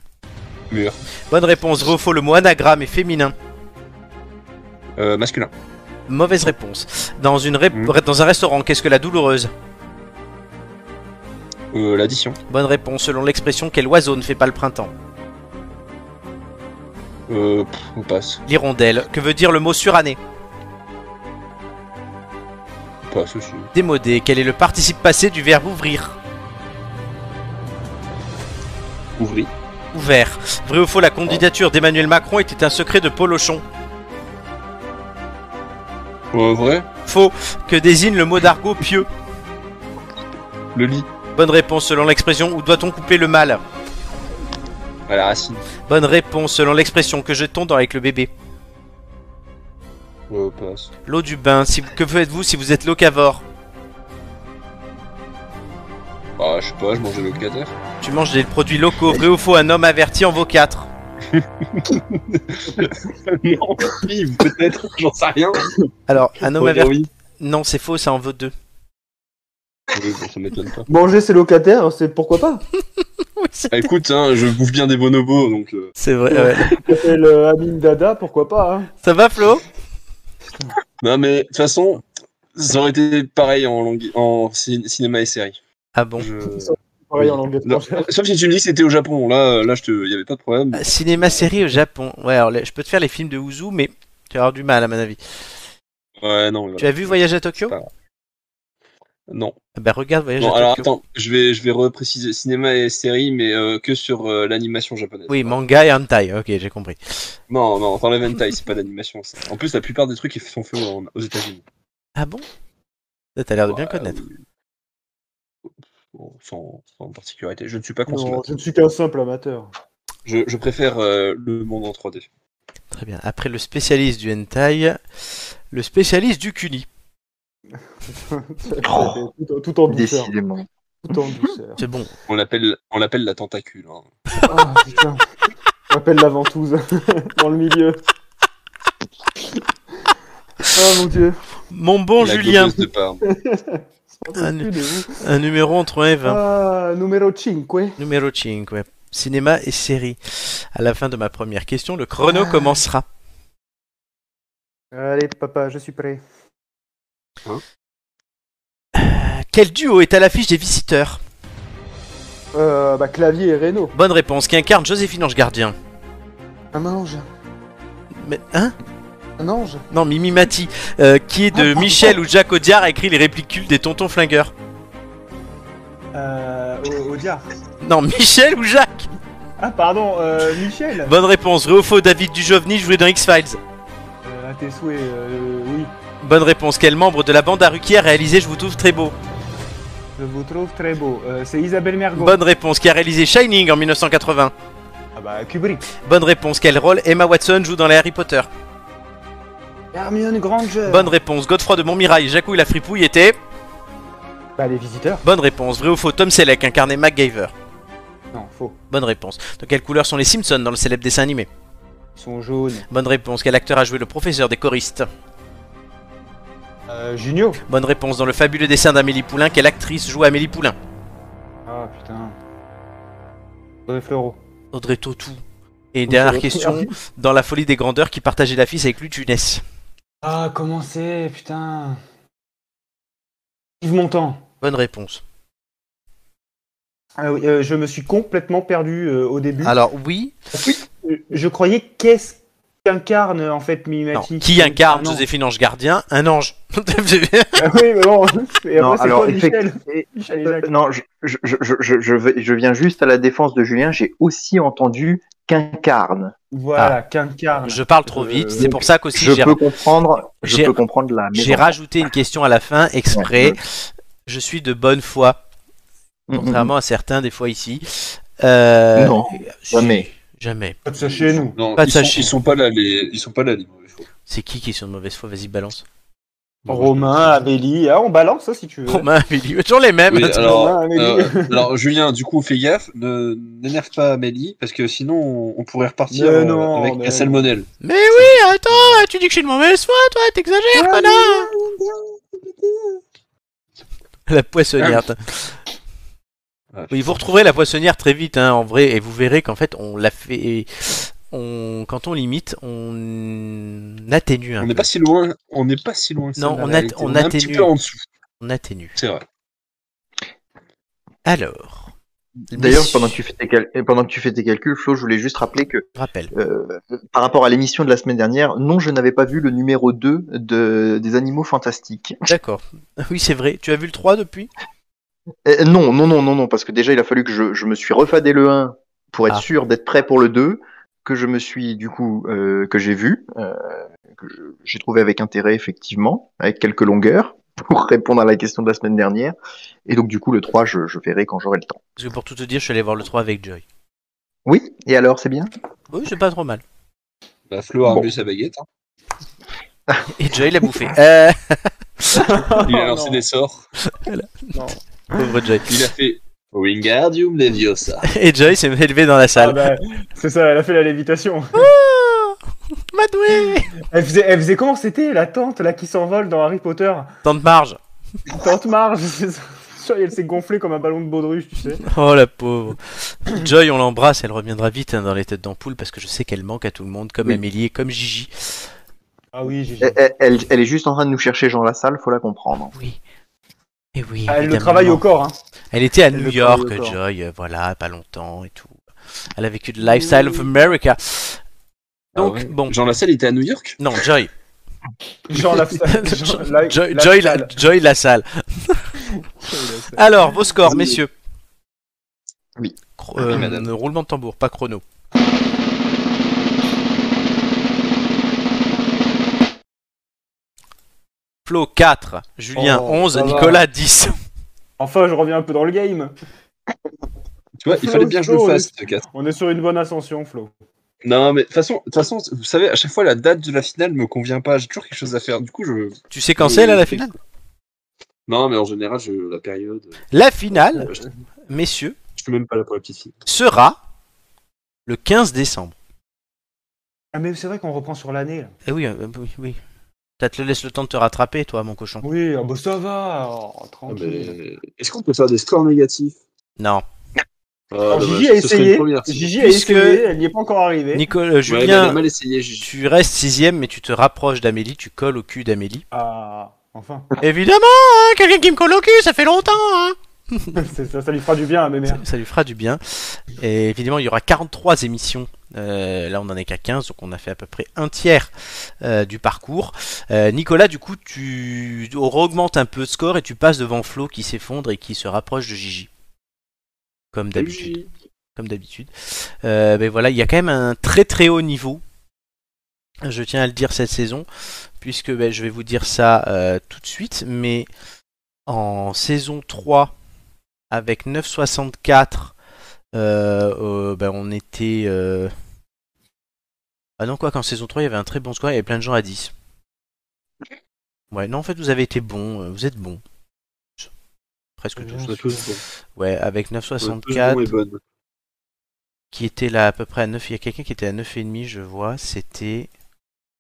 Bonne réponse, Refo, le mot anagramme est féminin.
Euh, masculin.
Mauvaise réponse. Dans, une hmm. dans un restaurant, qu'est-ce que la douloureuse
euh, L'addition.
Bonne réponse. Selon l'expression, quel oiseau ne fait pas le printemps
euh, on passe.
L'hirondelle. Que veut dire le mot suranné
Pas passe
Démodé. Quel est le participe passé du verbe ouvrir
Ouvrir
ouvert. Vrai ou faux, la candidature d'Emmanuel Macron était un secret de Polochon
euh, Vrai
Faux. Que désigne le mot d'argot pieux
Le lit.
Bonne réponse selon l'expression où doit-on couper le mal
À la racine.
Bonne réponse selon l'expression que jetons dans avec le bébé.
Euh,
L'eau du bain. Que faites-vous si vous êtes locavore
bah, je sais pas, je mangeais locataire.
Tu manges des produits locaux, vrai ou faux, un homme averti en vaut 4.
non, peut-être, j'en sais rien.
Alors, un homme averti. Non, c'est faux, C'est en vaut 2. pas.
Manger c'est locataires, c'est pourquoi pas
bah, Écoute, hein, je bouffe bien des bonobos, donc. Euh.
C'est vrai, ouais.
fais le euh, Amine Dada, pourquoi pas hein. Ça
va, Flo
Non, mais de toute façon, ça aurait été pareil en, en cinéma et série.
Ah bon
Sauf si tu me dis c'était au Japon, là, euh, là, je te, il y avait pas de problème. Ah,
cinéma série au Japon. Ouais, alors, je peux te faire les films de Ouzou, mais tu vas avoir du mal à mon avis.
Ouais, non.
Tu as vu Voyage à Tokyo
Non.
Ben regarde Voyage à Tokyo. Alors attends,
je vais, je vais repréciser cinéma et série, mais euh, que sur euh, l'animation japonaise.
Oui, manga et hentai. Ok, j'ai compris.
Non, non, t'enlèves hentai, c'est pas d'animation. En plus, la plupart des trucs sont faits aux, États-Unis.
Ah bon T'as l'air de bien connaître.
Bon, sans, particularité. Je ne suis pas consommateur.
je
ne
suis qu'un simple amateur.
Je, préfère euh, le monde en 3D.
Très bien. Après le spécialiste du hentai, le spécialiste du cuni.
Oh tout, en douceur. Tout en douceur.
C'est bon. On
l'appelle, on la tentacule. Hein. Ah,
on l'appelle la ventouse dans le milieu. Oh mon dieu.
Mon bon Julien. Un, numéro entre 1 et 20.
Ah, numéro 5.
Numéro 5. Cinéma et série. À la fin de ma première question, le chrono ah. commencera.
Allez, papa, je suis prêt. Hein
euh, quel duo est à l'affiche des visiteurs
euh, bah, Clavier et Renault.
Bonne réponse. Qui incarne Joséphine Ange Gardien
Un ange.
Mais, hein
un ange Non,
Mimi Mati, euh, qui est de ah, Michel ou Jacques Audiard, a écrit les réplicules des tontons flingueurs.
Euh,
Non, Michel ou Jacques
Ah, pardon, euh, Michel
Bonne réponse. Vrai David Dujovny, jouait dans X-Files Euh,
tes souhaits, euh, oui.
Bonne réponse. Quel membre de la bande à Ruki a réalisé Je vous trouve très beau
Je vous trouve très beau. c'est Isabelle Mergo.
Bonne réponse. Qui a réalisé Shining en 1980
Ah bah, Kubrick.
Bonne réponse. Quel rôle Emma Watson joue dans les Harry Potter Hermione Granger. Bonne réponse. Godefroy de Montmirail, Jacouille la fripouille était.
Bah, les visiteurs.
Bonne réponse. Vrai ou faux Tom Selleck incarné MacGyver.
Non, faux.
Bonne réponse. De quelle couleur sont les Simpsons dans le célèbre dessin animé
Ils sont jaunes.
Bonne réponse. Quel acteur a joué le professeur des choristes
euh, Junio.
Bonne réponse. Dans le fabuleux dessin d'Amélie Poulain, quelle actrice joue Amélie Poulain
Ah putain. Audrey Fleurot.
Audrey Tautou. Et une dernière question. Dans La folie des grandeurs, qui partageait l'affiche avec lui,
ah, comment c'est, putain. Yves Montand.
Bonne réponse.
Ah euh, je me suis complètement perdu euh, au début.
Alors oui. oui
euh, je croyais qu'est-ce qu'incarne en fait Mimimati
Qui incarne ah, Joséphine Ange Gardien Un ange. Ah
oui, mais bon. non, je, je, je, viens juste à la défense de Julien. J'ai aussi entendu qu'incarne.
Voilà, ah. qu'incarne. Je parle trop euh, vite, c'est pour ça qu'aussi je
peux comprendre. Je peux comprendre la.
J'ai rajouté une question à la fin exprès. Je suis de bonne foi, contrairement à certains des fois ici.
Euh, non, jamais.
Jamais.
Pas de ça chez nous.
Non, pas de ils, ils sont pas là les, ils sont pas là les mauvais foi.
C'est qui qui sont de mauvaise foi Vas-y balance.
Romain, Amélie, ah, on balance ça hein, si tu veux.
Romain, Amélie, toujours les mêmes. Hein,
euh, alors, Julien, du coup, fais gaffe, ne n'énerve pas Amélie, parce que sinon on, pourrait repartir euh, avec mais...
la
salmonelle.
Mais oui, attends, tu dis que suis une mauvaise foi, toi, t'exagères, ah, connard La poissonnière. Ah, oui, vous retrouverez la poissonnière très vite, hein, en vrai, et vous verrez qu'en fait, on l'a fait quand on limite, on atténue
un
on peu.
pas si loin, on n'est pas si loin. non,
on, on, atténue. Un petit peu On atténue.
C'est vrai.
Alors.
D'ailleurs, pendant, que tu fais tes calculs, Flo, je voulais juste rappeler que
Rappel. Euh,
par rapport à l'émission de la semaine dernière, non, je n'avais pas vu le numéro 2 de... des Animaux Fantastiques.
D'accord. Oui, c'est vrai. Tu as vu le 3 depuis
euh, Non, non, non, non, non, parce que déjà, il a fallu que je, me suis refadé le 1 pour être ah. sûr d'être prêt pour le 2 que je me suis du coup euh, que j'ai vu, euh, que j'ai trouvé avec intérêt effectivement, avec quelques longueurs pour répondre à la question de la semaine dernière. Et donc du coup le 3, je, verrai quand j'aurai le temps.
Parce que
pour
tout te dire, je suis allé voir le 3 avec Joy.
Oui, et alors c'est bien
Oui, c'est pas trop mal.
Bah, Flo a bon. sa baguette.
Hein. et Joy l'a bouffé.
Euh. Il a lancé des sorts.
Pauvre Joy.
Il a fait Wingardium Leviosa.
Et Joy s'est élevé dans la ah salle. Bah,
c'est ça, elle a fait la lévitation. Ah,
Madoué
elle faisait, comment c'était la tante là qui s'envole dans Harry Potter
Tante Marge.
Tante Marge, c'est Elle s'est gonflée comme un ballon de baudruche, tu sais.
Oh la pauvre. Joy, on l'embrasse, elle reviendra vite hein, dans les têtes d'ampoule parce que je sais qu'elle manque à tout le monde, comme Amélie et comme Gigi.
Ah oui, Gigi.
Elle, est juste en train de nous chercher la salle, faut la comprendre. Oui.
Eh Elle
travaille au corps. Hein.
Elle était à New York, Joy, euh, voilà, pas longtemps et tout. Elle a vécu le lifestyle of America.
Ah Donc, bon. Jean Lassalle était à New York
Non, Joy.
Jean Lassalle.
Joy, Lassalle. Alors, vos scores, messieurs.
Oui. Euh,
madame. oui roulement de tambour, pas chrono. Flo 4, Julien 11, Nicolas 10.
Enfin, je reviens un peu dans le game.
Tu vois, il fallait bien que je le fasse, 4.
On est sur une bonne ascension, Flo.
Non, mais de toute façon, de vous savez, à chaque fois, la date de la finale me convient pas. J'ai toujours quelque chose à faire. Du coup, je.
Tu sais quand c'est là la finale
Non, mais en général, je... la période. Euh,
la finale, je messieurs, même
pas
sera le 15 décembre.
Ah, mais c'est vrai qu'on reprend sur l'année, là. Eh
oui, euh, oui, oui. T'as te laisse le temps de te rattraper, toi, mon cochon.
Oui, ah bah ça va, tranquille. Ah,
est-ce qu'on peut faire des scores négatifs
Non.
Ah, Gigi a essayé. Gigi a essayé, elle n'y est pas encore arrivée.
Nicole, euh, Julien, tu restes sixième, mais tu te rapproches d'Amélie, tu colles au cul d'Amélie.
Ah, enfin.
Évidemment, hein, quelqu'un qui me colle au cul, ça fait longtemps. Hein.
ça, lui fera du bien,
ça, lui fera du bien. Et évidemment, il y aura 43 émissions. Euh, là, on n'en est qu'à 15, donc on a fait à peu près un tiers euh, du parcours. Euh, Nicolas, du coup, tu augmentes augmente un peu le score et tu passes devant Flo qui s'effondre et qui se rapproche de Gigi. Comme d'habitude. Comme d'habitude. mais ben voilà, il y a quand même un très très haut niveau. Je tiens à le dire cette saison, puisque ben, je vais vous dire ça tout de suite, mais en saison 3, avec 9,64. Euh, euh, ben on était. Euh, ah non, quoi, qu'en saison 3, il y avait un très bon score, il y avait plein de gens à 10. Ouais, non, en fait, vous avez été bon, vous êtes bon. Presque tous. Ouais, tous. ouais, avec 9,64. Qui était là à peu près à 9. Il y a quelqu'un qui était à 9,5, je vois. C'était.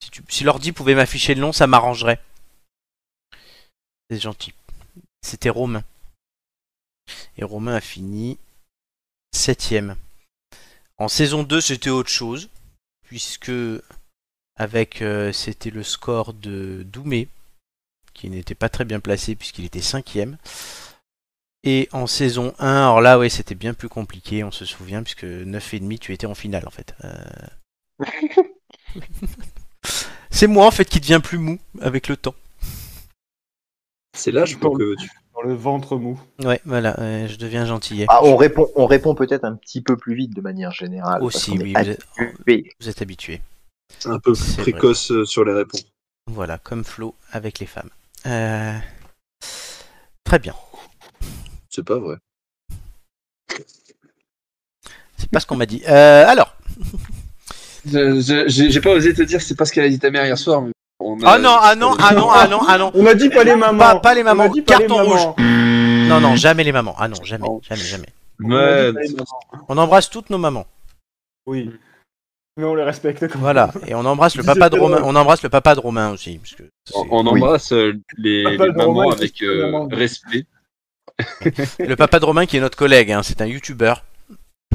Si, tu... si l'ordi pouvait m'afficher le nom, ça m'arrangerait. C'est gentil. C'était Rome. Et Romain a fini 7 septième. En saison 2, c'était autre chose, puisque avec euh, c'était le score de Doumé, qui n'était pas très bien placé puisqu'il était 5 cinquième. Et en saison 1, alors là ouais c'était bien plus compliqué, on se souvient, puisque 9,5 tu étais en finale en fait. Euh. C'est moi en fait qui deviens plus mou avec le temps.
C'est là, je pense, que
le ventre mou.
Ouais, voilà, je deviens gentil.
Ah, on répond, on répond peut-être un petit peu plus vite de manière générale. Aussi, oui,
vous êtes, habitué.
Un peu précoce euh, sur les réponses.
Voilà, comme Flo avec les femmes. Euh, très bien.
C'est pas vrai.
C'est pas ce qu'on m'a dit. Euh, alors.
J'ai pas osé te dire c'est pas ce qu'elle a dit ta mère hier soir.
Ah non, ah non, ah non, ah non, ah non.
On a dit pas les mamans.
Pas, les mamans. Carton rouge. Hmm. Non, non, jamais les mamans. Ah non, jamais, jamais, jamais. On, embrasse toutes nos mamans.
Oui. Mais on les respecte.
voilà. Et on embrasse le papa de Romain. On embrasse le papa de Romain aussi,
on, embrasse euh, les, mamans avec euh, respect. le
papa de Romain qui est notre collègue, hein, c'est un youtubeur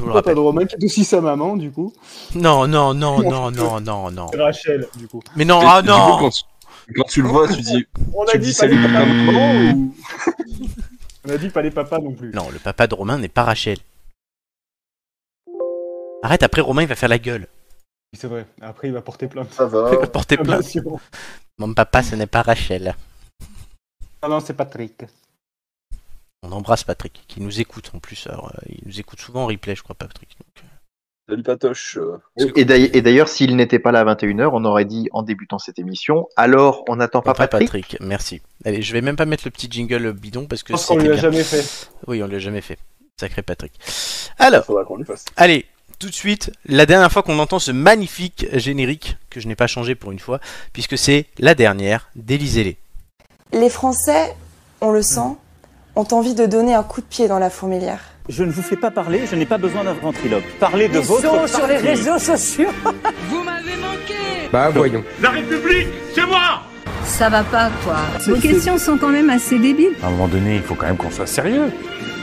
le papa de Romain qui est aussi sa maman, du coup.
Non, non, non, non, non, non, non.
Rachel, du coup.
Mais non, ah non
quand, tu, le vois, tu dis. On a tu dit salut papa Romain
ou. On a dit pas les papas non plus.
Non, le papa de Romain n'est pas Rachel. Arrête, après Romain il va faire la gueule.
C'est vrai, après il va porter plainte. Ça
va.
Il va porter ah, plainte. Mon papa, ce n'est pas Rachel. Non,
ah non, c'est Patrick.
On embrasse Patrick, qui nous écoute en plus. Euh, il nous écoute souvent en replay, je crois, Patrick. Donc... Euh.
Salut Patoche.
Et d'ailleurs, s'il n'était pas là à 21h, on aurait dit en débutant cette émission, alors on n'attend pas Patrick.
Patrick, merci. Allez, je vais même pas mettre le petit jingle bidon parce que. Je
pense l'a jamais fait.
Oui, on l'a jamais fait. Sacré Patrick. Alors, allez, tout de suite, la dernière fois qu'on entend ce magnifique générique, que je n'ai pas changé pour une fois, puisque c'est la dernière délisez les
Les Français, on le sent, ont envie de donner un coup de pied dans la fourmilière.
Je ne vous fais pas parler, je n'ai pas besoin d'un ventriloque. Parlez de Ils
votre sur les réseaux sociaux. vous m'avez
manqué. Bah voyons.
La République, c'est moi.
Ça va pas quoi.
Vos questions sont quand même assez débiles.
À un moment donné, il faut quand même qu'on soit sérieux.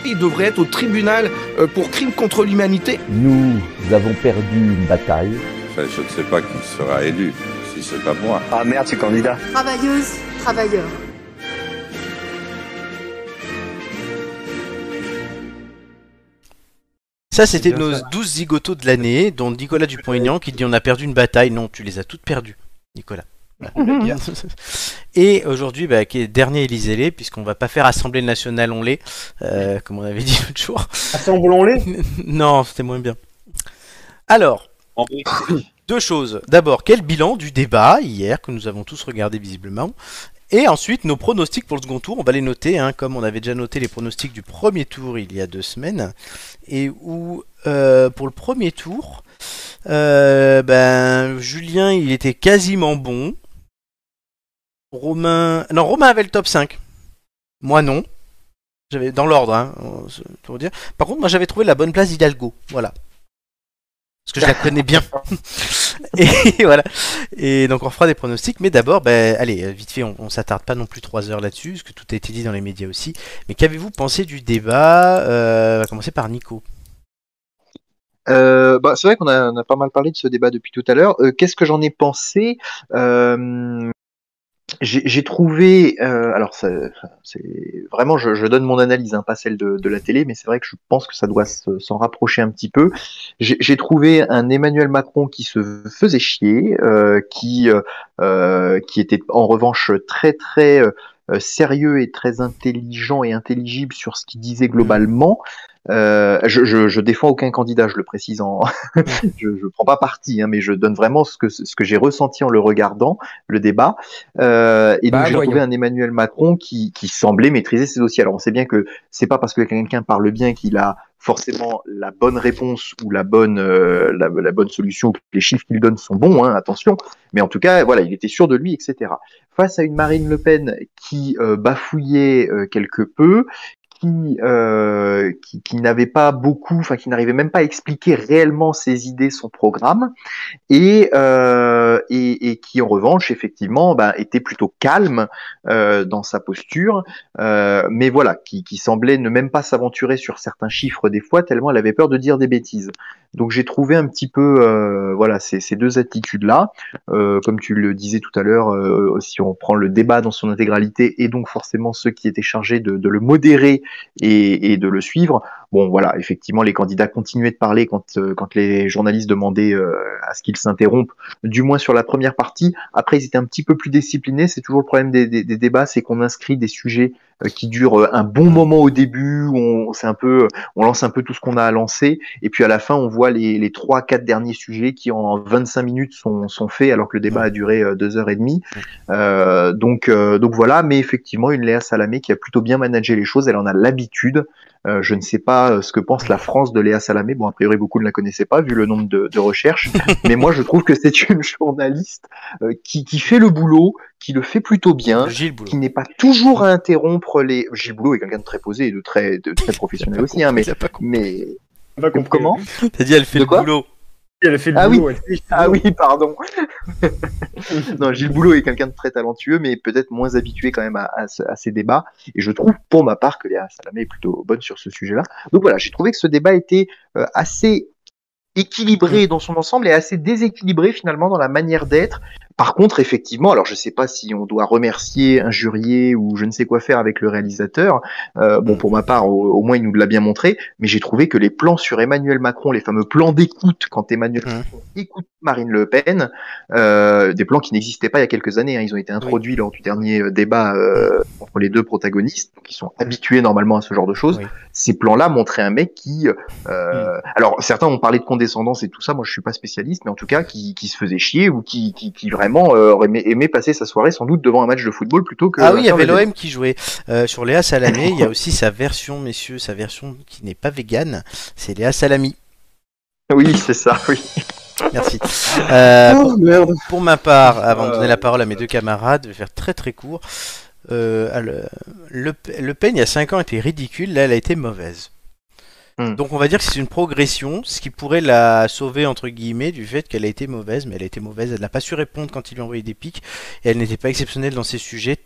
Il devrait être au tribunal euh, pour crime contre l'humanité.
Nous avons perdu une bataille.
je ne sais pas qui sera élu, si c'est pas moi.
Ah merde,
c'est
candidat. Travailleuse, travailleur.
Ça, c'était nos 12 zigotos de l'année, dont Nicolas Dupont-Aignan qui dit on a perdu une bataille. Non, tu les as toutes perdues, Nicolas. Ah, Et aujourd'hui, bah, qui est dernier élysée puisqu'on va pas faire Assemblée nationale on l'est, euh, comme on avait dit l'autre jour. Assemblée
on
Non, c'était moins bien. Alors, deux choses. D'abord, quel bilan du débat hier que nous avons tous regardé visiblement et ensuite, nos pronostics pour le second tour, on va les noter, hein, comme on avait déjà noté les pronostics du premier tour il y a deux semaines, et où euh, pour le premier tour, euh, ben, Julien, il était quasiment bon. Romain... Non, Romain avait le top 5. Moi, non. J'avais dans l'ordre, hein, pour dire. Par contre, moi, j'avais trouvé la bonne place Hidalgo. Voilà. Parce que je la connais bien. Et voilà. Et donc on fera des pronostics. Mais d'abord, ben, allez, euh, vite fait, on, s'attarde pas non plus trois heures là-dessus, parce que tout a été dit dans les médias aussi. Mais qu'avez-vous pensé du débat euh, On va commencer par Nico.
Euh, bah, c'est vrai qu'on a, pas mal parlé de ce débat depuis tout à l'heure. Euh, qu'est-ce que j'en ai pensé j'ai trouvé, euh, alors c'est vraiment, je, donne mon analyse, hein, pas celle de, la télé, mais c'est vrai que je pense que ça doit s'en rapprocher un petit peu. J'ai trouvé un Emmanuel Macron qui se faisait chier, euh, qui euh, qui était en revanche très très sérieux et très intelligent et intelligible sur ce qu'il disait globalement. Euh, je, je, défends aucun candidat, je le précise. En... je ne prends pas parti, hein, mais je donne vraiment ce que, ce que j'ai ressenti en le regardant, le débat. Euh, et donc bah, j'ai trouvé un Emmanuel Macron qui, qui semblait maîtriser ses dossiers. Alors on sait bien que c'est pas parce que quelqu'un parle bien qu'il a forcément la bonne réponse ou la bonne, euh, la, bonne solution, les chiffres qu'il donne sont bons, hein, attention, mais en tout cas, voilà, il était sûr de lui, etc. Face à une Marine Le Pen qui bafouillait quelque peu, euh, qui, qui, n'avait pas beaucoup, enfin qui n'arrivait même pas à expliquer réellement ses idées, son programme, et, euh, et, qui en revanche effectivement ben, était plutôt calme euh, dans sa posture, mais voilà, qui, semblait ne même pas s'aventurer sur certains chiffres des fois tellement elle avait peur de dire des bêtises. Donc j'ai trouvé un petit peu voilà ces, deux attitudes là, comme tu le disais tout à l'heure, si on prend le débat dans son intégralité et donc forcément ceux qui étaient chargés de le modérer et, de le suivre. Bon, voilà, effectivement, les candidats continuaient de parler quand, euh, quand les journalistes demandaient euh, à ce qu'ils s'interrompent, du moins sur la première partie. Après, ils étaient un petit peu plus disciplinés. C'est toujours le problème des, des, débats, c'est qu'on inscrit des sujets euh, qui durent un bon moment au début, où on, un peu, on lance un peu tout ce qu'on a à lancer, et puis à la fin, on voit les, les quatre derniers sujets qui en 25 minutes sont, sont faits, alors que le débat a duré deux heures et demie. donc, donc voilà, mais effectivement, une Léa Salamé qui a plutôt bien managé les choses, elle en a l'habitude. Euh, je ne sais pas euh, ce que pense la France de Léa Salamé. Bon, a priori, beaucoup ne la connaissaient pas, vu le nombre de, recherches. Mais moi, je trouve que c'est une journaliste euh, qui, fait le boulot, qui le fait plutôt bien, qui n'est pas toujours à interrompre les... Gilles Boulot est quelqu'un de très posé et de très, professionnel aussi, hein, mais... mais... mais...
Comment T'as dit, elle fait le boulot fait le ah oui. ah
oui, pardon. non, Gilles Boulot est quelqu'un de très talentueux, mais peut-être moins habitué quand même à, ces débats. Et je trouve, pour ma part, que Léa Salamé est plutôt bonne sur ce sujet-là. Donc voilà, j'ai trouvé que ce débat était euh, assez équilibré dans son ensemble et assez déséquilibré finalement dans la manière d'être. Par contre, effectivement, alors je ne sais pas si on doit remercier, un injurier ou je ne sais quoi faire avec le réalisateur. Euh, bon, mm. pour ma part, au, moins il nous l'a bien montré, mais j'ai trouvé que les plans sur Emmanuel Macron, les fameux plans d'écoute quand Emmanuel écoute Marine Le Pen, euh, des plans qui n'existaient pas il y a quelques années, hein. ils ont été introduits lors du dernier euh, débat entre les deux protagonistes, qui sont mm. habitués normalement à ce genre de choses. Ces plans-là montraient un mec qui, mm. alors certains ont parlé de condescendance et tout ça, moi je suis pas spécialiste, mais en tout cas qui, se faisait chier ou qui, qui, qui euh, aurait aimé, passer sa soirée sans doute devant un match de football plutôt que.
Ah oui, il y avait l'OM qui jouait. Euh, sur Léa Salamé, il y a aussi sa version, messieurs, sa version qui n'est pas végane, c'est Léa Salami.
Oui, c'est ça, oui.
Merci. Euh, oh, pour, ma part, avant de donner la parole à mes deux camarades, je vais faire très très court. le, le, Pen, il y a 5 ans, était ridicule. Là, elle a été mauvaise. Hmm. Donc on va dire que c'est une progression, ce qui pourrait la sauver entre guillemets du fait qu'elle a été mauvaise, mais elle a été mauvaise, elle n'a pas su répondre quand il lui a envoyé des pics, et elle n'était pas exceptionnelle dans ses sujets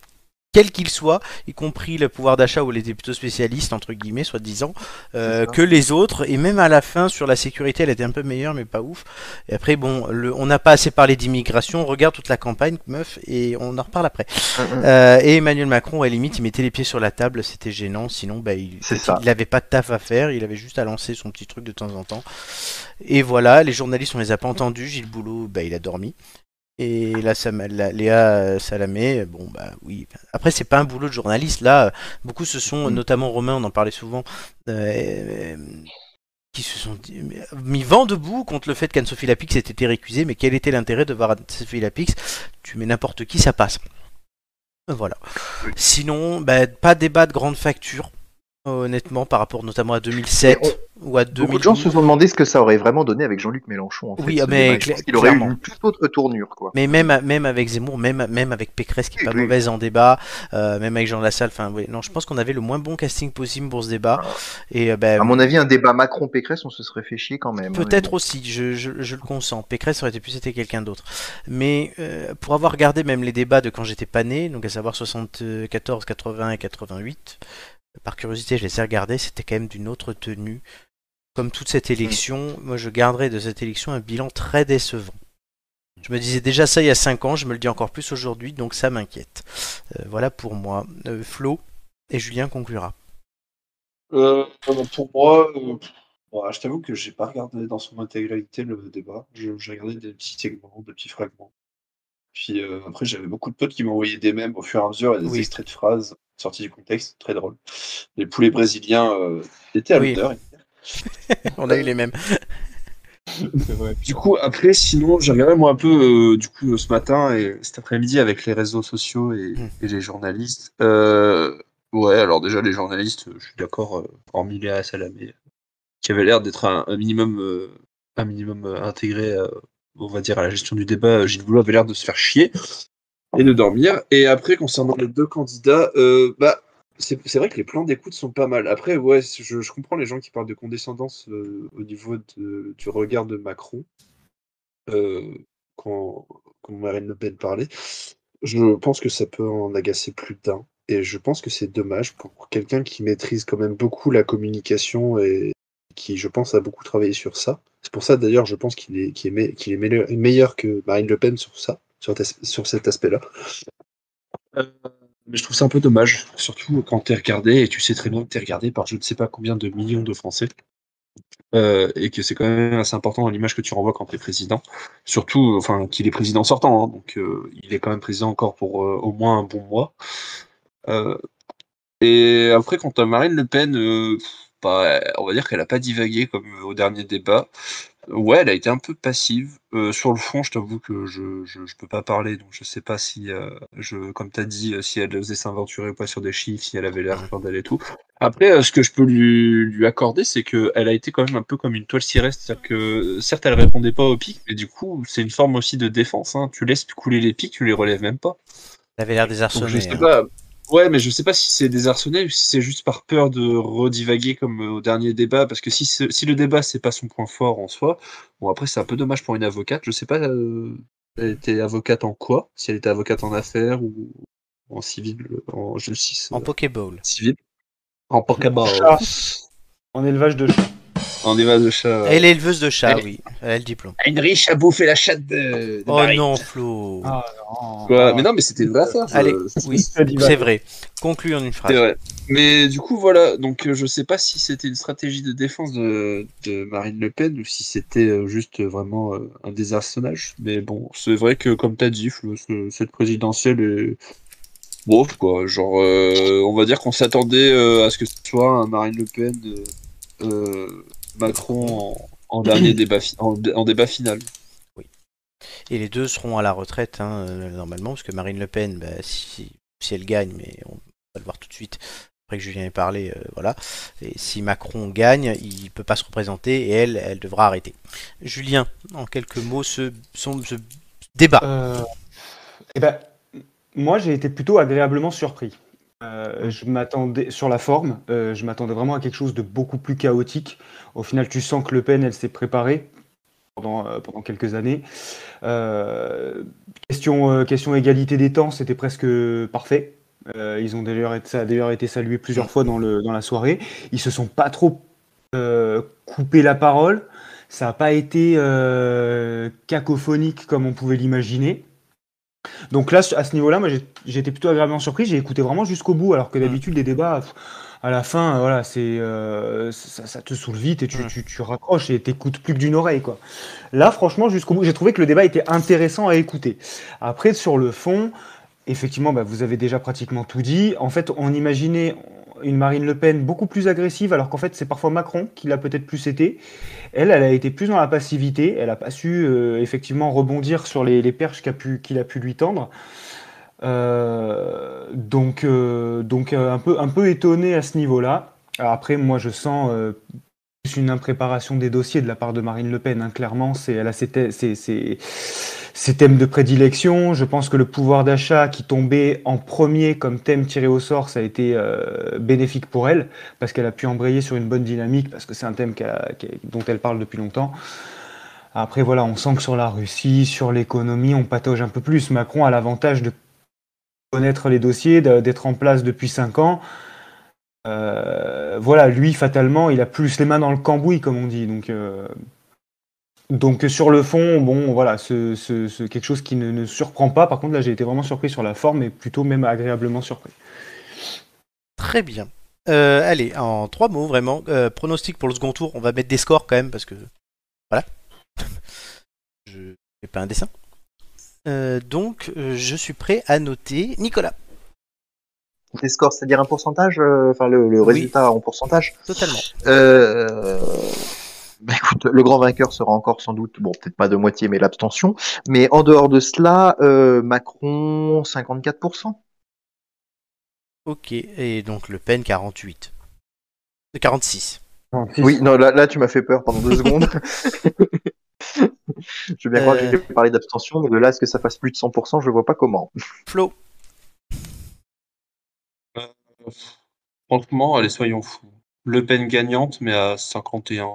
quel qu'il soit, y compris le pouvoir d'achat où les était plutôt spécialiste, entre guillemets, soi-disant, euh, que les autres. Et même à la fin, sur la sécurité, elle était un peu meilleure, mais pas ouf. Et après, bon, on n'a pas assez parlé d'immigration, on regarde toute la campagne, meuf, et on en reparle après. Mm, mm. Euh, et Emmanuel Macron, à limite, il mettait les pieds sur la table, c'était gênant, sinon, bah, il n'avait pas de taf à faire, il avait juste à lancer son petit truc de temps en temps. Et voilà, les journalistes, on les a pas entendus, Gilles Boulot, bah, il a dormi. Et là, Léa euh, Salamé, bon, bah oui. Après, c'est pas un boulot de journaliste. Là, beaucoup se sont, mm. notamment Romain, on en parlait souvent, euh, euh, qui se sont mis vent debout contre le fait qu'Anne-Sophie Lapix ait été récusée. Mais quel était l'intérêt de voir Anne-Sophie Lapix Tu mets n'importe qui, ça passe. Voilà. Sinon, bah, pas débat de grande facture honnêtement, par rapport notamment à 2007 ou à 2008... Beaucoup de gens
se sont demandé ce que ça aurait vraiment donné avec Jean-Luc Mélenchon.
oui,
mais
il aurait eu une toute autre tournure, quoi. Mais même, même avec Zemmour, même, avec Pécresse qui n'est pas mauvaise en débat, euh, même avec Jean Lassalle. Enfin, oui, non, je pense qu'on avait le moins bon casting possible pour ce débat.
Et euh, ben, à mon avis, un débat Macron-Pécresse, on se serait fait chier quand même.
Hein, Peut-être aussi, je, le consens. Pécresse aurait été pu c'était quelqu'un d'autre. Mais euh, pour avoir gardé même les débats de quand j'étais pas né, donc à savoir 74, 80 et 88 par curiosité, je les ai regardés, c'était quand même d'une autre tenue. Comme toute cette mm. élection, moi je garderai de cette élection un bilan très décevant. Mm. Je me disais déjà ça il y a 5 ans, je me le dis encore plus aujourd'hui, donc ça m'inquiète. Euh, voilà pour moi. Euh, Flo et Julien conclura.
Euh, pour moi, je t'avoue que je j'ai pas regardé dans son intégralité le débat. J'ai regardé des petits segments, des petits fragments. Puis après, j'avais beaucoup de potes qui m'envoyaient des mèmes au fur et à mesure et des extraits de phrases sorti du contexte, très drôle. Les poulets brésiliens euh, étaient à
On a eu les mêmes.
Du coup, après, sinon, j'ai regardé moi un peu euh, du coup ce matin et cet après-midi avec les réseaux sociaux et, hmm. les journalistes. Euh, ouais, alors déjà les journalistes, je suis d'accord, hormis à Salamé, qui avait l'air d'être un, minimum, un minimum intégré, on va dire, à la gestion du débat. Gilles Boulot avait l'air de se faire chier et de dormir. Et après, concernant les deux candidats, euh, bah, c'est vrai que les plans d'écoute sont pas mal. Après, ouais, je, comprends les gens qui parlent de condescendance euh, au niveau de, du regard de Macron euh, quand, quand, Marine Le Pen parlait. Je pense que ça peut en agacer plus d'un. Et je pense que c'est dommage pour quelqu'un qui maîtrise quand même beaucoup la communication et qui, je pense, a beaucoup travaillé sur ça. C'est pour ça d'ailleurs, je pense qu'il est meilleur que Marine Le Pen sur ça sur, cet aspect-là. Euh, mais je trouve ça un peu dommage, surtout quand tu es regardé, et tu sais très bien que tu es regardé par je ne sais pas combien de millions de Français, euh, et que c'est quand même assez important dans l'image que tu renvoies quand tu es président, surtout enfin, qu'il est président sortant, hein, donc euh, il est quand même président encore pour au moins un bon mois. et après, quand Marine Le Pen, bah, on va dire qu'elle n'a pas divagué comme au dernier débat. Ouais, elle a été un peu passive. Euh, sur le fond, je t'avoue que je, je, peux pas parler, donc je sais pas si, euh, je, comme tu as dit, euh, si elle faisait s'aventurer ou pas sur des chiffres, si elle avait l'air d'aller et tout. Après, ce que je peux lui, lui accorder, c'est qu'elle a été quand même un peu comme une toile cirée, c'est-à-dire que certes, elle répondait pas aux pics, mais du coup, c'est une forme aussi de défense. Hein. Tu laisses couler les pics, tu les relèves même pas.
Elle avait l'air désarçonnée. Hein.
Ouais, mais je sais pas si c'est désarçonné ou si c'est juste par peur de redivaguer comme euh, au dernier débat, parce que si, si le débat c'est pas son point fort en soi, bon après c'est un peu dommage pour une avocate. Je sais pas, euh, elle était avocate en quoi Si elle était avocate en affaires ou en civil, euh, en justice.
En Pokéball.
Civil. En Pokéball. Ah,
en, élevage de chats.
En de chat.
Elle est éleveuse de chat, oui. Elle a le diplôme.
a bouffé la chatte de. oh
non, Flo. Ah,
mais non, mais c'était une vraie Allez,
c'est vrai. Conclu en une phrase. Vrai.
Mais du coup, voilà. Donc, euh, je sais pas si c'était une stratégie de défense de, Marine Le Pen ou si c'était euh, juste vraiment euh, un désarçonnage. Mais bon, c'est vrai que, comme tu as dit, Flo, cette présidentielle est bon quoi. Genre, on va dire qu'on s'attendait à ce que ce soit Marine Le Pen euh, Macron en, dernier débat, en, débat final. Oui.
Et les deux seront à la retraite, hein, euh, normalement, parce que Marine Le Pen, bah, si, elle gagne, mais on va le voir tout de suite. Après que Julien ait parlé, euh, voilà. Et si Macron gagne, il peut pas se représenter et elle, elle devra arrêter. Julien, en quelques mots, ce, ce débat. Euh,
eh ben, moi, j'ai été plutôt agréablement surpris. Euh, je m'attendais sur la forme, euh, je m'attendais vraiment à quelque chose de beaucoup plus chaotique. Au final, tu sens que Le Pen, elle s'est préparée pendant, euh, quelques années. question, égalité des temps, c'était presque parfait. ils ont d'ailleurs été, ça a d'ailleurs été salué plusieurs fois dans, la soirée. Ils se sont pas trop coupé la parole. Ça n'a pas été cacophonique comme on pouvait l'imaginer. Donc là, à ce niveau-là, moi, j'étais plutôt agréablement surpris. J'ai écouté vraiment jusqu'au bout, alors que mm. d'habitude, les débats, à la fin, euh, voilà, c'est euh, ça, te saoule vite et tu, mm. tu, tu raccroches et t'écoutes plus que d'une oreille, quoi. Là, franchement, jusqu'au bout, j'ai trouvé que le débat était intéressant à écouter. Après, sur le fond, effectivement, bah, vous avez déjà pratiquement tout dit. En fait, on imaginait, une Marine Le Pen beaucoup plus agressive, alors qu'en fait c'est parfois Macron qui l'a peut-être plus été. Elle, elle a été plus dans la passivité, elle n'a pas su euh, effectivement rebondir sur les, perches qu'il a, pu lui tendre. Euh, donc euh, donc un, peu, un peu étonné à ce niveau-là. Après, moi je sens une impréparation des dossiers de la part de Marine Le Pen. Hein. Clairement, c'est, elle a ses, thèmes de prédilection. Je pense que le pouvoir d'achat qui tombait en premier comme thème tiré au sort, ça a été euh, bénéfique pour elle, parce qu'elle a pu embrayer sur une bonne dynamique, parce que c'est un thème dont elle parle depuis longtemps. Après, voilà, on sent que sur la Russie, sur l'économie, on patauge un peu plus. Macron a l'avantage de connaître les dossiers, d'être en place depuis 5 ans. Euh, voilà, lui, fatalement, il a plus les mains dans le cambouis, comme on dit. Donc, euh, donc sur le fond, bon, voilà, c'est quelque chose qui ne, ne, surprend pas. Par contre, là, j'ai été vraiment surpris sur la forme et plutôt même agréablement surpris.
Très bien. Euh, allez, en trois mots, vraiment, pronostic pour le second tour. On va mettre des scores quand même parce que voilà, je n'ai pas un dessin. donc, je suis prêt à noter Nicolas
des scores, c'est-à-dire un pourcentage, euh, enfin le, résultat en pourcentage.
Totalement.
Euh, bah, le grand vainqueur sera encore sans doute, bon, peut-être pas de moitié, mais l'abstention. Mais en dehors de cela, euh, Macron 54%.
Ok, et donc Le Pen 48. 46.
Oui, non, là, tu m'as fait peur pendant deux secondes. je veux bien croire que j'ai parlé d'abstention, mais de là est ce que ça fasse plus de 100%, je vois pas comment.
Flo
franchement, allez, soyons fous. Le Pen gagnante, mais à 51.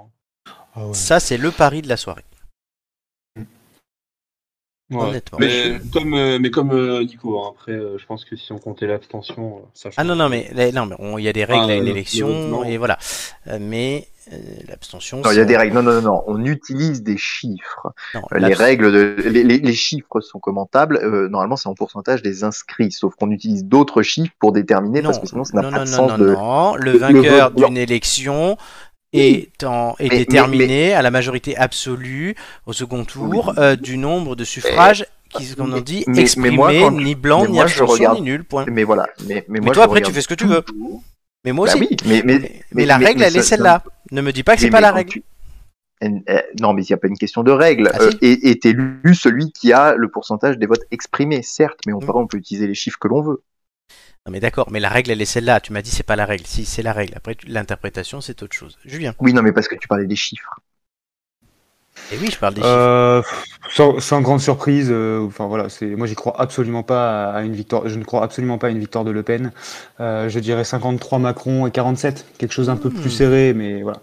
Ah Ça, c'est le pari de la soirée.
Euh, mais, comme, mais euh, comme Nico, hein, après, euh, je pense que si on comptait l'abstention, ça. Ah non,
non, mais il y a des règles ah, à une élection, et voilà. Mais l'abstention.
Non, il y a des règles. Non, non, non, on utilise des chiffres. les règles les, chiffres sont commentables. normalement, c'est en pourcentage des inscrits, sauf qu'on utilise d'autres chiffres pour déterminer non, parce que sinon, ça n'a pas de sens.
Non, non,
non, le
vainqueur d'une élection est, déterminé à la majorité absolue au second tour euh, du nombre de suffrages qui, sont dit, exprimés, ni blancs, ni
abstention, ni
nul,
Mais voilà. Mais, moi,
toi, après, tu fais ce que tu veux. Mais moi bah aussi. mais, la règle, elle est celle-là. Ne me dis pas que c'est pas la règle.
Eh, non, mais il n'y a pas une question de règle. Ah, euh, et est, élu celui qui a le pourcentage des votes exprimés, certes, mais on, mm. on peut utiliser les chiffres que l'on veut.
Non mais d'accord, mais la règle elle est celle-là. Tu m'as dit c'est pas la règle. Si c'est la règle. Après l'interprétation c'est autre chose. Julien.
Oui non mais parce que tu parlais des chiffres.
Et eh oui je parle des euh,
chiffres. Sans, grande surprise, euh, enfin voilà, c'est moi j'y crois absolument pas à une victoire. Je ne crois absolument pas à une victoire de Le Pen. Euh, je dirais 53 Macron et 47, quelque chose un peu plus hmm. serré, mais voilà.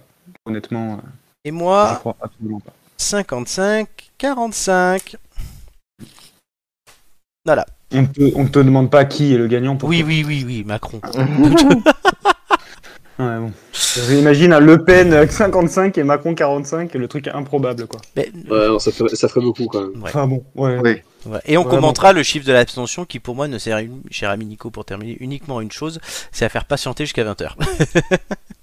Honnêtement.
Et moi. crois absolument pas. 55, 45. Voilà. On
ne te demande pas qui est le gagnant. Pour
oui, oui, oui, oui, Macron.
Ouais, J'imagine Le Pen 55 et Macron 45, le truc improbable quoi.
ça, ferait, beaucoup quand même. Ah bon,
Et on commentera le chiffre de l'abstention qui pour moi ne sert, cher ami Nico pour terminer, uniquement une chose, c'est à faire patienter jusqu'à 20h.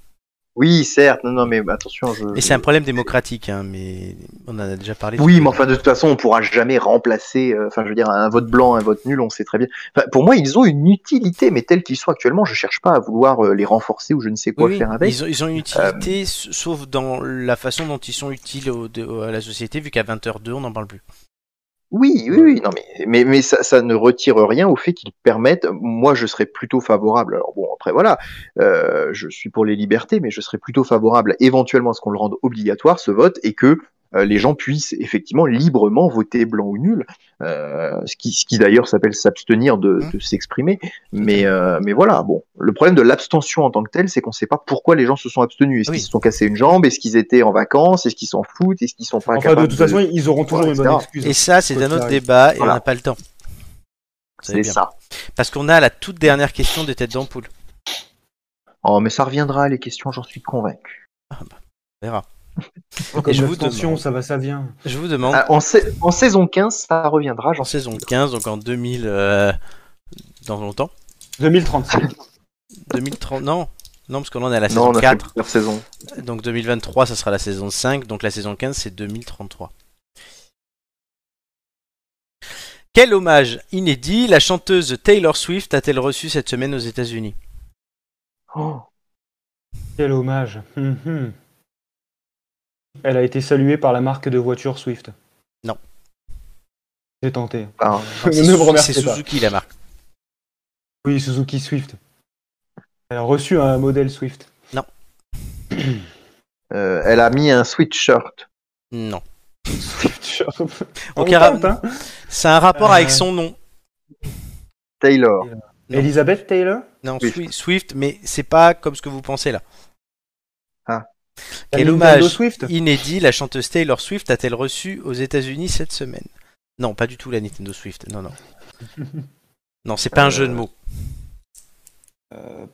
Oui, certes, non, non, mais attention.
Et c'est un problème démocratique, hein, mais on en a déjà parlé.
Oui, mais enfin, de toute façon, on pourra jamais remplacer, euh, je veux dire, un vote blanc, un vote nul, on sait très bien. pour moi, ils ont une utilité, mais tel qu'ils sont actuellement, je cherche pas à vouloir euh, les renforcer ou je ne sais quoi faire avec.
Ils ont, une euh, utilité, sauf dans la façon dont ils sont utiles à la société, vu qu'à 20h02, on n'en parle plus.
Oui, oui, oui, non, mais, mais, mais ça, ça, ne retire rien au fait qu'ils permettent. Moi, je serais plutôt favorable. Alors, bon, après, voilà, euh, je suis pour les libertés, mais je serais plutôt favorable éventuellement à ce qu'on le rende obligatoire, ce vote, et que euh, les gens puissent effectivement librement voter blanc ou nul, euh, ce qui, d'ailleurs s'appelle s'abstenir de, mmh. s'exprimer. Euh, mais, voilà, bon, le problème de l'abstention en tant que telle, c'est qu'on ne sait pas pourquoi les gens se sont abstenus. Est-ce qu'ils se sont cassés une jambe Est-ce qu'ils étaient en vacances Est-ce qu'ils s'en foutent Est-ce qu'ils sont pas
enfin, de toute façon, ils auront toujours une bonne excuse.
Et hein, ça, c'est un autre débat et on n'a pas le temps.
C'est ça.
Parce qu'on a la toute dernière question de têtes d'ampoule.
Oh, mais ça reviendra, les questions, j'en suis convaincu. Ah bah,
on verra.
Attention, je vous ça va, ça vient.
Je vous demande. Ah,
en, saison 15, ça reviendra.
En saison 15, donc en 2000. Euh, dans longtemps
2035.
2030, non
non,
parce qu'on en est à la non,
saison
4. Donc 2023, ça sera la saison 5. Donc la saison 15, c'est 2033. Quel hommage inédit la chanteuse Taylor Swift a-t-elle reçu cette semaine aux États-Unis Oh
Quel hommage hum, hum. Elle a été saluée par la marque de voiture Swift.
Non.
J'ai tenté.
C'est Suzuki la marque.
Oui, Suzuki Swift. Elle a reçu un modèle Swift.
Non.
Euh, elle a mis un sweatshirt.
Non. Swift-shirt. Hein. C'est un rapport avec euh. son nom.
Taylor. Elisabeth
Elizabeth Taylor
Non, Swift, Swift mais c'est pas comme ce que vous pensez là. Quel hommage inédit la chanteuse Taylor Swift a-t-elle reçu aux États-Unis cette semaine Non, pas du tout la Nintendo Swift. Non, non. non, c'est pas un jeu de euh, mots. Euh,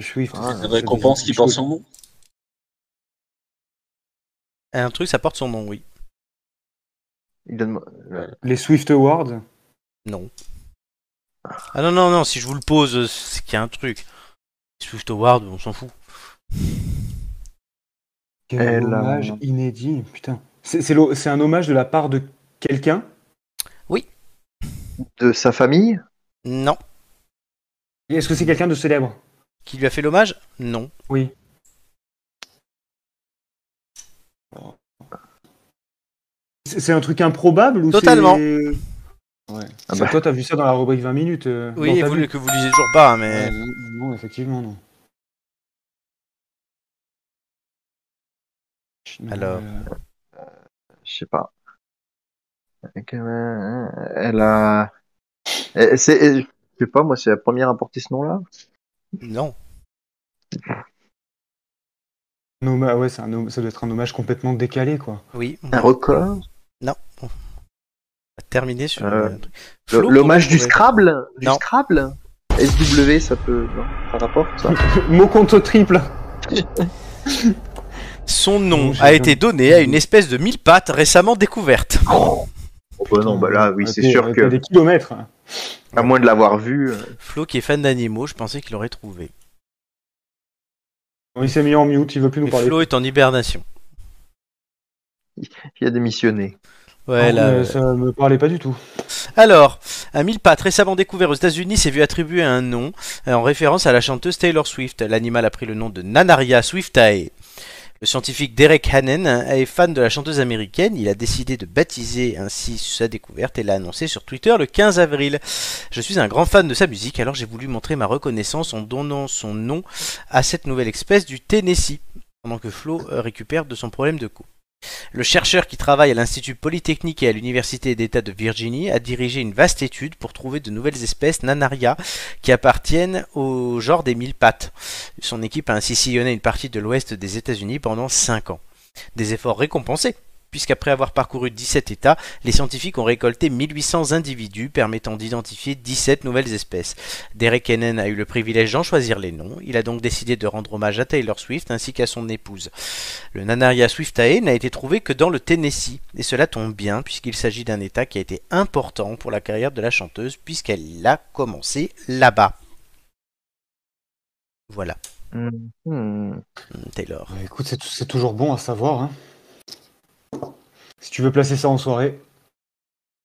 Swift. Ah, récompense qui porte son nom
Un truc, ça porte son nom, oui.
Les Swift Awards
Non. Ah non, non, non, si je vous le pose, c'est qu'il y a un truc. Swift Award, on s'en fout.
Quel eh hommage inédit, putain. C'est un hommage de la part de quelqu'un
Oui.
De sa famille
Non.
Est-ce que c'est quelqu'un de célèbre
Qui lui a fait l'hommage Non.
Oui. C'est un truc improbable ou Totalement. Ah bah. Toi, t'as vu ça dans la rubrique 20 minutes. Euh,
oui, que vous lisez toujours pas, hein, mais.
non, effectivement, non.
Alors. Euh, je
sais pas. Elle a. Je sais pas, moi, c'est la première à porter ce nom-là
Non.
Ouais, un... ça doit être un hommage complètement décalé, quoi.
Oui.
Un record
Non, Terminé sur euh,
le, du Scrabble Du Scrabble SW, ça peut. Non, ça rapporte
Mot contre triple
Son nom a été donné à une espèce de mille pattes récemment découverte. Oh,
bah non, bah là, oui, c'est sûr que.
des kilomètres
À moins de l'avoir vu. Euh.
Flo, qui est fan d'animaux, je pensais qu'il l'aurait trouvé.
Il s'est mis en mute, il veut plus nous parler.
Flo est en hibernation.
Il a démissionné.
Ah, ça me parlait pas du tout.
Alors, un mille récemment découvert aux États-Unis s'est vu attribuer un nom euh, en référence à la chanteuse Taylor Swift. L'animal a pris le nom de Nanaria swiftae. Le scientifique Derek Hannan est fan de la chanteuse américaine. Il a décidé de baptiser ainsi sa découverte et l'a annoncé sur Twitter le 15 avril. Je suis un grand fan de sa musique, alors j'ai voulu montrer ma reconnaissance en donnant son nom à cette nouvelle espèce du Tennessee. Pendant que Flo récupère de son problème de cou. Le chercheur qui travaille à l'Institut Polytechnique et à l'Université d'État de Virginie a dirigé une vaste étude pour trouver de nouvelles espèces nanaria qui appartiennent au genre des mille pattes. Son équipe a ainsi sillonné une partie de l'ouest des États-Unis pendant 5 ans. Des efforts récompensés puisqu'après avoir parcouru 17 États, les scientifiques ont récolté 1800 individus permettant d'identifier 17 nouvelles espèces. Derek Hennen a eu le privilège d'en choisir les noms, il a donc décidé de rendre hommage à Taylor Swift ainsi qu'à son épouse. Le Nanaria swiftae n'a été trouvé que dans le Tennessee, et cela tombe bien puisqu'il s'agit d'un État qui a été important pour la carrière de la chanteuse puisqu'elle l'a commencé là-bas. Voilà. Hmm. Hmm, Taylor. Bah,
écoute, c'est toujours bon à savoir. Hein. Si tu veux placer ça en soirée.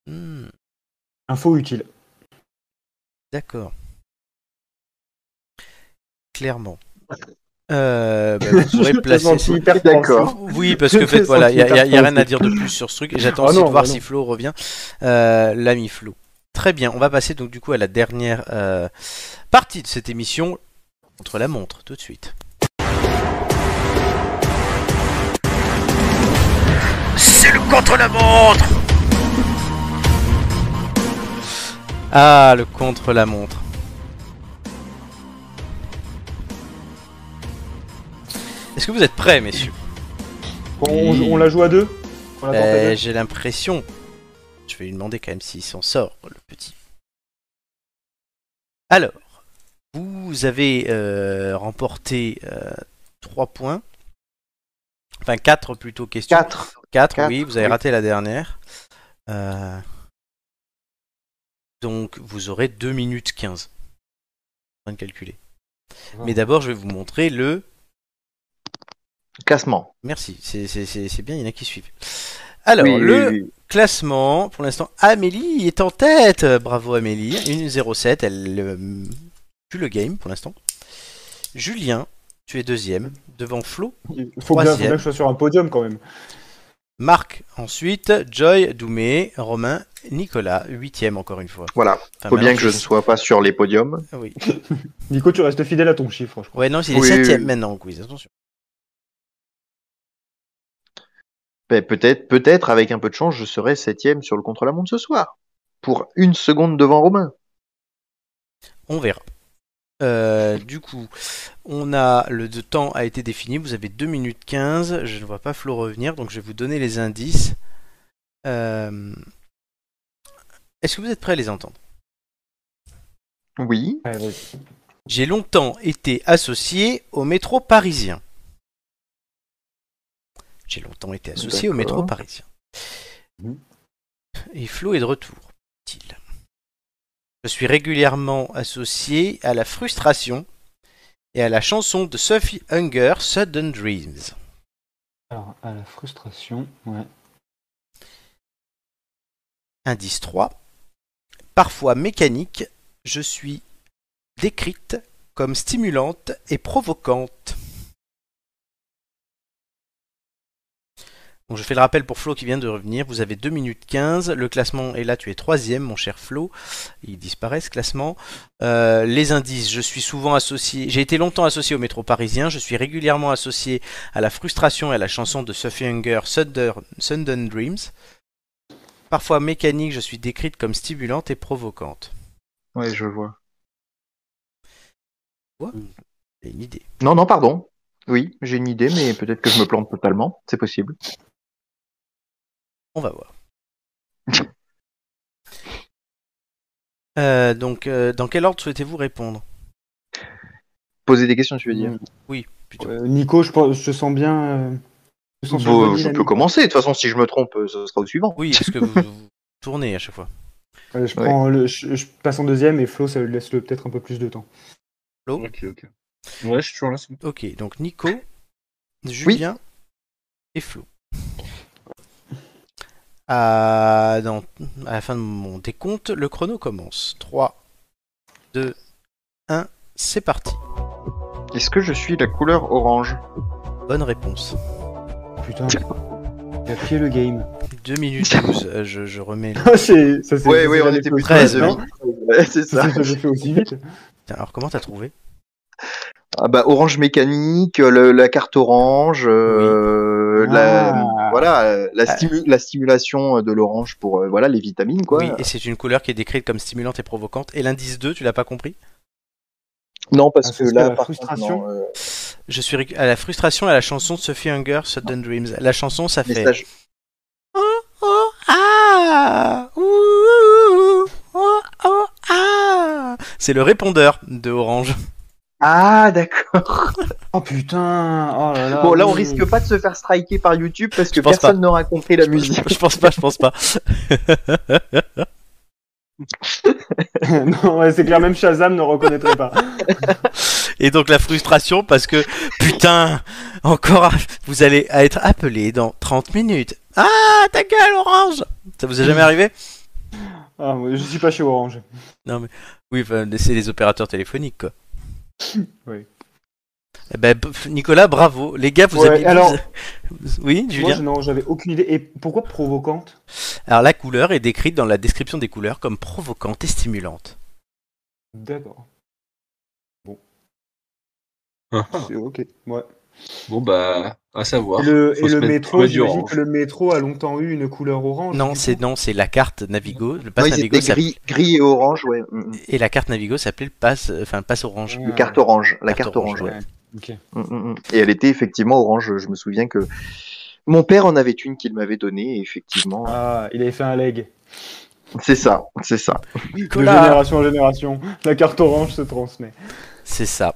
Hmm. Info utile.
D'accord. Clairement. D'accord. Oui, parce que fait, voilà, il n'y a, rien à dire de plus sur ce truc. j'attends ah aussi de voir si Flo revient. Euh, l'ami Flo. Très bien, on va passer donc du coup à la dernière euh, partie de cette émission, entre la montre, tout de suite. c'est le contre-la-montre Ah, le contre-la-montre. Est-ce que vous êtes prêts, messieurs
on, on, la joue à euh,
deux J'ai l'impression. Je vais lui demander quand même s'il s'en sort, le petit. Alors, vous avez euh, remporté 3 euh, points. Enfin, quatre plutôt
questions. 4
4 oui, vous avez raté la dernière. Euh, donc, vous aurez 2 minutes 15. En train de calculer. Mais d'abord, je vais vous montrer le.
Classement.
Merci, c'est bien, il y en a qui suivent. Alors, le classement, pour l'instant, Amélie est en tête. Bravo Amélie. 1-0-7, elle euh, tue le game pour l'instant. Julien, tu es deuxième devant Flo.
Il faut bien, que je sois sur un podium quand même.
Marc ensuite, Joy, Doumé, Romain, Nicolas, huitième encore une fois.
Voilà. il faut bien que je ne sois pas sur les podiums. Oui.
Nico, tu restes fidèle à ton chiffre, je
crois. Ouais, non, c'est les maintenant quiz, attention.
Ben, peut-être, peut-être, avec un peu de chance, je serai septième sur le contre-la-montre ce soir. Pour une seconde devant Romain.
On verra. Euh, du coup, on a le temps a été défini, vous avez 2 minutes 15, je ne vois pas Flo revenir, donc je vais vous donner les indices. Euh, est-ce que vous êtes prêts à les entendre
Oui.
J'ai longtemps été associé au métro parisien. J'ai longtemps été associé au métro parisien. Mhm. Et Flo est de retour, dit-il. Je suis régulièrement associé à la frustration et à la chanson de Sophie Hunger, Sudden Dreams.
Alors, à la frustration, ouais.
Indice 3. Parfois mécanique, je suis décrite comme stimulante et provocante. je fais le rappel pour Flo qui vient de revenir. Vous avez 2 minutes 15. Le classement est là, tu es troisième, mon cher Flo. Il disparaît ce classement. Euh, les indices, je suis souvent associé. J'ai été longtemps associé au métro parisien. Je suis régulièrement associé à la frustration et à la chanson de Sophie Hunger, Dreams. Parfois mécanique, je suis décrite comme stimulante et provocante.
Oui, je vois.
Quoi J'ai une idée.
Non, non, pardon. Oui, j'ai une idée, mais peut-être que je me plante totalement. C'est possible.
On va voir. Euh, donc, euh, dans quel ordre souhaitez-vous répondre
Poser des questions, tu veux dire Oui.
plutôt. Nico, je, sens euh, bien.
je peux commencer. De toute façon, si je me trompe, ce sera au suivant.
Oui, est-ce que vous, tournez à chaque fois.
je, passe en deuxième et Flo, ça lui laisse peut-être un peu plus de temps.
Ok,
ok. Ouais, je suis toujours là.
Ok, donc Nico, Julien et Flo. À, dans, à la fin de mon décompte, le chrono commence. 3, 2, 1, c'est parti.
Est-ce que je suis la couleur orange
Bonne réponse.
Putain. T'as le game.
2 minutes 12, euh, je, remets. Le... Ah, c'est, ça,
ouais, ouais, on était plus 13. C'est
ça. ça j'ai fait aussi vite. alors comment t'as trouvé
ah bah, Orange Mécanique, euh, la carte orange, euh, la, ah. voilà, euh, la, ah. la, stimulation de l'orange pour voilà, les vitamines. Quoi.
Oui, et c'est une couleur qui est décrite comme stimulante et provocante. Et l'indice 2, tu l'as pas compris
Non, parce ah, que là, la frustration.
Je suis à la frustration à la chanson de Sophie Hunger, Sudden Dreams. La chanson, ça fait. C'est le répondeur de Orange.
Ah d'accord.
oh putain. Oh
là bon là on risque pas de se faire striker par YouTube parce que personne n'aura compris la musique.
Je, pense pas, je pense pas.
non c'est clair même Shazam ne reconnaîtrait pas.
Et donc la frustration parce que putain encore vous allez être appelé dans 30 minutes. Ah ta gueule Orange. Ça vous est jamais arrivé
Ah je suis pas chez Orange.
Non mais oui c'est les opérateurs téléphoniques quoi. Eh ben, Nicolas, bravo. Les gars, vous avez. Oui, Julien
Moi, non, j'avais aucune idée. Et pourquoi provocante
Alors, la couleur est décrite dans la description des couleurs comme provocante et stimulante.
D'accord. Bon. Ah. C'est ok. Ouais.
Bon, bah, à savoir.
Et le, métro, que le métro a longtemps eu une couleur orange.
Non, c'est non, c'est la carte Navigo.
Le pass
Navigo,
gris, gris, et orange, ouais. Mm, mm.
Et la carte Navigo s'appelait le pass, enfin, passe orange.
Le carte orange, la carte, orange, ouais. Mm, et elle était effectivement orange. Je me souviens que mon père en avait une qu'il m'avait donnée, effectivement.
Ah, il avait fait un leg.
C'est ça, c'est ça.
De génération en génération, la carte orange se transmet.
C'est ça.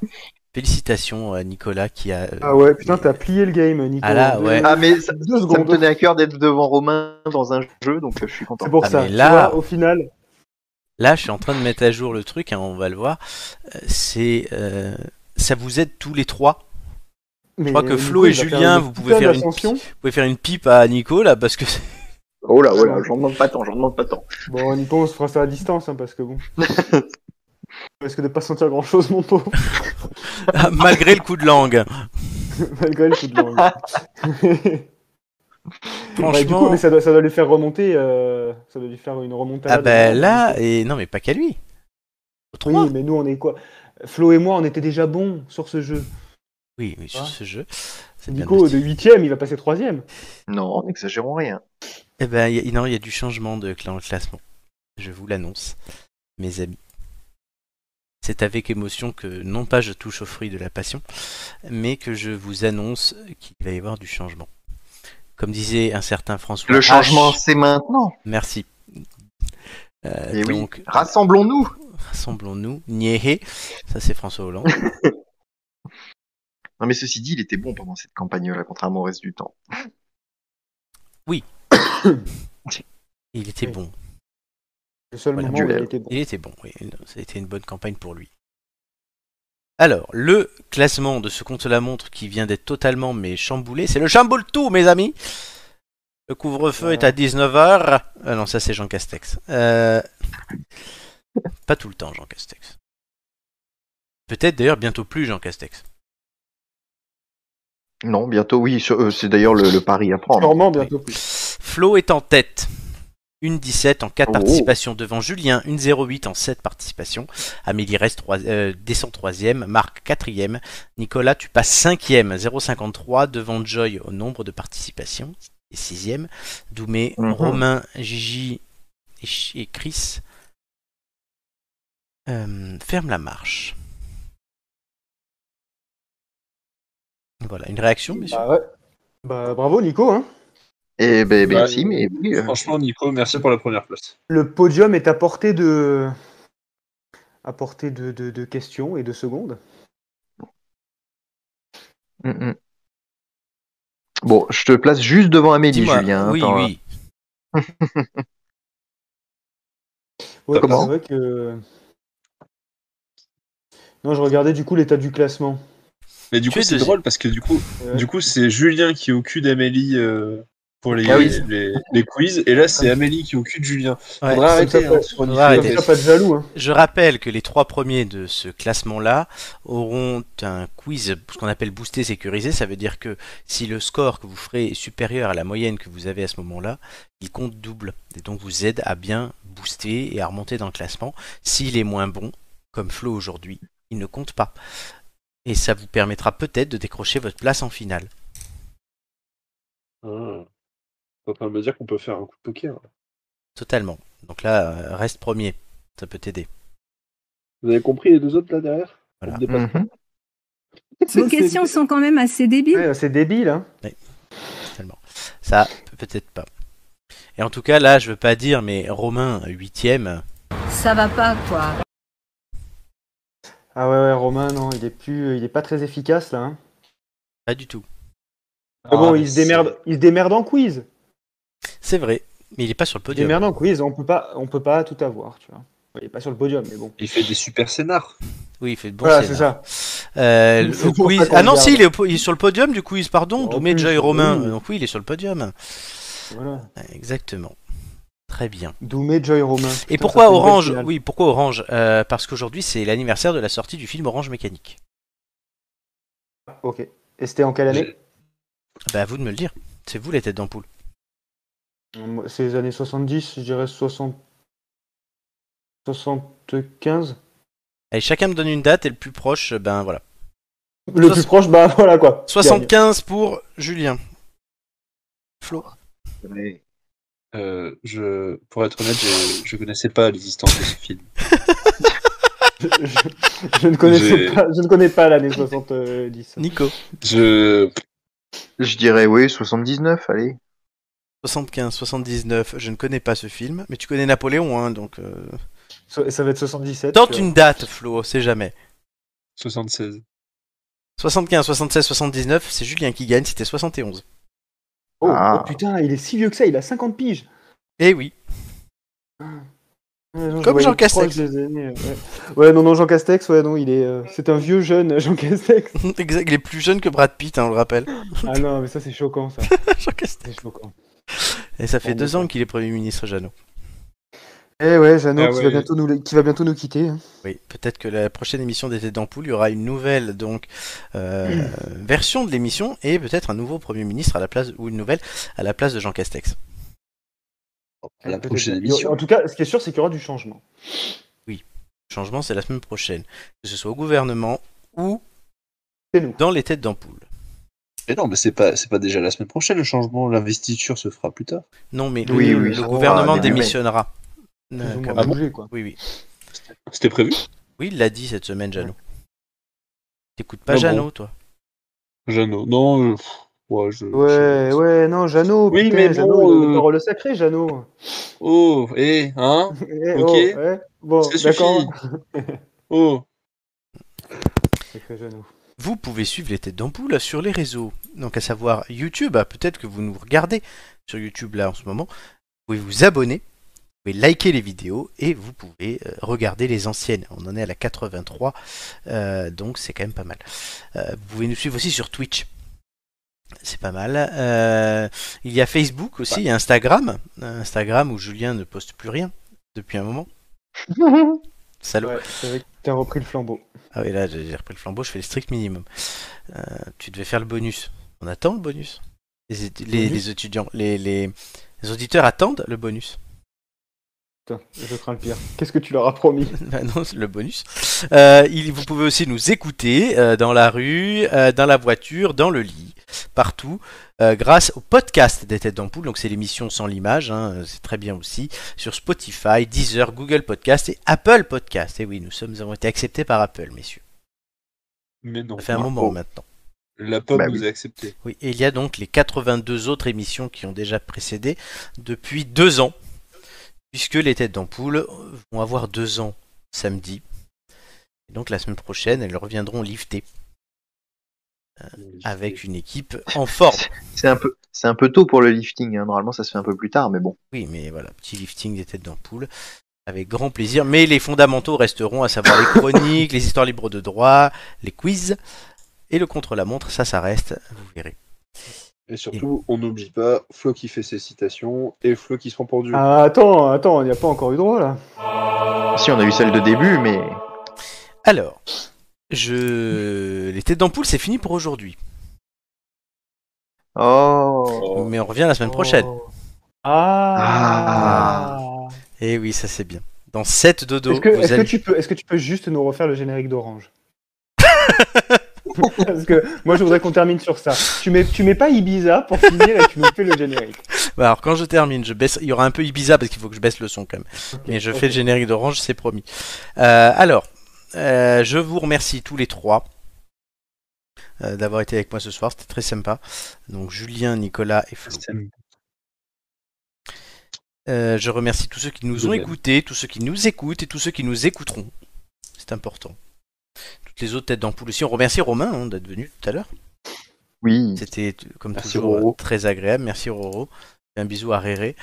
Félicitations à euh, Nicolas qui a.
Euh, ah ouais, putain, t'as plié le game, Nicolas.
Ah ouais.
Ah, mais ça, me tenait à cœur d'être devant Romain dans un jeu, donc euh, je suis content.
C'est pour
ah,
ça. Là, au final.
Là, je suis en train de mettre à jour le truc, hein, on va le voir. C'est. ça vous aide tous les trois je crois que Flo et Julien, vous pouvez, faire une pipe, vous pouvez faire une pipe à Nico là parce que.
Oh là, voilà oh j'en demande pas tant, j'en demande pas tant.
Bon, Nico, on se fera ça à distance hein, parce que bon. que de pas sentir grand chose, mon pauvre.
Ah, malgré le coup de langue.
Malgré le coup de langue. Franchement... Bah, du coup, ça doit, lui faire remonter, euh, ça doit lui faire une remontée.
Ah ben bah, là, et non mais pas qu'à lui.
Oui, mais nous on est quoi Flo et moi, on était déjà bons sur ce jeu.
Oui, mais sur ce jeu.
Nico de huitième, il va passer troisième.
Non, n'exagérons rien.
Eh ben, il y a du changement de classement. Je vous l'annonce, mes amis. C'est avec émotion que non pas je touche aux fruits de la passion, mais que je vous annonce qu'il va y avoir du changement. Comme disait un certain François. Le
changement, c'est maintenant.
Merci.
Euh, eh donc, rassemblons-nous.
Rassemblons-nous. Niéhé. Ça, c'est François Hollande.
non, mais ceci dit, il était bon pendant cette campagne-là, contrairement au reste du temps.
Oui. il était bon.
Le il était bon. Il était bon,
oui. été une bonne campagne pour lui. Alors, le classement de ce compte la montre qui vient d'être totalement mais chamboulé, c'est le chamboule tout, mes amis. Le couvre-feu est à 19h. Ah non, ça c'est Jean Castex. Euh, pas tout le temps, Jean Castex. Peut-être d'ailleurs bientôt plus, Jean Castex.
Non, bientôt oui. Euh, c'est d'ailleurs le, pari à prendre.
Normalement, bientôt plus.
Flo est en tête une 17 en 4 participations devant Julien, une 08 en 7 participations. Amélie reste 3, euh, descend 3ème, Marc 4ème, Nicolas tu passes 5ème, 0,53 devant Joy au nombre de participations, et 6ème, Doumé, mhm. Romain, Gigi et, Chris euh, ferment la marche. Voilà, une réaction, bah monsieur
bah, Bravo Nico. Hein.
Eh ben, si, bah, mais
oui, euh. Franchement, Nico, merci pour la première place.
Le podium est à portée de, à portée de, de, questions et de secondes.
Mm, mm. Bon, je te place juste devant Amélie, Julien. Hein,
oui, oui. vrai que... Non, je regardais du coup l'état du classement.
Mais du coup, c'est drôle parce que du coup, du coup, c'est Julien qui est au cul d'Amélie. Euh, pour ah les, les, quiz. Et là, c'est Amélie qui occupe Julien. Hein,
pas
jaloux.
Hein.
Je rappelle que les trois premiers de ce classement-là auront un quiz, ce qu'on appelle boosté sécurisé. Ça veut dire que si le score que vous ferez est supérieur à la moyenne que vous avez à ce moment-là, il compte double. Et donc vous aide à bien booster et à remonter dans le classement. S'il est moins bon, comme Flo aujourd'hui, il ne compte pas. Et ça vous permettra peut-être de décrocher votre place en finale. Hmm
train de me dire qu'on peut faire un coup de poker.
Totalement. Donc là, euh, reste premier. Ça peut t'aider.
Vous avez compris les deux autres là derrière voilà.
Vos mhm. questions sont quand même assez débiles.
c'est débile. Hein.
Totalement. Ça, peut-être pas. Et en tout cas, là, je veux pas dire, mais Romain, huitième.
Ça va pas, quoi.
Ah ouais, ouais, Romain, non, il est plus, il est pas très efficace là. Hein.
Pas du tout.
Ah, bon, ah, il se démerde, il se démerde en quiz.
C'est vrai, mais il n'est pas sur le podium.
Mais maintenant, quiz, on peut pas, on peut pas tout avoir, tu vois. Il n'est pas sur le podium, mais bon.
Il fait des super scénars.
Oui, il fait de bons voilà, c'est ça. Euh, ah non, si, il est, sur le podium du quiz, pardon. Oh, Doumé, Joy, Romain. Donc oui, il est sur le podium. Voilà. Exactement. Très bien.
Doumé, Joy, Romain.
Et pourquoi Orange Oui, pourquoi Orange euh, Parce qu'aujourd'hui, c'est l'anniversaire de la sortie du film Orange Mécanique.
Ok. Et c'était en quelle année
Bah, à vous de me le dire. C'est vous les têtes d'ampoule.
C'est les années 70, je dirais 75.
Allez, chacun me donne une date et le plus proche, euh, ben voilà.
Le plus proche, ben voilà quoi.
75 pour Julien. Flo.
Euh, je, pour être honnête, je, je connaissais pas l'existence de ce
film. je, ne pas, je ne connais pas l'année 70.
Nico.
Je, je dirais oui, 79, allez.
75, 79, je ne connais pas ce film, mais tu connais Napoléon, hein, donc. Euh,
ça, va être 77.
Tente une date, Flo, c'est jamais.
76.
75, 76, 79, c'est Julien qui gagne, c'était 71.
Ah. Oh, putain, il est si vieux que ça, il a 50 piges.
Eh oui. Ah. Comme Jean Castex. Euh,
ouais. non, non, Jean Castex, ouais, non, il est, euh, c'est un vieux jeune, Jean Castex.
exact, il est plus jeune que Brad Pitt, hein, on le rappelle.
ah non, mais ça c'est choquant, ça. Jean Castex. C'est
choquant. Et ça fait deux ans qu'il est Premier ministre, Jeannot.
Eh ouais, Jeannot, ah qui, Va bientôt nous, quitter. Hein.
Oui, peut-être que la prochaine émission des Têtes d'ampoule, il y aura une nouvelle donc euh, version de l'émission et peut-être un nouveau Premier ministre à la place ou une nouvelle à la place de Jean Castex.
Oh, la euh, prochaine émission. En tout cas, ce qui est sûr, c'est qu'il y aura du changement.
Oui, le changement, c'est la semaine prochaine, que ce soit au gouvernement ou dans les têtes d'ampoule.
Mais non, mais c'est pas, c'est pas déjà la semaine prochaine le changement, l'investiture se fera plus tard.
Non, mais le, gouvernement démissionnera.
Euh, bouger,
quoi. Oui, oui.
C'était prévu
Oui, il l'a dit cette semaine, Jeannot. T'écoutes pas ah Jeannot, toi
Jeannot, non.
Ouais, ouais, non, Jeannot. Oui,
mais bon, Jeannot, euh, parole
sacré, Jeannot.
Oh, eh, hein eh, Ok. Oh, ouais Bon, d'accord. oh. Sacré
Jeannot vous pouvez suivre les têtes d'ampoule sur les réseaux. Donc à savoir YouTube, hein, peut-être que vous nous regardez sur YouTube là en ce moment. Vous pouvez vous abonner, vous pouvez liker les vidéos et vous pouvez euh, regarder les anciennes. On en est à la 83, euh, donc c'est quand même pas mal. Euh, vous pouvez nous suivre aussi sur Twitch. C'est pas mal. il y a Facebook aussi, il y a Instagram. Instagram où Julien ne poste plus rien depuis un moment. Salut.
repris le flambeau.
Ah oui, là, j'ai repris le flambeau, je fais le strict minimum. Euh, tu devais faire le bonus. On attend le bonus. Les, étudiants, les, les, auditeurs attendent le bonus.
Putain, je crains le pire. Qu'est-ce que tu leur as promis
bah le bonus. Euh, vous pouvez aussi nous écouter euh, dans la rue, dans la voiture, dans le lit partout euh, grâce au podcast des Têtes d'Ampoule. Donc c'est l'émission sans l'image, hein, euh, c'est très bien aussi, sur Spotify, Deezer, Google Podcast et Apple Podcast. Et eh oui, nous, sommes, avons été acceptés par Apple, messieurs. Mais non. Ça fait un moment maintenant.
La pomme bah a accepté.
Oui, et il y a donc les 82 autres émissions qui ont déjà précédé depuis deux ans, puisque les têtes d'ampoule vont avoir deux ans samedi. Et donc la semaine prochaine, elles reviendront liftées. Euh, avec une équipe en forme.
C'est un peu, c'est un peu tôt pour le lifting. Hein. Normalement, ça se fait un peu plus tard, mais bon.
Oui, mais voilà, petit lifting des têtes d'ampoule. Avec grand plaisir, mais les fondamentaux resteront, à savoir les chroniques, les histoires libres de droit, les quiz et le contre-la-montre, ça, ça reste, vous verrez.
Et surtout, on n'oublie pas Flo qui fait ses citations et Flo qui se rend pour
Ah, attends, attends, il n'y a pas encore eu droit là.
Si, on a eu celle de début, mais.
Alors, je... Les têtes d'ampoule, c'est fini pour aujourd'hui. Oh. Mais on revient la semaine prochaine. Oh. Ah. Et eh oui, ça c'est bien. Dans 7 dodo.
Est-ce que, tu peux, est-ce que tu peux juste nous refaire le générique d'Orange Parce que moi je voudrais qu'on termine sur ça. Tu mets, tu mets pas Ibiza pour finir et tu me fais le générique.
Bah, alors quand je termine, je baisse. Il y aura un peu Ibiza parce qu'il faut que je baisse le son quand même. Mais je fais le générique d'Orange, c'est promis. Euh, alors. Euh, je vous remercie tous les trois euh, d'avoir été avec moi ce soir. C'était très sympa. Donc Julien, Nicolas et Flo. Euh, je remercie tous ceux qui nous ont écoutés, tous ceux qui nous écoutent et tous ceux qui nous écouteront. C'est important. Toutes les autres têtes d'ampoule aussi. On remercie Romain hein, d'être venu tout à l'heure. Oui. C'était comme toujours très agréable. Merci Roro. Un bisou à Réré.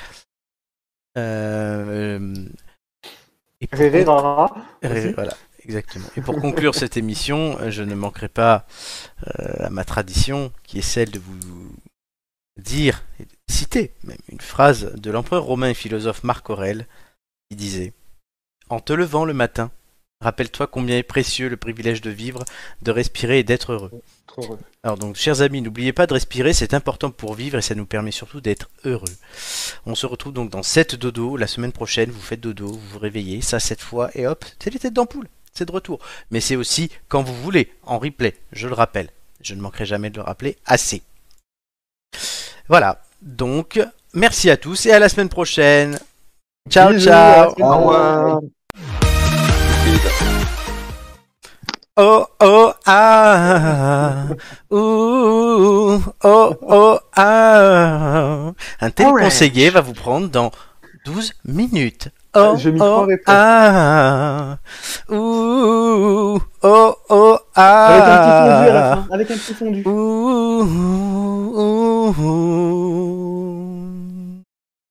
Réré,
voilà.
Exactement. Et pour conclure cette émission, euh, je ne manquerai pas euh, à ma tradition, qui est celle de vous dire, citer même une phrase de l'empereur romain et philosophe Marc Aurèle, qui disait En te levant le matin, rappelle-toi combien est précieux le privilège de vivre, de respirer et d'être heureux. Alors donc, chers amis, n'oubliez pas de respirer, c'est important pour vivre et ça nous permet surtout d'être heureux. On se retrouve donc dans cette dodo la semaine prochaine, vous faites dodo, vous vous réveillez, ça cette fois, et hop, c'est les têtes d'ampoule c'est de retour. Mais c'est aussi quand vous voulez, en replay, je le rappelle. Je ne manquerai jamais de le rappeler assez. Voilà, donc merci à tous et à la semaine prochaine. Ciao, ciao. Oh oh ah, oh oh ah. Un téléconseiller va vous prendre dans 12 minutes
oh, euh, je euh, ah, ah, ah, ouh, oh, oh, ah. Avec un petit fondu Avec un petit fondu.